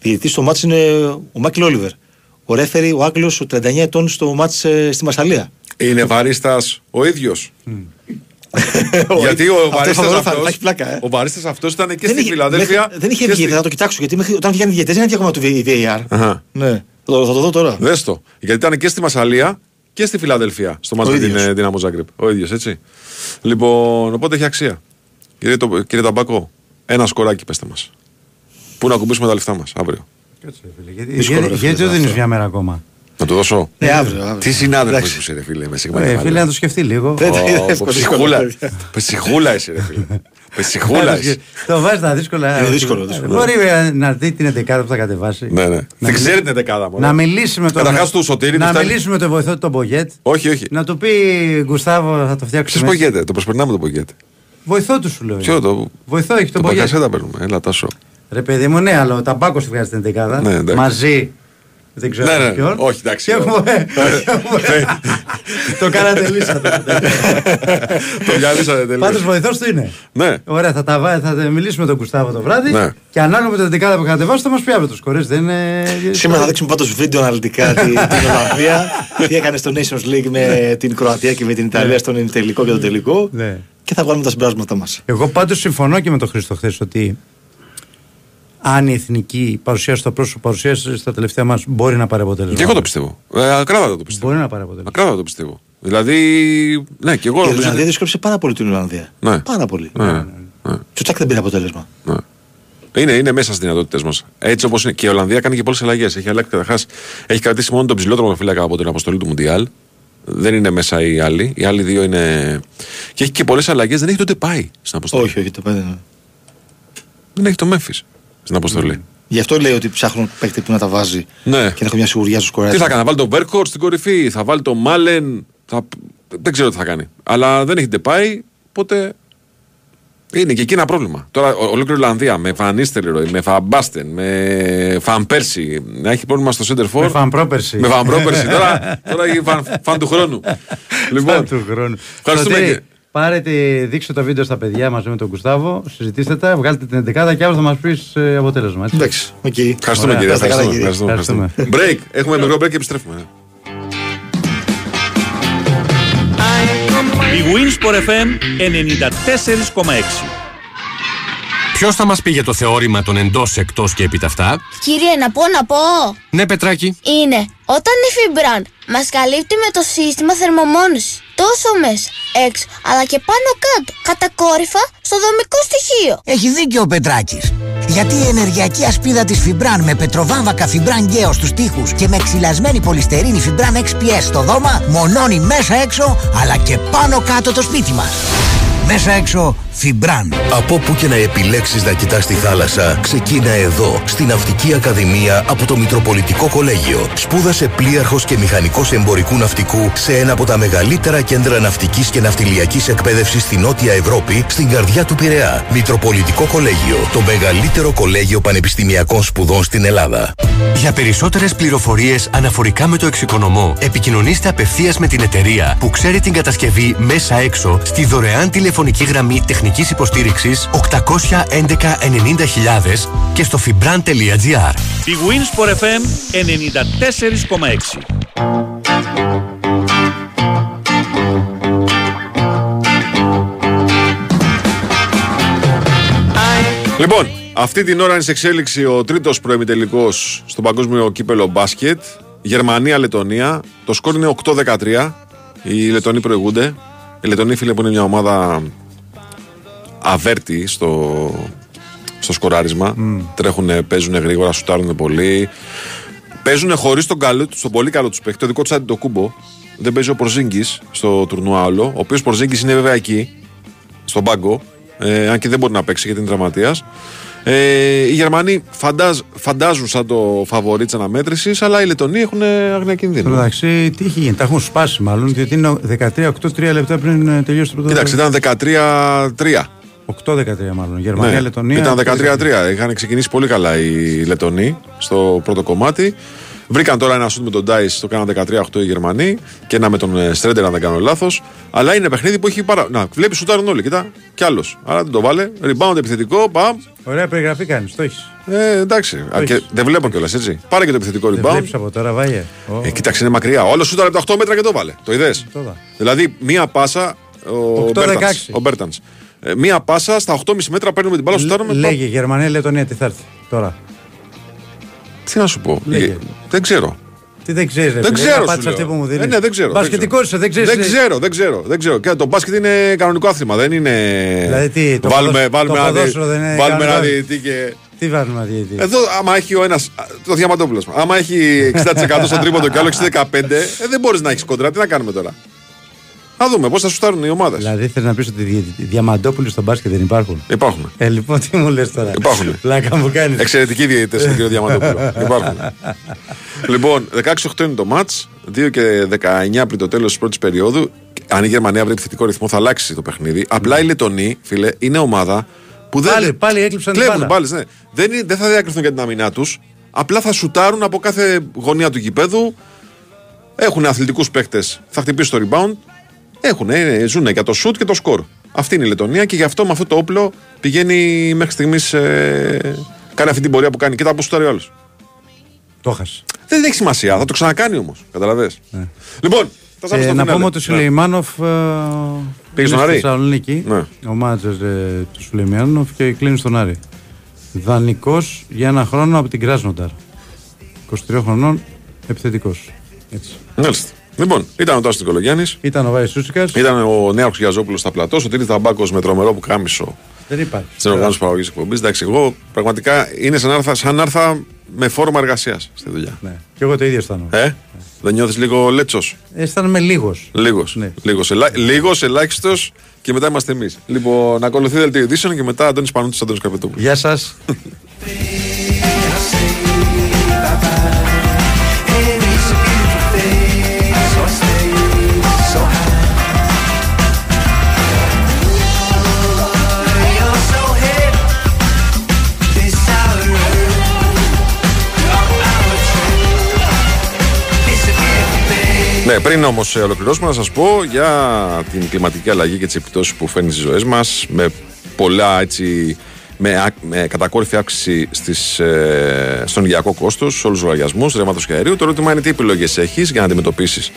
διαιτητή στο μάτς είναι ο Μάικλ Όλιβερ. Ο ρέφερη, ο Άγγλο, ο 39 ετών στο μάτς ε, στη Μασαλία. Είναι βαρίστα ο ίδιο. Γιατί ο Αυτό βαρίστα φοβερό θα- αυτό. θα έχει πλάκα, ε. Ο βαρίστα αυτό ήταν και Δεν στη είχε- Φιλαδέλφια. μέχρι- Δεν είχε και βγει, στη- θα το κοιτάξω γιατί μέχρι, όταν βγαίνει διαιτητέ δεν είχε ακόμα το VAR. Αχα. Ναι, θα το, θα το δω τώρα. Δες το. Γιατί ήταν και στη Μασαλία και στη Φιλαδελφία. Στο μάτς Ο με την ίδιος. ε, Δυναμό Ζάγκρεπ. Ο ίδιος, έτσι. Λοιπόν, οπότε έχει αξία. Κύριε, το, κύριε Ταμπάκο, ένα σκοράκι πέστε μας. Πού να κουμπίσουμε τα λεφτά μας αύριο. Κάτσε, ρε φίλε, Γιατί, Δύσκολο, γιατί, ρε φίλε, γιατί δεν αυτό. δίνει μια μέρα ακόμα; Να το δώσω. Ναι, αύριο, αύριο. Τι συνάδελφος Εντάξει. είσαι, ρε φίλε. Με Ε, συγχωρείτε. φίλε, να το σκεφτεί λίγο. Δεν- είναι εύκολο, Ψυχούλα. δύσκολο, Ψυχούλα είσαι, ρε φίλε. Ψυχούλα είσαι. Το βάζεις τα δύσκολα. Είναι δύσκολο, δύσκολο. Μπορεί ε, να δει την 11 που θα κατεβάσει. Ναι, ναι. Να Δεν ξέρει την δεκάδα μου. Να μιλήσει με τον. Καταρχάς του Σωτήρη Να του φτάνει- μιλήσει με τον βοηθό του τον Μπογέτ. Όχι, όχι. Να του πει Γκουστάβο, θα το Ποιο φτιάξουμε. πογέται, το προσπερνάμε το πογέται. Βοηθό του σου λέω. Ποιο το. Βοηθό έχει τον Το Μπογέτ. παγκασέτα παίρνουμε. Έλα, τάσο. Ρε παιδί μου, ναι, αλλά ο Ταμπάκος τη βγάζει την 11 Ναι, εντάξει. μαζί. Δεν ξέρω Ναι, ναι, ποιον. όχι, εντάξει. Και μου- Το κάνατε λύσα. Το διάλυσα τελείως. Πάντως βοηθός του είναι. Ναι. Ωραία, θα, τα, βά- θα μιλήσουμε με τον Κουστάβο το βράδυ Ναι. και ανάλογα με την 11 που κατεβάσει θα μας πει αύριο το σκορέ. Δεν είναι. Σήμερα θα δείξουμε πάντως βίντεο αναλυτικά τη- την Ολλανδία. τι έκανε στο Nations League με την Κροατία και με την Ιταλία στον τελικό και τον τελικό. Ναι. Και θα βγάλουμε τα συμπεράσματα μας. Εγώ πάντως συμφωνώ και με τον Χρήστο χθες ότι αν η εθνική παρουσίαση το πρόσωπο παρουσίαση στα τελευταία μας μπορεί να πάρει αποτέλεσμα. Και εγώ το πιστεύω. Ε, ακράδαντα το πιστεύω. Μπορεί να πάρει αποτέλεσμα. Ακράδαντα το πιστεύω. Δηλαδή. Ναι, και εγώ Η νομίζω. Ολλανδία δυσκόλεψε πάρα πολύ την Ολλανδία. Ναι. Πάρα πολύ. Ναι, ναι. Και ο Τσάκ δεν πήρε αποτέλεσμα. ναι. Είναι, είναι μέσα στις δυνατότητες μας. Έτσι όπως είναι. Και η Ολλανδία κάνει και πολλές αλλαγές. Έχει αλλάξει καταρχάς. Έχει κρατήσει μόνο τον ψηλότερο φύλακα από την αποστολή του Μουντιάλ. Δεν είναι μέσα οι άλλοι. Οι άλλοι δύο είναι. Και έχει και πολλές αλλαγές. Δεν έχει τότε πάει στην αποστολή. Όχι, όχι, το παιδί. ναι. Δεν έχει το Μέφη στην αποστολή. Γι' αυτό λέει ότι ψάχνουν παίκτη που να τα βάζει Ναι. και να έχουν μια σιγουριά στους κορέτε. Τι θα κάνει, θα βάλει τον Βέρκορ στην κορυφή, θα βάλει τον Μάλεν. Θα... Δεν ξέρω τι θα κάνει. Αλλά δεν έχετε πάει, οπότε. Είναι και εκεί ένα πρόβλημα. Τώρα, ο- ολόκληρη η Ολλανδία με Φανίστεροι, με Φαμπάστεν, με Φαμπέρσι, να έχει πρόβλημα στο Center for. Με Φαμπρόπερση. Με Φαμπρόπερση. τώρα, τώρα έχει φαν, φαν του χρόνου. λοιπόν, Φαν του χρόνου. ευχαριστούμε Σωτήρη, και. Πάρετε, δείξτε τα βίντεο στα παιδιά μαζί με τον Κουστάβο, συζητήστε τα, βγάλτε την 11 και αύριο θα μας πεις αποτέλεσμα. Έτσι. Εντάξει, οκ. Ευχαριστούμε Ωραία. κύριε. Να είστε καλά, Ευχαριστούμε. κύριε. ευχαριστούμε, ευχαριστούμε. Break. Έχουμε μικρό break και επιστρέφουμε. Η Winsport FM 94,6. Ποιος θα μας πει για το θεώρημα των εντός, εκτός και επί ταυτά. Κύριε, να πω, να πω. Ναι, Πετράκη. Είναι όταν η Φιμπραν μας καλύπτει με το σύστημα θερμομόνωσης τόσο μέσα, έξω, αλλά και πάνω κάτω, κατακόρυφα στο δομικό στοιχείο. Έχει δίκιο ο Πετράκης. Γιατί η ενεργειακή ασπίδα της Φιμπραν με πετροβάμβακα Φιμπραν Γκέο στους τοίχους και με ξυλασμένη πολυστερίνη Φιμπραν XPS στο δώμα μονώνει μέσα έξω αλλά και πάνω κάτω το σπίτι μας. Μέσα έξω Φιμπραν. Από που και να επιλέξεις να κοιτάς τη θάλασσα, ξεκίνα εδώ, στην Ναυτική Ακαδημία από το Μητροπολιτικό Κολέγιο. Σπούδασε πλοίαρχος και μηχανικός εμπορικού ναυτικού σε ένα από τα μεγαλύτερα κέντρα ναυτικής και ναυτιλιακής εκπαίδευσης στη Νότια Ευρώπη, στην καρδιά του Πειραιά. Μητροπολιτικό Κολέγιο, το μεγαλύτερο κολέγιο πανεπιστημιακών σπουδών στην Ελλάδα. Για περισσότερες πληροφορίες αναφορικά με το εξοικονομώ, επικοινωνήστε απευθείας με την εταιρεία που ξέρει την κατασκευή μέσα έξω στη δωρεάν τηλεφωνική γραμμή τεχνικής υποστήριξης 811 90.000 και στο fibran.gr. Η Winsport FM 94,6. Λοιπόν, αυτή την ώρα είναι σε εξέλιξη ο τρίτος προεμιτελικός στο παγκόσμιο κύπελο μπάσκετ. Γερμανία-Λετωνία. Το σκόρ είναι 8-13. Οι Λετωνοί προηγούνται. Οι Λετωνοί, φίλε, που είναι μια ομάδα αβέρτη στο, στο σκοράρισμα. Τρέχουν, παίζουν γρήγορα, σουτάρουν πολύ. Παίζουν χωρίς τον, καλό, τον πολύ καλό τους παίχτη, το δικό του το κούμπο. Δεν παίζει ο Πορζίνγκης στο τουρνουά όλο. Ο οποίος Πορζίνγκης είναι βέβαια εκεί, στον πάγκο. Ε, αν και δεν μπορεί να παίξει γιατί είναι τραυματίας. Ε, οι Γερμανοί φαντάζ, φαντάζουν σαν το φαβορή της αναμέτρησης, αλλά οι Λετωνοί έχουν αγνία Στο κινδύνου. μεταξύ, τι έχει γίνει, τα έχουν σπάσει μάλλον, διότι είναι 13-8-3 λεπτά πριν ε, τελειώσει το πρώτο. Κοίταξε, ήταν 13-3. 8-13 μάλλον. Γερμανία, Ναι, Λετωνία. Ήταν 13-3. Είχαν ξεκινήσει πολύ καλά οι Λετωνοί στο πρώτο κομμάτι. Βρήκαν τώρα ένα σουτ με τον Ντάις, το κάναν 13-8 οι Γερμανοί και ένα με τον ε, Στρέντερ, αν δεν κάνω λάθος. Αλλά είναι παιχνίδι που έχει πάρα. Να, βλέπεις σουτάρουν όλοι, κοιτά, κι άλλος. Άρα δεν το βάλε. Rebound επιθετικό, παμ. Ωραία περιγραφή κάνεις, το έχεις. Ε, εντάξει. Α, και δεν βλέπω κιόλας έτσι. Πάρε και το επιθετικό Δεν rebound. βλέπεις από τώρα, βάγε. Ε, κοίταξε, είναι μακριά. Όλος σούταρε από τα 8 μέτρα και το βάλε. Το είδες; Το είδα. Δηλαδή, μία πάσα. Ο 8-16. Μπέρτανς, Ο Μπέρτανς. Ε, μία πάσα στα 8,5 μέτρα παίρνουμε την μπάλα, σουτάρουμε. παμ. Λέγε Γερμανία, Λετωνία, τι θα έρθει τώρα. Τι να σου πω. Λέγε. Ε, Δεν ξέρω. Τι δεν ξέρεις, Δεν ξέρω. σου λέω. αυτή που μου δίνεις. Ε, ναι, δεν ξέρω. Μπασκετικό είσαι, δεν ξέρεις. Δεν ξέρω, δεν ξέρω, δεν ξέρω. Και το μπάσκετ είναι κανονικό άθλημα, δεν είναι. Δηλαδή τι, το βάλουμε, ποδόσ- βάλουμε το ένα δι- ποδόσφαιρο δεν είναι βάλουμε ένα κανονικό; διαιτητή και. Τι βάζουμε να διαιτητή. Εδώ, άμα έχει ο ένα. Το διαμαντόπουλος. Άμα έχει 60% στον τρίποντο και άλλος 65, ε, δεν μπορείς να έχεις κόντρα. Τι να κάνουμε τώρα; Θα δούμε πώς θα σουτάρουν οι ομάδες. Δηλαδή θέλει να πεις ότι οι διαμαντόπουλοι στο μπάσκετ δεν υπάρχουν; Υπάρχουν. Ε, λοιπόν, τι μου λες τώρα; Υπάρχουν. Πλάκα μου κάνεις. Εξαιρετικοί διαιτητές στον κύριο Διαμαντόπουλο. Υπάρχουν. λοιπόν, 16-8 είναι το ματ. 2 και 19 πριν το τέλος της πρώτης περίοδου. Αν η Γερμανία βρει επιθετικό ρυθμό, θα αλλάξει το παιχνίδι. Απλά οι Λετωνοί, φίλε, είναι ομάδα που δεν. Πάλι- πάλι έκλειψαν την Κλέβουν μπάλα. μπάλες, ναι. Δεν, είναι- δεν θα διακριθούν για την αμυνά τους. Απλά θα σουτάρουν από κάθε γωνία του γηπέδου. Έχουν αθλητικούς παίκτες. Θα χτυπήσει το rebound. Έχουν, ε, ζουν για το σουτ και το σκορ. Αυτή είναι η Λετωνία και γι' αυτό με αυτό το όπλο πηγαίνει μέχρι στιγμής. Ε, κάνει αυτή την πορεία που κάνει. Κοίτα πώς σουτάρει ο άλλος. Το χασε. Δεν έχει σημασία, θα το ξανακάνει όμως. Καταλαβέ. Λοιπόν, θα σας Ε, στο να φινάλε. πούμε ότι ο Ναι. Σουλεϊμάνοφ ε, Πήγε είναι στον στη Άρη. Θεσσαλονίκη. Ναι. Ο μάνατζερ ε, του Σουλεϊμάνοφ και κλείνει στον Άρη. Δανεικός για ένα χρόνο από την Κράσνονταρ. 23 χρονών, επιθετικός. Έτσι. Μάλιστα. Λοιπόν, ήταν ο Τάσος Νικολογιάννης. Ήταν ο Βάης Σούσικας. Ήταν ο Νέαρχος Γιαζόπουλος στα πλατό. Ο Τύρι Ταμπάκο με τρομερό πουκάμισο Δεν υπάρχει. Στην οργάνωση παραγωγής εκπομπής. Εντάξει, εγώ πραγματικά είναι σαν να ήρθα, σαν να ήρθα με φόρμα εργασίας στη δουλειά. Ναι. Και εγώ το ίδιο αισθάνομαι. Ε, δεν νιώθεις λίγο λέτσος; Αισθάνομαι λίγος. Λίγος. Ναι. Λίγος, ελά, λίγος, ελάχιστος και μετά είμαστε εμείς. Λοιπόν, να ακολουθεί δελτίο ειδήσεων και μετά Αντώνης Πανούτης Αντώνης Καρπετόπουλος. Γεια σας. Ναι, πριν όμως ολοκληρώσουμε, να σας πω για την κλιματική αλλαγή και τις επιπτώσεις που φέρνει στις ζωές μας με πολλά έτσι. Με, άκ- με κατακόρυφη αύξηση στις, ε, στον ενεργειακό κόστος, σε όλους τους λογαριασμούς, ρεύματος και αερίου. Το ερώτημα είναι τι επιλογές έχεις για να αντιμετωπίσεις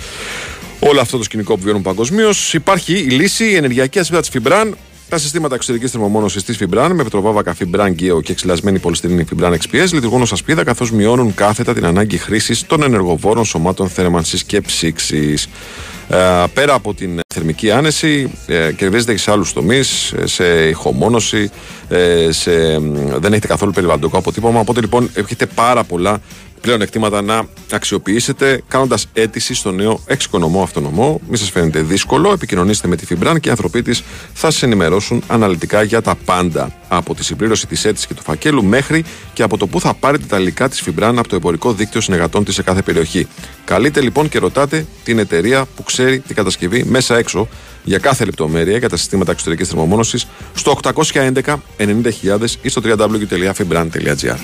όλο αυτό το σκηνικό που βιώνουμε παγκοσμίως. Υπάρχει η λύση, η ενεργειακή ασπίδα της Φιμπραν, τα συστήματα εξωτερικής θερμομόνωσης της Φιμπραν με πετροβάβακα Φιμπραν Geo και εξυλασμένη πολυστηρίνη Φιμπραν XPS λειτουργούν ως ασπίδα καθώς μειώνουν κάθετα την ανάγκη χρήσης των ενεργοβόρων σωμάτων θέρμανσης και ψήξης. Ε, πέρα από την θερμική άνεση, ε, κερδίζετε και σε άλλους τομείς, σε ηχομόνωση, ε, σε, μ, δεν έχετε καθόλου περιβαλλοντικό αποτύπωμα. Οπότε λοιπόν έχετε πάρα πολλά πλέον εκτήματα να αξιοποιήσετε κάνοντας αίτηση στο νέο εξοικονομό αυτονομό. Μην σας φαίνεται δύσκολο. Επικοινωνήστε με τη Φιμπραν και οι ανθρωποί της θα σας ενημερώσουν αναλυτικά για τα πάντα. Από τη συμπλήρωση της αίτησης και του φακέλου μέχρι και από το που θα πάρετε τα υλικά της Φιμπραν από το εμπορικό δίκτυο συνεργατών της σε κάθε περιοχή. Καλείτε λοιπόν και ρωτάτε την εταιρεία που ξέρει την κατασκευή μέσα έξω για κάθε λεπτομέρεια για τα συστήματα εξωτερικής θερμομόνωσης στο 811 90.000 ή στο www.fibran.gr.